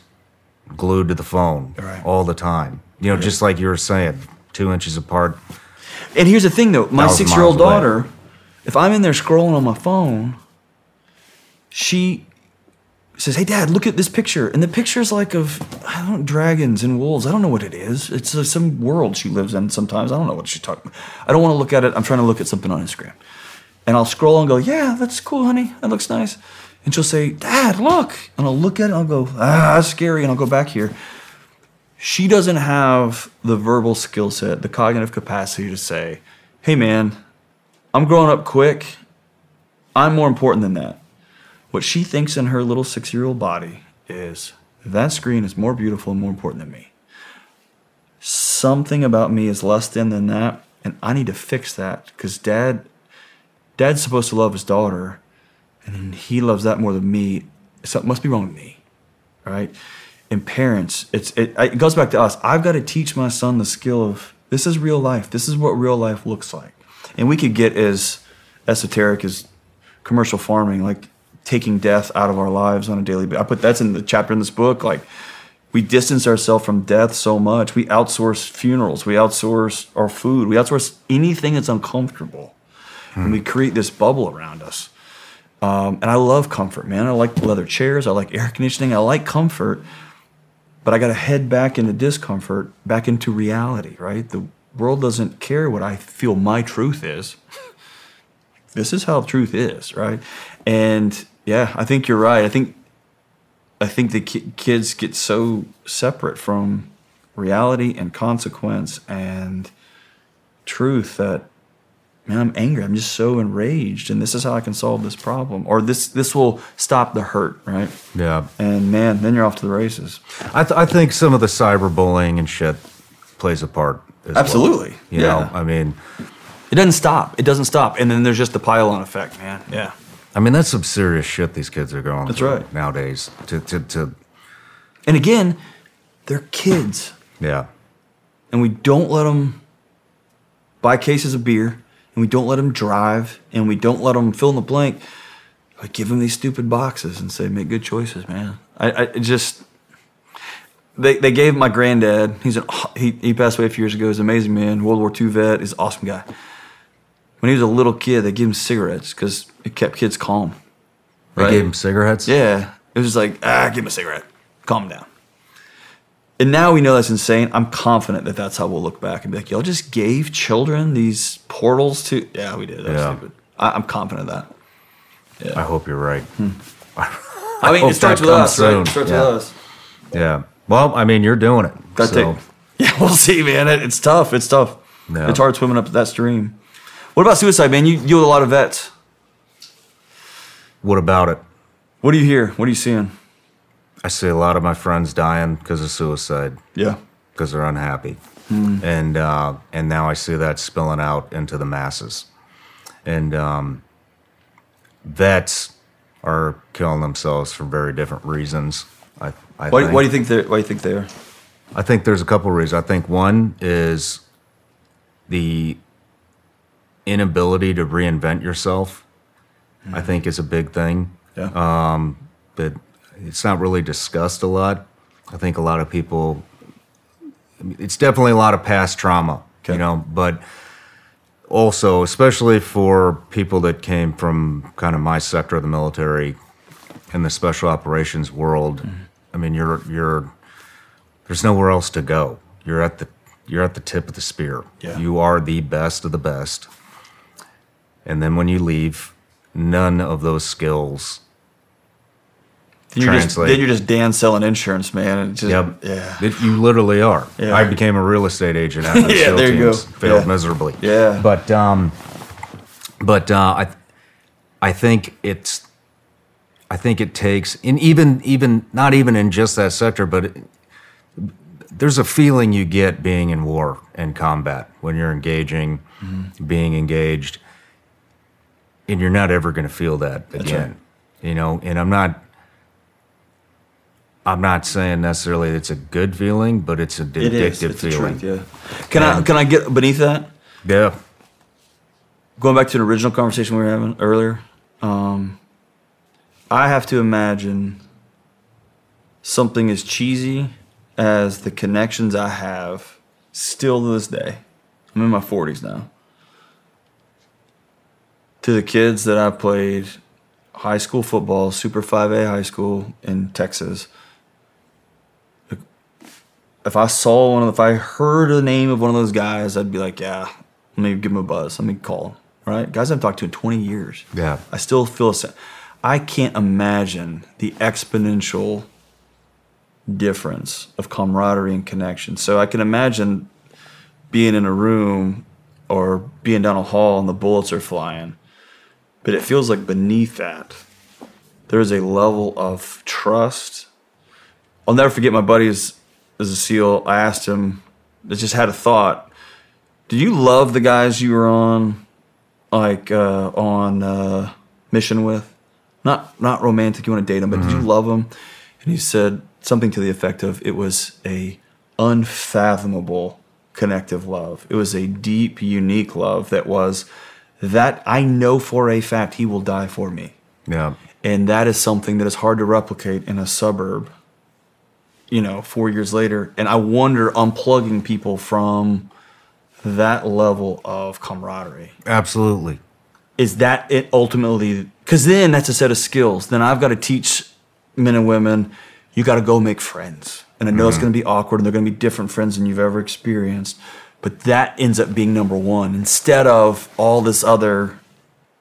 glued to the phone Right. all the time you know Yeah. just like you were saying two inches apart And here's the thing, though. My six-year-old away. daughter, if I'm in there scrolling on my phone, she says, "Hey, Dad, look at this picture." And the picture's like of I don't know, dragons and wolves. I don't know what it is. It's uh, some world she lives in. Sometimes I don't know what she's talking. about. I don't want to look at it. I'm trying to look at something on Instagram, and I'll scroll and go, "Yeah, that's cool, honey. That looks nice." And she'll say, "Dad, look," and I'll look at it. I'll go, "Ah, that's scary," and I'll go back here she doesn't have the verbal skill set, the cognitive capacity to say, hey man, I'm growing up quick. I'm more important than that. What she thinks in her little six year old body is that screen is more beautiful and more important than me. Something about me is less than than that, and I need to fix that because dad, dad's supposed to love his daughter, and he loves that more than me. Something must be wrong with me, all right? and parents it's it, it goes back to us. I've got to teach my son the skill of this is real life. This is what real life looks like. And we could get as esoteric as commercial farming like taking death out of our lives on a daily basis i put that's in the chapter in this book like we distance ourselves from death so much. We outsource funerals. We outsource our food. We outsource anything that's uncomfortable. And we create this bubble around us um, and I love comfort, man. I like leather chairs. I like air conditioning. I like comfort, but I got to head back into discomfort, back into reality, right? The world doesn't care what I feel my truth is. this is how truth is, right? And yeah, I think you're right. I think I think the ki- kids get so separate from reality and consequence and truth that man, I'm angry. I'm just so enraged, and this is how I can solve this problem, or this this will stop the hurt, right? yeah And man, then you're off to the races. I, th- I think some of the cyberbullying and shit plays a part. As well. Absolutely. You Yeah. know, I mean, It doesn't stop. It doesn't stop, and then there's just the pile-on effect, man. Yeah. I mean that's some serious shit these kids are going That's through right. nowadays. To, to, to And again, they're kids, yeah, and we don't let them buy cases of beer, and we don't let them drive, and we don't let them fill in the blank. I give them these stupid boxes and say, make good choices, man. I, I just they, they gave my granddad. He's an he, he passed away a few years ago. He's an amazing man, World War II vet. He's an awesome guy. when he was a little kid, they gave him cigarettes because it kept kids calm. They gave him cigarettes? Yeah. It was just like, ah, give him a cigarette. Calm down. And now we know that's insane. I'm confident that that's how we'll look back and be like, y'all just gave children these portals to. Yeah, we did. That's Yeah. stupid. I, I'm confident of that. I hope you're right. Hmm. I mean, it starts with us. Right? It starts Yeah. with us. Yeah. Well, I mean, you're doing it. Gotta so- take- Yeah, we'll see, man. It, it's tough. It's tough. Yeah. It's hard swimming up that stream. What about suicide, man? You deal with a lot of vets. What about it? What do you hear? What are you seeing? I see a lot of my friends dying because of suicide. Yeah. Because they're unhappy. Hmm. And uh, and now I see that spilling out into the masses. And um, vets are killing themselves for very different reasons. I, I Why, think. why do you think they? Why do you think they are? I think there's a couple of reasons. I think one is the inability to reinvent yourself. I think is a big thing. Yeah. Um, but it's not really discussed a lot. I think a lot of people. It's definitely a lot of past trauma, you know, but also, especially for people that came from kind of my sector of the military and the special operations world. Mm-hmm. I mean, you're you're there's nowhere else to go. You're at the you're at the tip of the spear. Yeah. You are the best of the best. And then when you leave, none of those skills Then you're, just, then you're just Dan selling insurance, man. And just, Yep. Yeah. It- you literally are. Yeah. I became a real estate agent after the Yeah, SEAL there you go. failed Yeah. miserably. Yeah. But um, but uh, I I think it's I think it takes and even even not even in just that sector, but it, there's a feeling you get being in war and combat when you're engaging, Mm-hmm. being engaged, and you're not ever going to feel that again. right. You know, and I'm not. I'm not saying necessarily it's a good feeling, but it's an It is. addictive It's feeling. truth, yeah. Can I can I get beneath that? Yeah. Going back to the original conversation we were having earlier, um, I have to imagine something as cheesy as the connections I have still to this day. I'm in my 40s now. To the kids that I played high school football, Super 5A high school in Texas. If I saw one of, if I heard the name of one of those guys, I'd be like, yeah, let me give him a buzz. Let me call him. Right, guys I've talked to in 20 years. Yeah. I still feel the same. I can't imagine the exponential difference of camaraderie and connection. So I can imagine being in a room or being down a hall and the bullets are flying. But it feels like beneath that, there's a level of trust. I'll never forget my buddies as a SEAL. I asked him, I just had a thought. Did you love the guys you were on, like uh, on uh, mission with? Not not romantic. You want to date them, but did you love them? And he said something to the effect of, "It was a unfathomable connective love. It was a deep, unique love that was that I know for a fact he will die for me." Yeah. And that is something that is hard to replicate in a suburb, you know, four years later. And I wonder unplugging people from that level of camaraderie. Absolutely. Is that it ultimately? Because then that's a set of skills. Then I've got to teach men and women, you got to go make friends. And I know it's Mhm. going to be awkward and they're going to be different friends than you've ever experienced. But that ends up being number one instead of all this other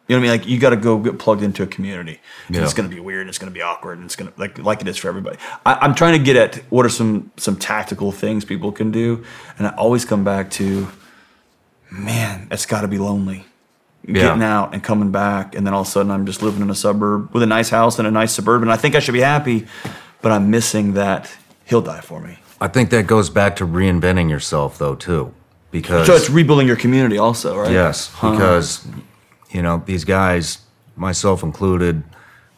you know what I mean? Like you got to go get plugged into a community. Yeah. It's going to be weird. and It's going to be awkward. And it's going to like like it is for everybody. I, I'm trying to get at what are some some tactical things people can do, and I always come back to, man, it's got to be lonely. Yeah. Getting out and coming back, and then all of a sudden I'm just living in a suburb with a nice house and a nice suburban. I think I should be happy, but I'm missing that. He'll die for me. I think that goes back to reinventing yourself, though, too, because So it's rebuilding your community, also, right? Yes, because you know these guys, myself included,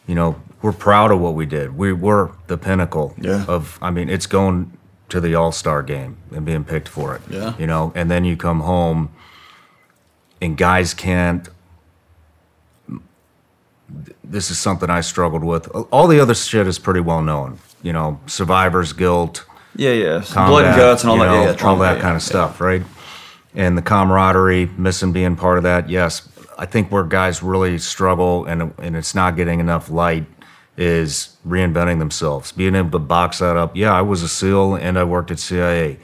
you know, we're proud of what we did. We were the pinnacle Yeah. of. I mean, it's going to the All Star game and being picked for it. Yeah. you know, and then you come home, and guys can't. This is something I struggled with. All the other shit is pretty well known. You know, survivor's guilt. Yeah, yeah. combat, Blood and guts and all that. Yeah, know, yeah, all trauma, that yeah, kind of yeah. stuff, right? and the camaraderie, missing being part of that. Yes, I think where guys really struggle and and it's not getting enough light is reinventing themselves, being able to box that up. Yeah, I was a SEAL and I worked at CIA,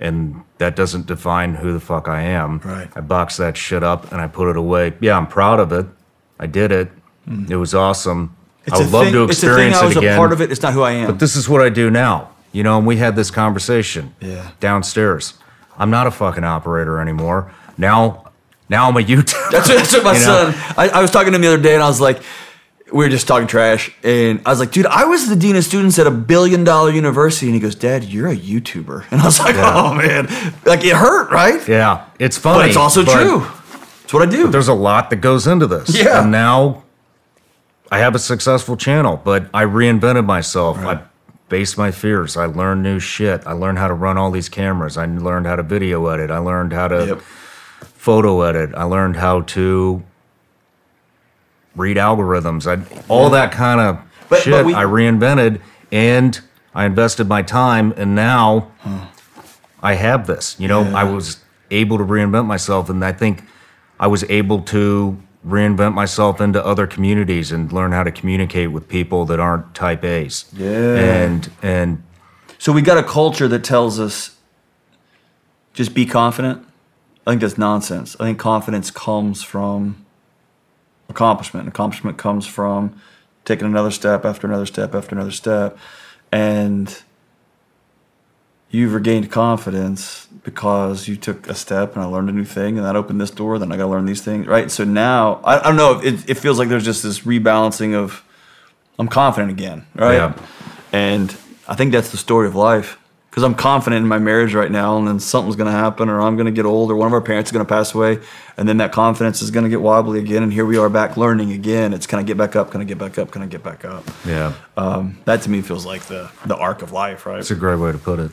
and that doesn't define who the fuck I am. Right. I boxed that shit up and I put it away. Yeah, I'm proud of it. I did it. Mm-hmm. It was awesome. It's I a would love thing- to it's a thing experience I was it a again. part of it. It's not who I am. But this is what I do now. You know, and we had this conversation Yeah. downstairs. I'm not a fucking operator anymore. Now, now I'm a YouTuber. That's what, that's what my You know? son. I, I was talking to him the other day, and I was like, we were just talking trash, and I was like, dude, I was the dean of students at a billion dollar university, and he goes, Dad, you're a YouTuber, and I was like, Yeah. oh man, like it hurt, right? Yeah, it's funny. But it's also but- true. It's what I do. But there's a lot that goes into this. Yeah. And now I have a successful channel, but I reinvented myself. I faced my fears. I learned new shit. I learned how to run all these cameras. I learned how to video edit. I learned how to Yep. Photo edit. I learned how to read algorithms. I all that kind of But- shit but we- I reinvented and I invested my time and now hmm. I have this. You know, I was able to reinvent myself and I think I was able to reinvent myself into other communities and learn how to communicate with people that aren't type A's. Yeah. And and So we got a culture that tells us just be confident. I think that's nonsense. I think confidence comes from accomplishment. Accomplishment comes from taking another step after another step after another step. And you've regained confidence because you took a step and I learned a new thing and that opened this door. Then I got to learn these things, right? So now, I, I don't know, it, it feels like there's just this rebalancing of I'm confident again, right? Yeah. And I think that's the story of life. Because I'm confident in my marriage right now, and then something's going to happen, or I'm going to get old, or one of our parents is going to pass away, and then that confidence is going to get wobbly again, and here we are back learning again. It's can I get back up? Can I get back up? Can I get back up? yeah, Um, that to me feels like the the arc of life, right? it's a great way to put it.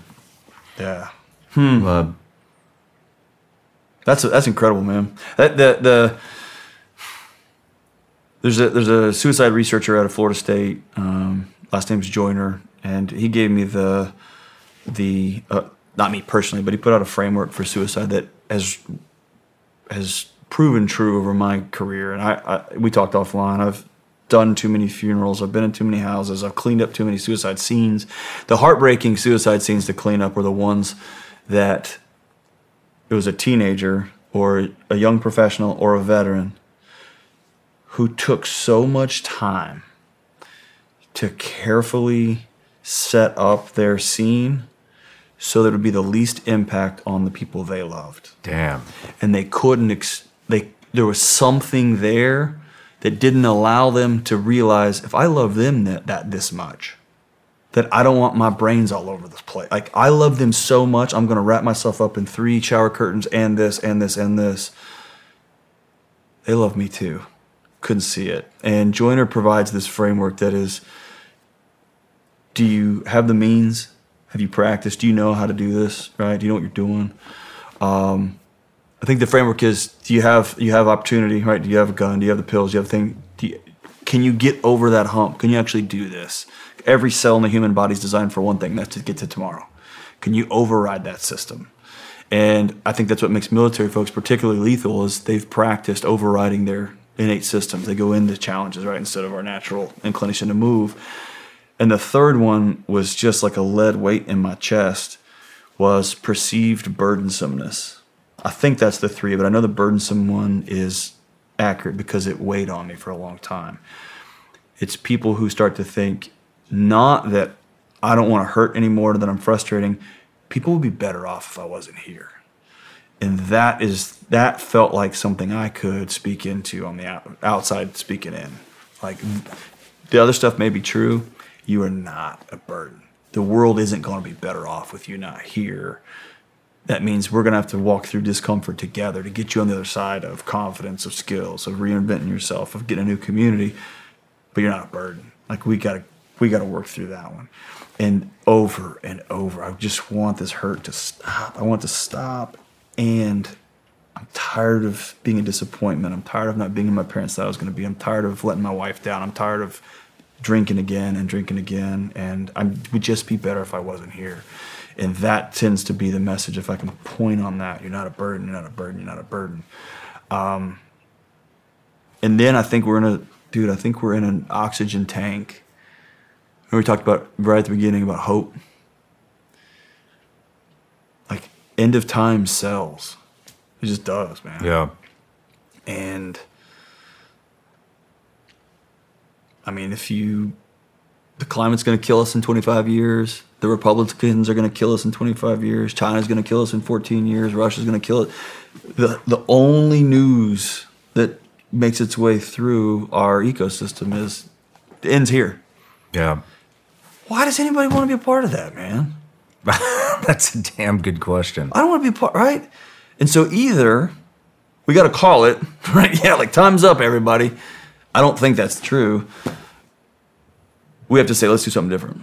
yeah, Uh, that's that's incredible, man. That the the there's a there's a suicide researcher out of Florida State. Um, last name's Joiner, and he gave me the the uh, not me personally, but he put out a framework for suicide that has has proven true over my career. And I, I we talked offline. I've done too many funerals. I've been in too many houses. I've cleaned up too many suicide scenes. The heartbreaking suicide scenes to clean up were the ones that it was a teenager or a young professional or a veteran who took so much time to carefully set up their scene so that it would be the least impact on the people they loved. damn. And they couldn't ex- they there was something there that didn't allow them to realize if I love them that, that this much that I don't want my brains all over this place. Like I love them so much, I'm going to wrap myself up in three shower curtains and this and this and this. They love me too. Couldn't see it. And Joiner provides this framework that is do you have the means? Have you practiced? Do you know how to do this? Right? Do you know what you're doing? Um, I think the framework is: Do you have you have opportunity? Right? Do you have a gun? Do you have the pills? Do you have a thing? You, can you get over that hump? Can you actually do this? Every cell in the human body is designed for one thing: that's to get to tomorrow. Can you override that system? And I think that's what makes military folks particularly lethal is they've practiced overriding their innate systems. They go into challenges right instead of our natural inclination to move. And the third one was just like a lead weight in my chest was perceived burdensomeness. I think that's the three, but I know the burdensome one is accurate because it weighed on me for a long time. It's people who start to think not that I don't want to hurt anymore, that I'm frustrating. People would be better off if I wasn't here. And that is that felt like something I could speak into on the out, outside speaking in. Like the other stuff may be true. You are not a burden. The world isn't going to be better off with you not here. That means we're going to have to walk through discomfort together to get you on the other side of confidence, of skills, of reinventing yourself, of getting a new community. But you're not a burden. Like we got to we got to work through that one. And over and over, I just want this hurt to stop. I want to stop. And I'm tired of being a disappointment. I'm tired of not being my parents thought I was going to be. I'm tired of letting my wife down. I'm tired of drinking again and drinking again. And I would just be better if I wasn't here. And that tends to be the message. If I can point on that, you're not a burden, you're not a burden, you're not a burden. Um, and then I think we're in a, dude, I think we're in an oxygen tank. And we talked about right at the beginning about hope? Like end of time sells. It just does, man. Yeah. And I mean, if you, the climate's going to kill us in 25 years. The Republicans are going to kill us in 25 years. China's going to kill us in 14 years. Russia's going to kill it. The, the only news that makes its way through our ecosystem is ends here. Yeah. Why does anybody want to be a part of that, man? That's a damn good question. I don't want to be a part, right? And so either we got to call it, right? Yeah, like time's up, everybody. I don't think that's true. We have to say, let's do something different,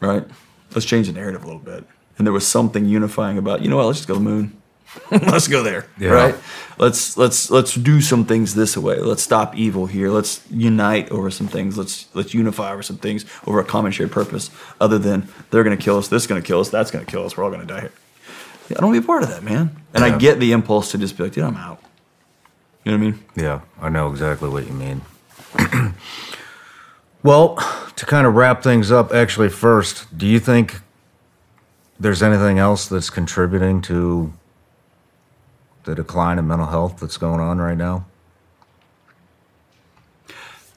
right? Let's change the narrative a little bit. And there was something unifying about, you know what? Let's just go to the moon. let's go there, Yeah. right? Let's let's let's do some things this way. Let's stop evil here. Let's unite over some things. Let's let's unify over some things over a common shared purpose. Other than they're going to kill us, this is going to kill us, that's going to kill us. We're all going to die here. I don't want to be a part of that, man. And I get the impulse to just be like, dude, I'm out. You know what I mean? Yeah, I know exactly what you mean. well, to kind of wrap things up, actually, first, do you think there's anything else that's contributing to the decline in mental health that's going on right now?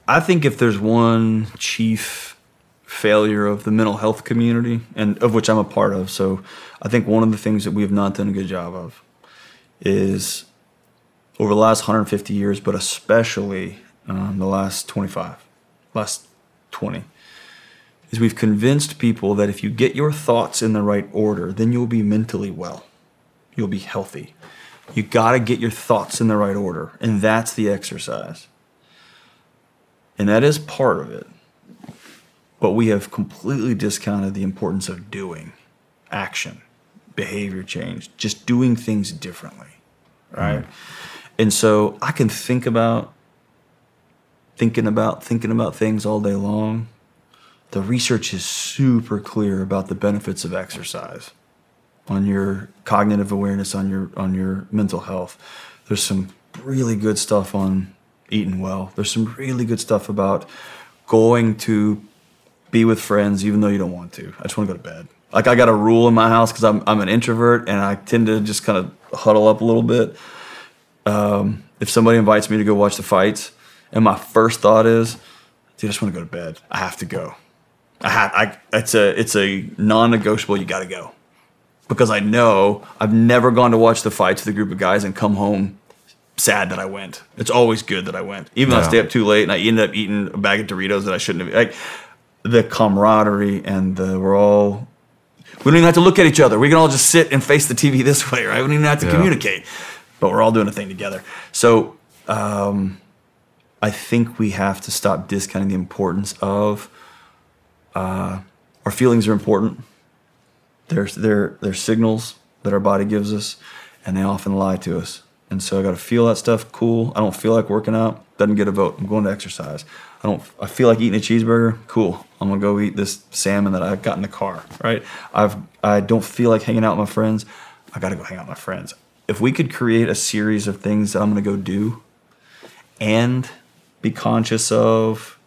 I think if there's one chief failure of the mental health community, and of which I'm a part of, so I think one of the things that we have not done a good job of is over the last 150 years, but especially um, the last 25, last 20, is we've convinced people that if you get your thoughts in the right order, then you'll be mentally well. You'll be healthy. You got to get your thoughts in the right order, and that's the exercise. And that is part of it. But we have completely discounted the importance of doing action, behavior change, just doing things differently. Right. And so I can think about thinking about thinking about things all day long. The research is super clear about the benefits of exercise on your cognitive awareness, on your on your mental health. There's some really good stuff on eating well. There's some really good stuff about going to be with friends even though you don't want to. I just want to go to bed. Like I got a rule in my house because I'm I'm an introvert and I tend to just kind of huddle up a little bit. Um, if somebody invites me to go watch the fights, and my first thought is, dude, I just want to go to bed. I have to go. I have. I. It's a. It's a non-negotiable. You got to go because I know I've never gone to watch the fights with a group of guys and come home sad that I went. It's always good that I went, even though I stay up too late and I ended up eating a bag of Doritos that I shouldn't have. Like the camaraderie and the we're all. We don't even have to look at each other. We can all just sit and face the TV this way, right? We don't even have to Yeah. communicate, but we're all doing a thing together. So um, I think we have to stop discounting the importance of uh, our feelings are important. There's they're, they're signals that our body gives us, and they often lie to us. And so I got to feel that stuff. Cool. I don't feel like working out. Doesn't get a vote. I'm going to exercise. I don't. I feel like eating a cheeseburger. Cool. I'm gonna go eat this salmon that I got in the car. Right. I've. I don't feel like hanging out with my friends. I got to go hang out with my friends. If we could create a series of things that I'm gonna go do, and be conscious of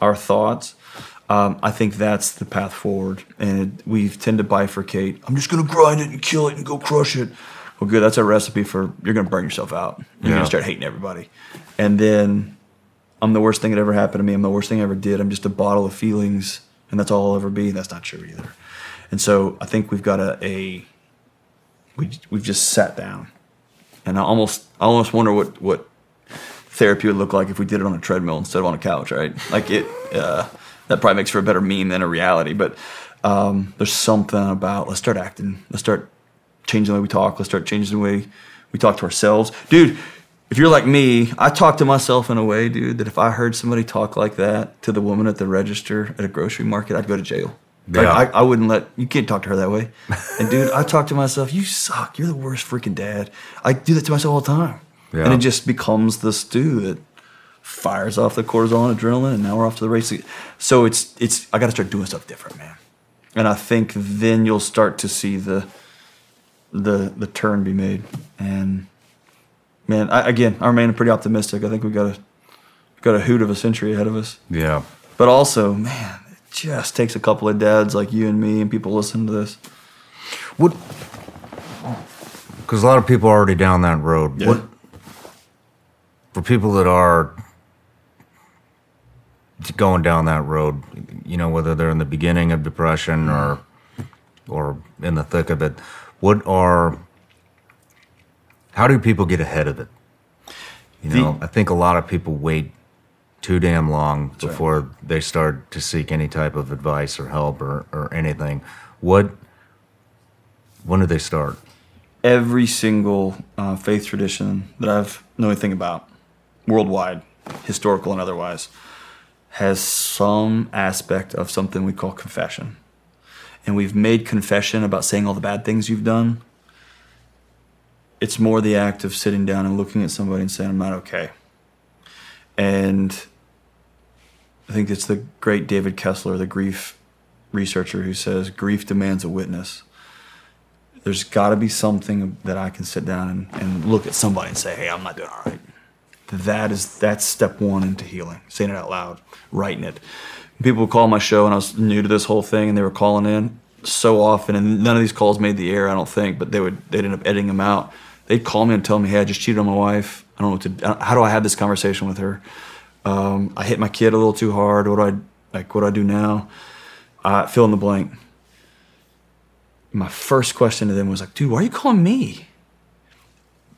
our thoughts, um, I think that's the path forward. And we tend to bifurcate. I'm just going to grind it and kill it and go crush it. Well, good. That's a recipe for you're going to burn yourself out. You're Yeah. going to start hating everybody. And then I'm the worst thing that ever happened to me. I'm the worst thing I ever did. I'm just a bottle of feelings, and that's all I'll ever be. That's not true either. And so I think we've got a, a we we've just sat down, and I almost I almost wonder what what therapy would look like if we did it on a treadmill instead of on a couch, right? Like it, uh, that probably makes for a better meme than a reality. But um, there's something about let's start acting, let's start changing the way we talk, let's start changing the way we talk to ourselves, dude. If you're like me, I talk to myself in a way, dude, that if I heard somebody talk like that to the woman at the register at a grocery market, I'd go to jail. Like, Yeah. I, I wouldn't let you can't talk to her that way. And dude, I talk to myself, you suck. You're the worst freaking dad. I do that to myself all the time. Yeah. And it just becomes the stew that fires off the cortisol and adrenaline, and now we're off to the race. So it's it's I got to start doing stuff different, man. and I think then you'll start to see the the the turn be made. And man, I, again, I remain pretty optimistic. I think we got a got a hoot of a century ahead of us. Yeah. But also, man, it just takes a couple of dads like you and me and people listening to this. What? Because a lot of people are already down that road. Yeah. What? For people that are going down that road, you know, whether they're in the beginning of depression or or in the thick of it, what are? How do people get ahead of it? You The- know, I think a lot of people wait too damn long right. before they start to seek any type of advice or help or, or anything. What? When do they start? Every single uh, faith tradition that I've know anything about, worldwide, historical and otherwise, has some aspect of something we call confession. And we've made confession about saying all the bad things you've done. It's more the act of sitting down and looking at somebody and saying, I'm not okay. And I think it's the great David Kessler, the grief researcher, who says grief demands a witness. There's got to be something that I can sit down and, and look at somebody and say, hey, I'm not doing all right. That is that's step one into healing. Saying it out loud, writing it. People would call my show, and I was new to this whole thing, and they were calling in so often, and none of these calls made the air, I don't think, but they would they'd end up editing them out. They'd call me and tell me, "Hey, I just cheated on my wife. I don't know what to. How do I have this conversation with her? Um, I hit my kid a little too hard. What do I like? What do I do now? Uh, fill in the blank." My first question to them was like, "Dude, why are you calling me?"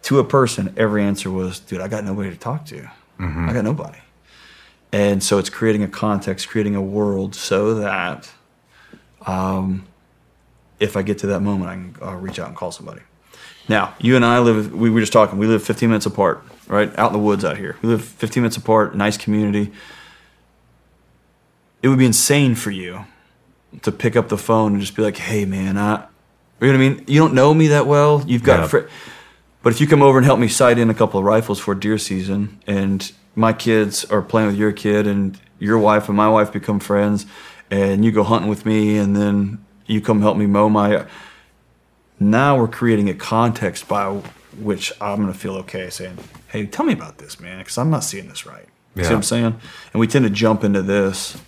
To a person, every answer was, "Dude, I got nobody to talk to. I got nobody." And so it's creating a context, creating a world so that um, if I get to that moment, I can uh, reach out and call somebody. Now, you and I live, we were just talking, we live 15 minutes apart, right? Out in the woods out here. We live 15 minutes apart, nice community. It would be insane for you to pick up the phone and just be like, hey, man, I, you know what I mean? You don't know me that well. You've got, Yeah. fri- but if you come over and help me sight in a couple of rifles for deer season, and my kids are playing with your kid, and your wife and my wife become friends, and you go hunting with me, and then you come help me mow my. Now we're creating a context by which I'm going to feel okay saying, "Hey, tell me about this, man, because I'm not seeing this right." See what I'm saying? And we tend to jump into this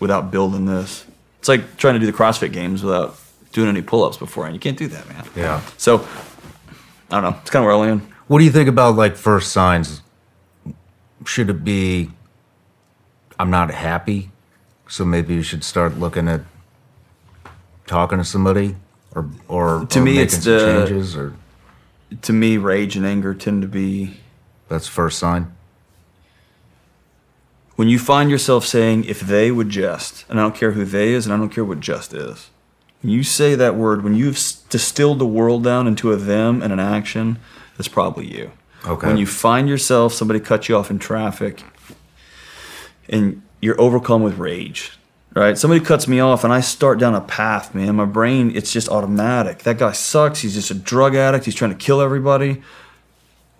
without building this. It's like trying to do the CrossFit games without doing any pull-ups beforehand. You can't do that, man. Yeah. So I don't know. It's kind of where I land. What do you think about like first signs? Should it be I'm not happy, so maybe you should start looking at talking to somebody or or To or me, making it's the- changes or To me, rage and anger tend to be that's first sign. when you find yourself saying, if they would just, and I don't care who they is, and I don't care what just is. You say that word, when you've distilled the world down into a them and an action, that's probably you. Okay. When you find yourself, somebody cut you off in traffic, and you're overcome with rage, right? Somebody cuts me off, and I start down a path, man. My brain, it's just automatic. That guy sucks. He's just a drug addict. He's trying to kill everybody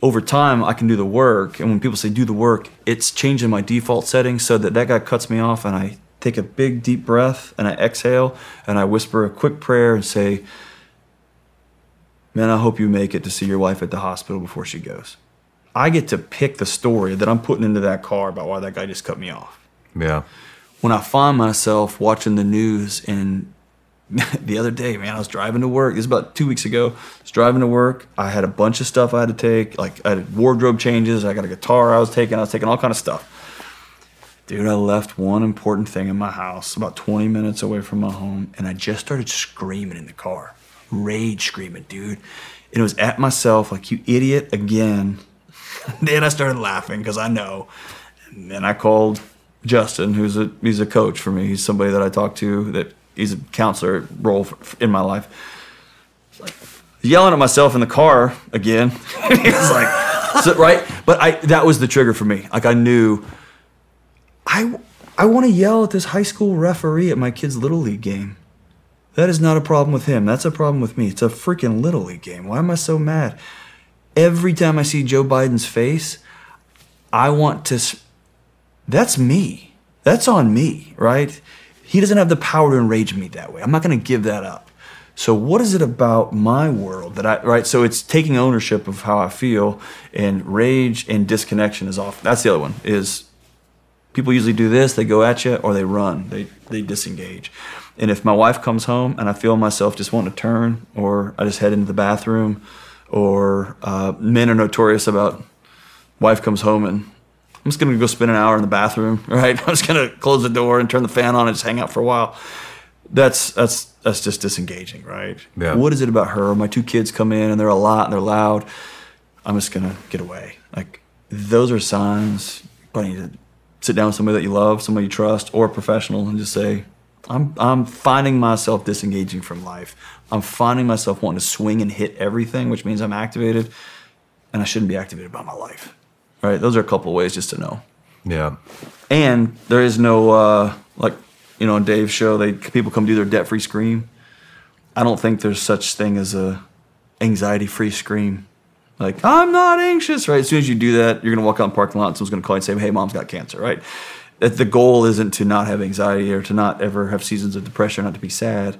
over time I can do the work. And when people say do the work, it's changing my default settings so that that guy cuts me off and I take a big deep breath and I exhale and I whisper a quick prayer and say, Man, I hope you make it to see your wife at the hospital before she goes. I get to pick the story that I'm putting into that car about why that guy just cut me off. Yeah. When I find myself watching the news and the other day, man, I was driving to work. This is about two weeks ago. I was driving to work. I had a bunch of stuff I had to take. Like I had wardrobe changes. I got a guitar I was taking. I was taking all kind of stuff. Dude, I left one important thing in my house about 20 minutes away from my home, and I just started screaming in the car. Rage screaming, dude. And it was at myself, like, you idiot, again. then I started laughing because I know. And then I called Justin, who's a he's a coach for me. He's somebody that I talk to that he's a counselor role for, in my life. Like, yelling at myself in the car again. it's like so, right, but I that was the trigger for me. Like I knew I I want to yell at this high school referee at my kid's little league game. That is not a problem with him. That's a problem with me. It's a freaking little league game. Why am I so mad? Every time I see Joe Biden's face, I want to. That's me. That's on me, right? He doesn't have the power to enrage me that way. I'm not going to give that up. So what is it about my world that I right? So it's taking ownership of how I feel, and rage and disconnection is off. That's the other one. Is people usually do this? They go at you or they run. They they disengage. And if my wife comes home and I feel myself just wanting to turn, or I just head into the bathroom, or uh, men are notorious about wife comes home and I'm just gonna go spend an hour in the bathroom, right? I'm just gonna close the door and turn the fan on and just hang out for a while. That's that's that's just disengaging, right? Yeah. What is it about her? My two kids come in and they're a lot and they're loud. I'm just gonna get away. Like those are signs. You need to sit down with somebody that you love, somebody you trust, or a professional, and just say, I'm I'm finding myself disengaging from life. I'm finding myself wanting to swing and hit everything, which means I'm activated, and I shouldn't be activated by my life. Right? Those are a couple of ways just to know. Yeah. And there is no uh, like you know on Dave's show, they people come do their debt free scream. I don't think there's such thing as a anxiety free scream. Like I'm not anxious, right? As soon as you do that, you're gonna walk out in the parking lot, and someone's gonna call you and say, "Hey, mom's got cancer," right? That the goal isn't to not have anxiety or to not ever have seasons of depression, not to be sad.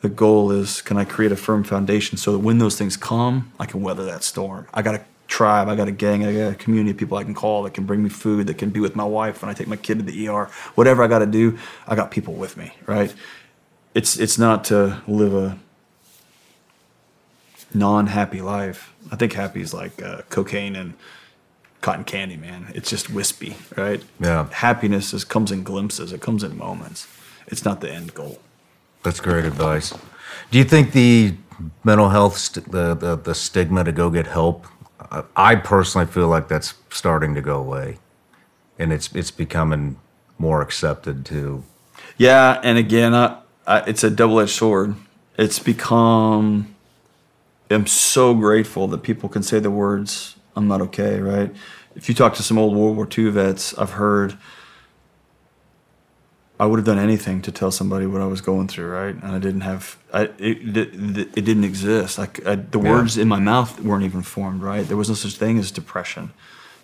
The goal is, can I create a firm foundation so that when those things come, I can weather that storm. I got a tribe, I got a gang, I got a community of people I can call that can bring me food, that can be with my wife when I take my kid to the ER. Whatever I got to do, I got people with me, right? It's it's not to live a non-happy life. I think happy is like uh, cocaine and cotton candy, man. It's just wispy, right? Yeah. Happiness is comes in glimpses. It comes in moments. It's not the end goal. That's great advice. Do you think the mental health, st- the, the the stigma to go get help? I- I personally feel like that's starting to go away, and it's it's becoming more accepted too. Yeah, and again, I, I, it's a double-edged sword. It's become. I'm so grateful that people can say the words "I'm not okay." Right? If you talk to some old World War II vets, I've heard. I would have done anything to tell somebody what I was going through, right? And I didn't have, I, it, it, it didn't exist. Like I, the Yeah. words in my mouth weren't even formed, right? There was no such thing as depression.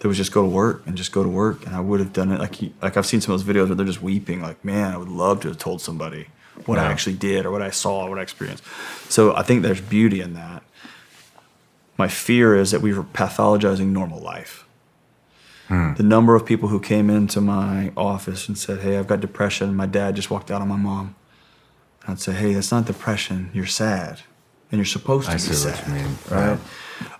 There was just go to work and just go to work, and I would have done it. Like, like I've seen some of those videos where they're just weeping, like, man, I would love to have told somebody what I actually did or what I saw, or what I experienced. So I think there's beauty in that. My fear is that we were pathologizing normal life. The number of people who came into my office and said, "Hey, I've got depression. My dad just walked out on my mom." I'd say, "Hey, that's not depression. You're sad, and you're supposed to I be sad." you mean. Right?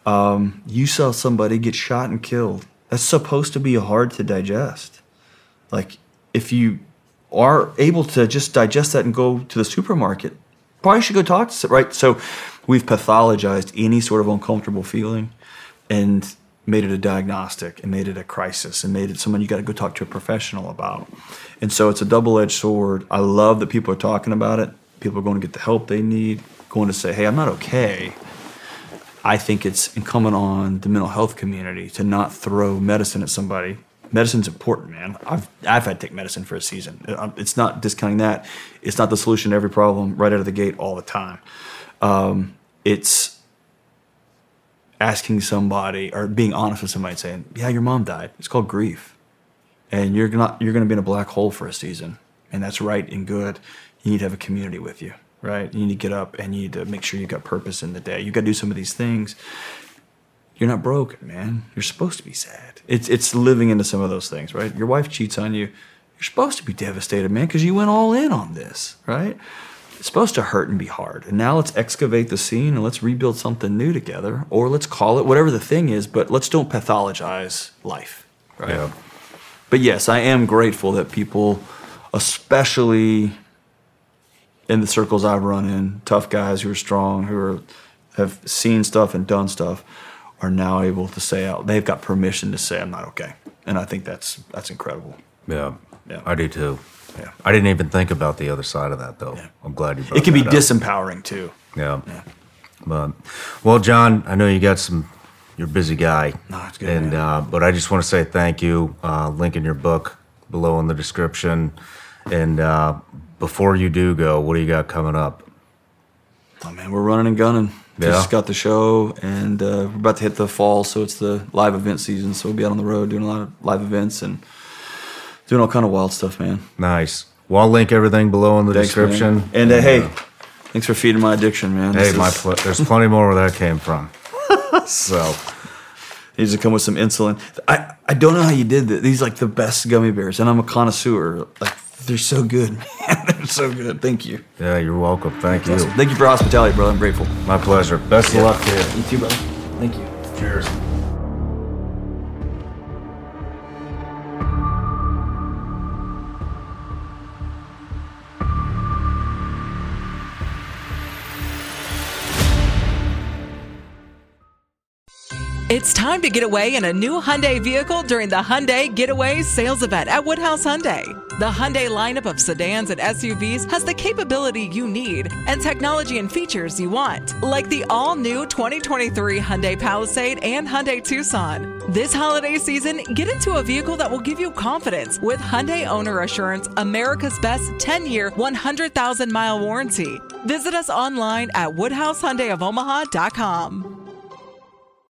Um, you saw somebody get shot and killed. That's supposed to be hard to digest. Like, if you are able to just digest that and go to the supermarket, probably should go talk to right. So, we've pathologized any sort of uncomfortable feeling, and made it a diagnostic and made it a crisis and made it someone you got to go talk to a professional about. And so it's a double-edged sword. I love that people are talking about it. People are going to get the help they need, going to say, "Hey, I'm not okay." I think it's incumbent on the mental health community to not throw medicine at somebody. Medicine's important, man. I've I've had to take medicine for a season. Uh, It's not discounting that. It's not the solution to every problem right out of the gate all the time. Um, it's asking somebody or being honest with somebody saying, "Yeah, your mom died." It's called grief, and you're not you're going to be in a black hole for a season, and that's right and good. You need to have a community with you, right? You need to get up and you need to make sure you've got purpose in the day. You got to do some of these things. You're not broken, man. You're supposed to be sad. It's it's living into some of those things, right? Your wife cheats on you. You're supposed to be devastated, man, because you went all in on this, right? It's supposed to hurt and be hard. And now let's excavate the scene and let's rebuild something new together, or let's call it whatever the thing is, but let's don't pathologize life, right? Yeah. But yes, I am grateful that people, especially in the circles I've run in, tough guys who are strong, who are have seen stuff and done stuff, are now able to say out. They've got permission to say I'm not okay, and I think that's that's incredible. Yeah. Yeah. I do too. Yeah. I didn't even think about the other side of that though. Yeah. I'm glad you brought It up. It can be up. disempowering too. Yeah. yeah. But well, John, I know you got some. You're a busy guy. No, it's good, And uh, but I just want to say thank you. Uh, link in your book below in the description. And uh, before you do go, what do you got coming up? Oh man, we're running and gunning. Yeah. Just got the show, and uh, we're about to hit the fall, so it's the live event season. So we'll be out on the road doing a lot of live events and doing all kind of wild stuff, man. Nice. Well, I'll link everything below in the Thanks, man. description. And uh, hey, thanks for feeding my addiction, man. Hey, This my is- pl- there's plenty more where that came from. so needs to come with some insulin. I, I don't know how you did that. These are like the best gummy bears, and I'm a connoisseur. Like they're so good, man. they're so good. Thank you. Yeah, you're welcome. Thank you. Awesome. Thank you for hospitality, brother. I'm grateful. My pleasure. Best Yeah. of luck to you. You too, brother. Thank you. Cheers. It's time to get away in a new Hyundai vehicle during the Hyundai Getaway Sales Event at Woodhouse Hyundai. The Hyundai lineup of sedans and SUVs has the capability you need and technology and features you want, like the all-new 2023 Hyundai Palisade and Hyundai Tucson. This holiday season, get into a vehicle that will give you confidence with Hyundai Owner Assurance, America's best 10-year, 100,000-mile warranty. Visit us online at woodhousehyundaiofomaha.com.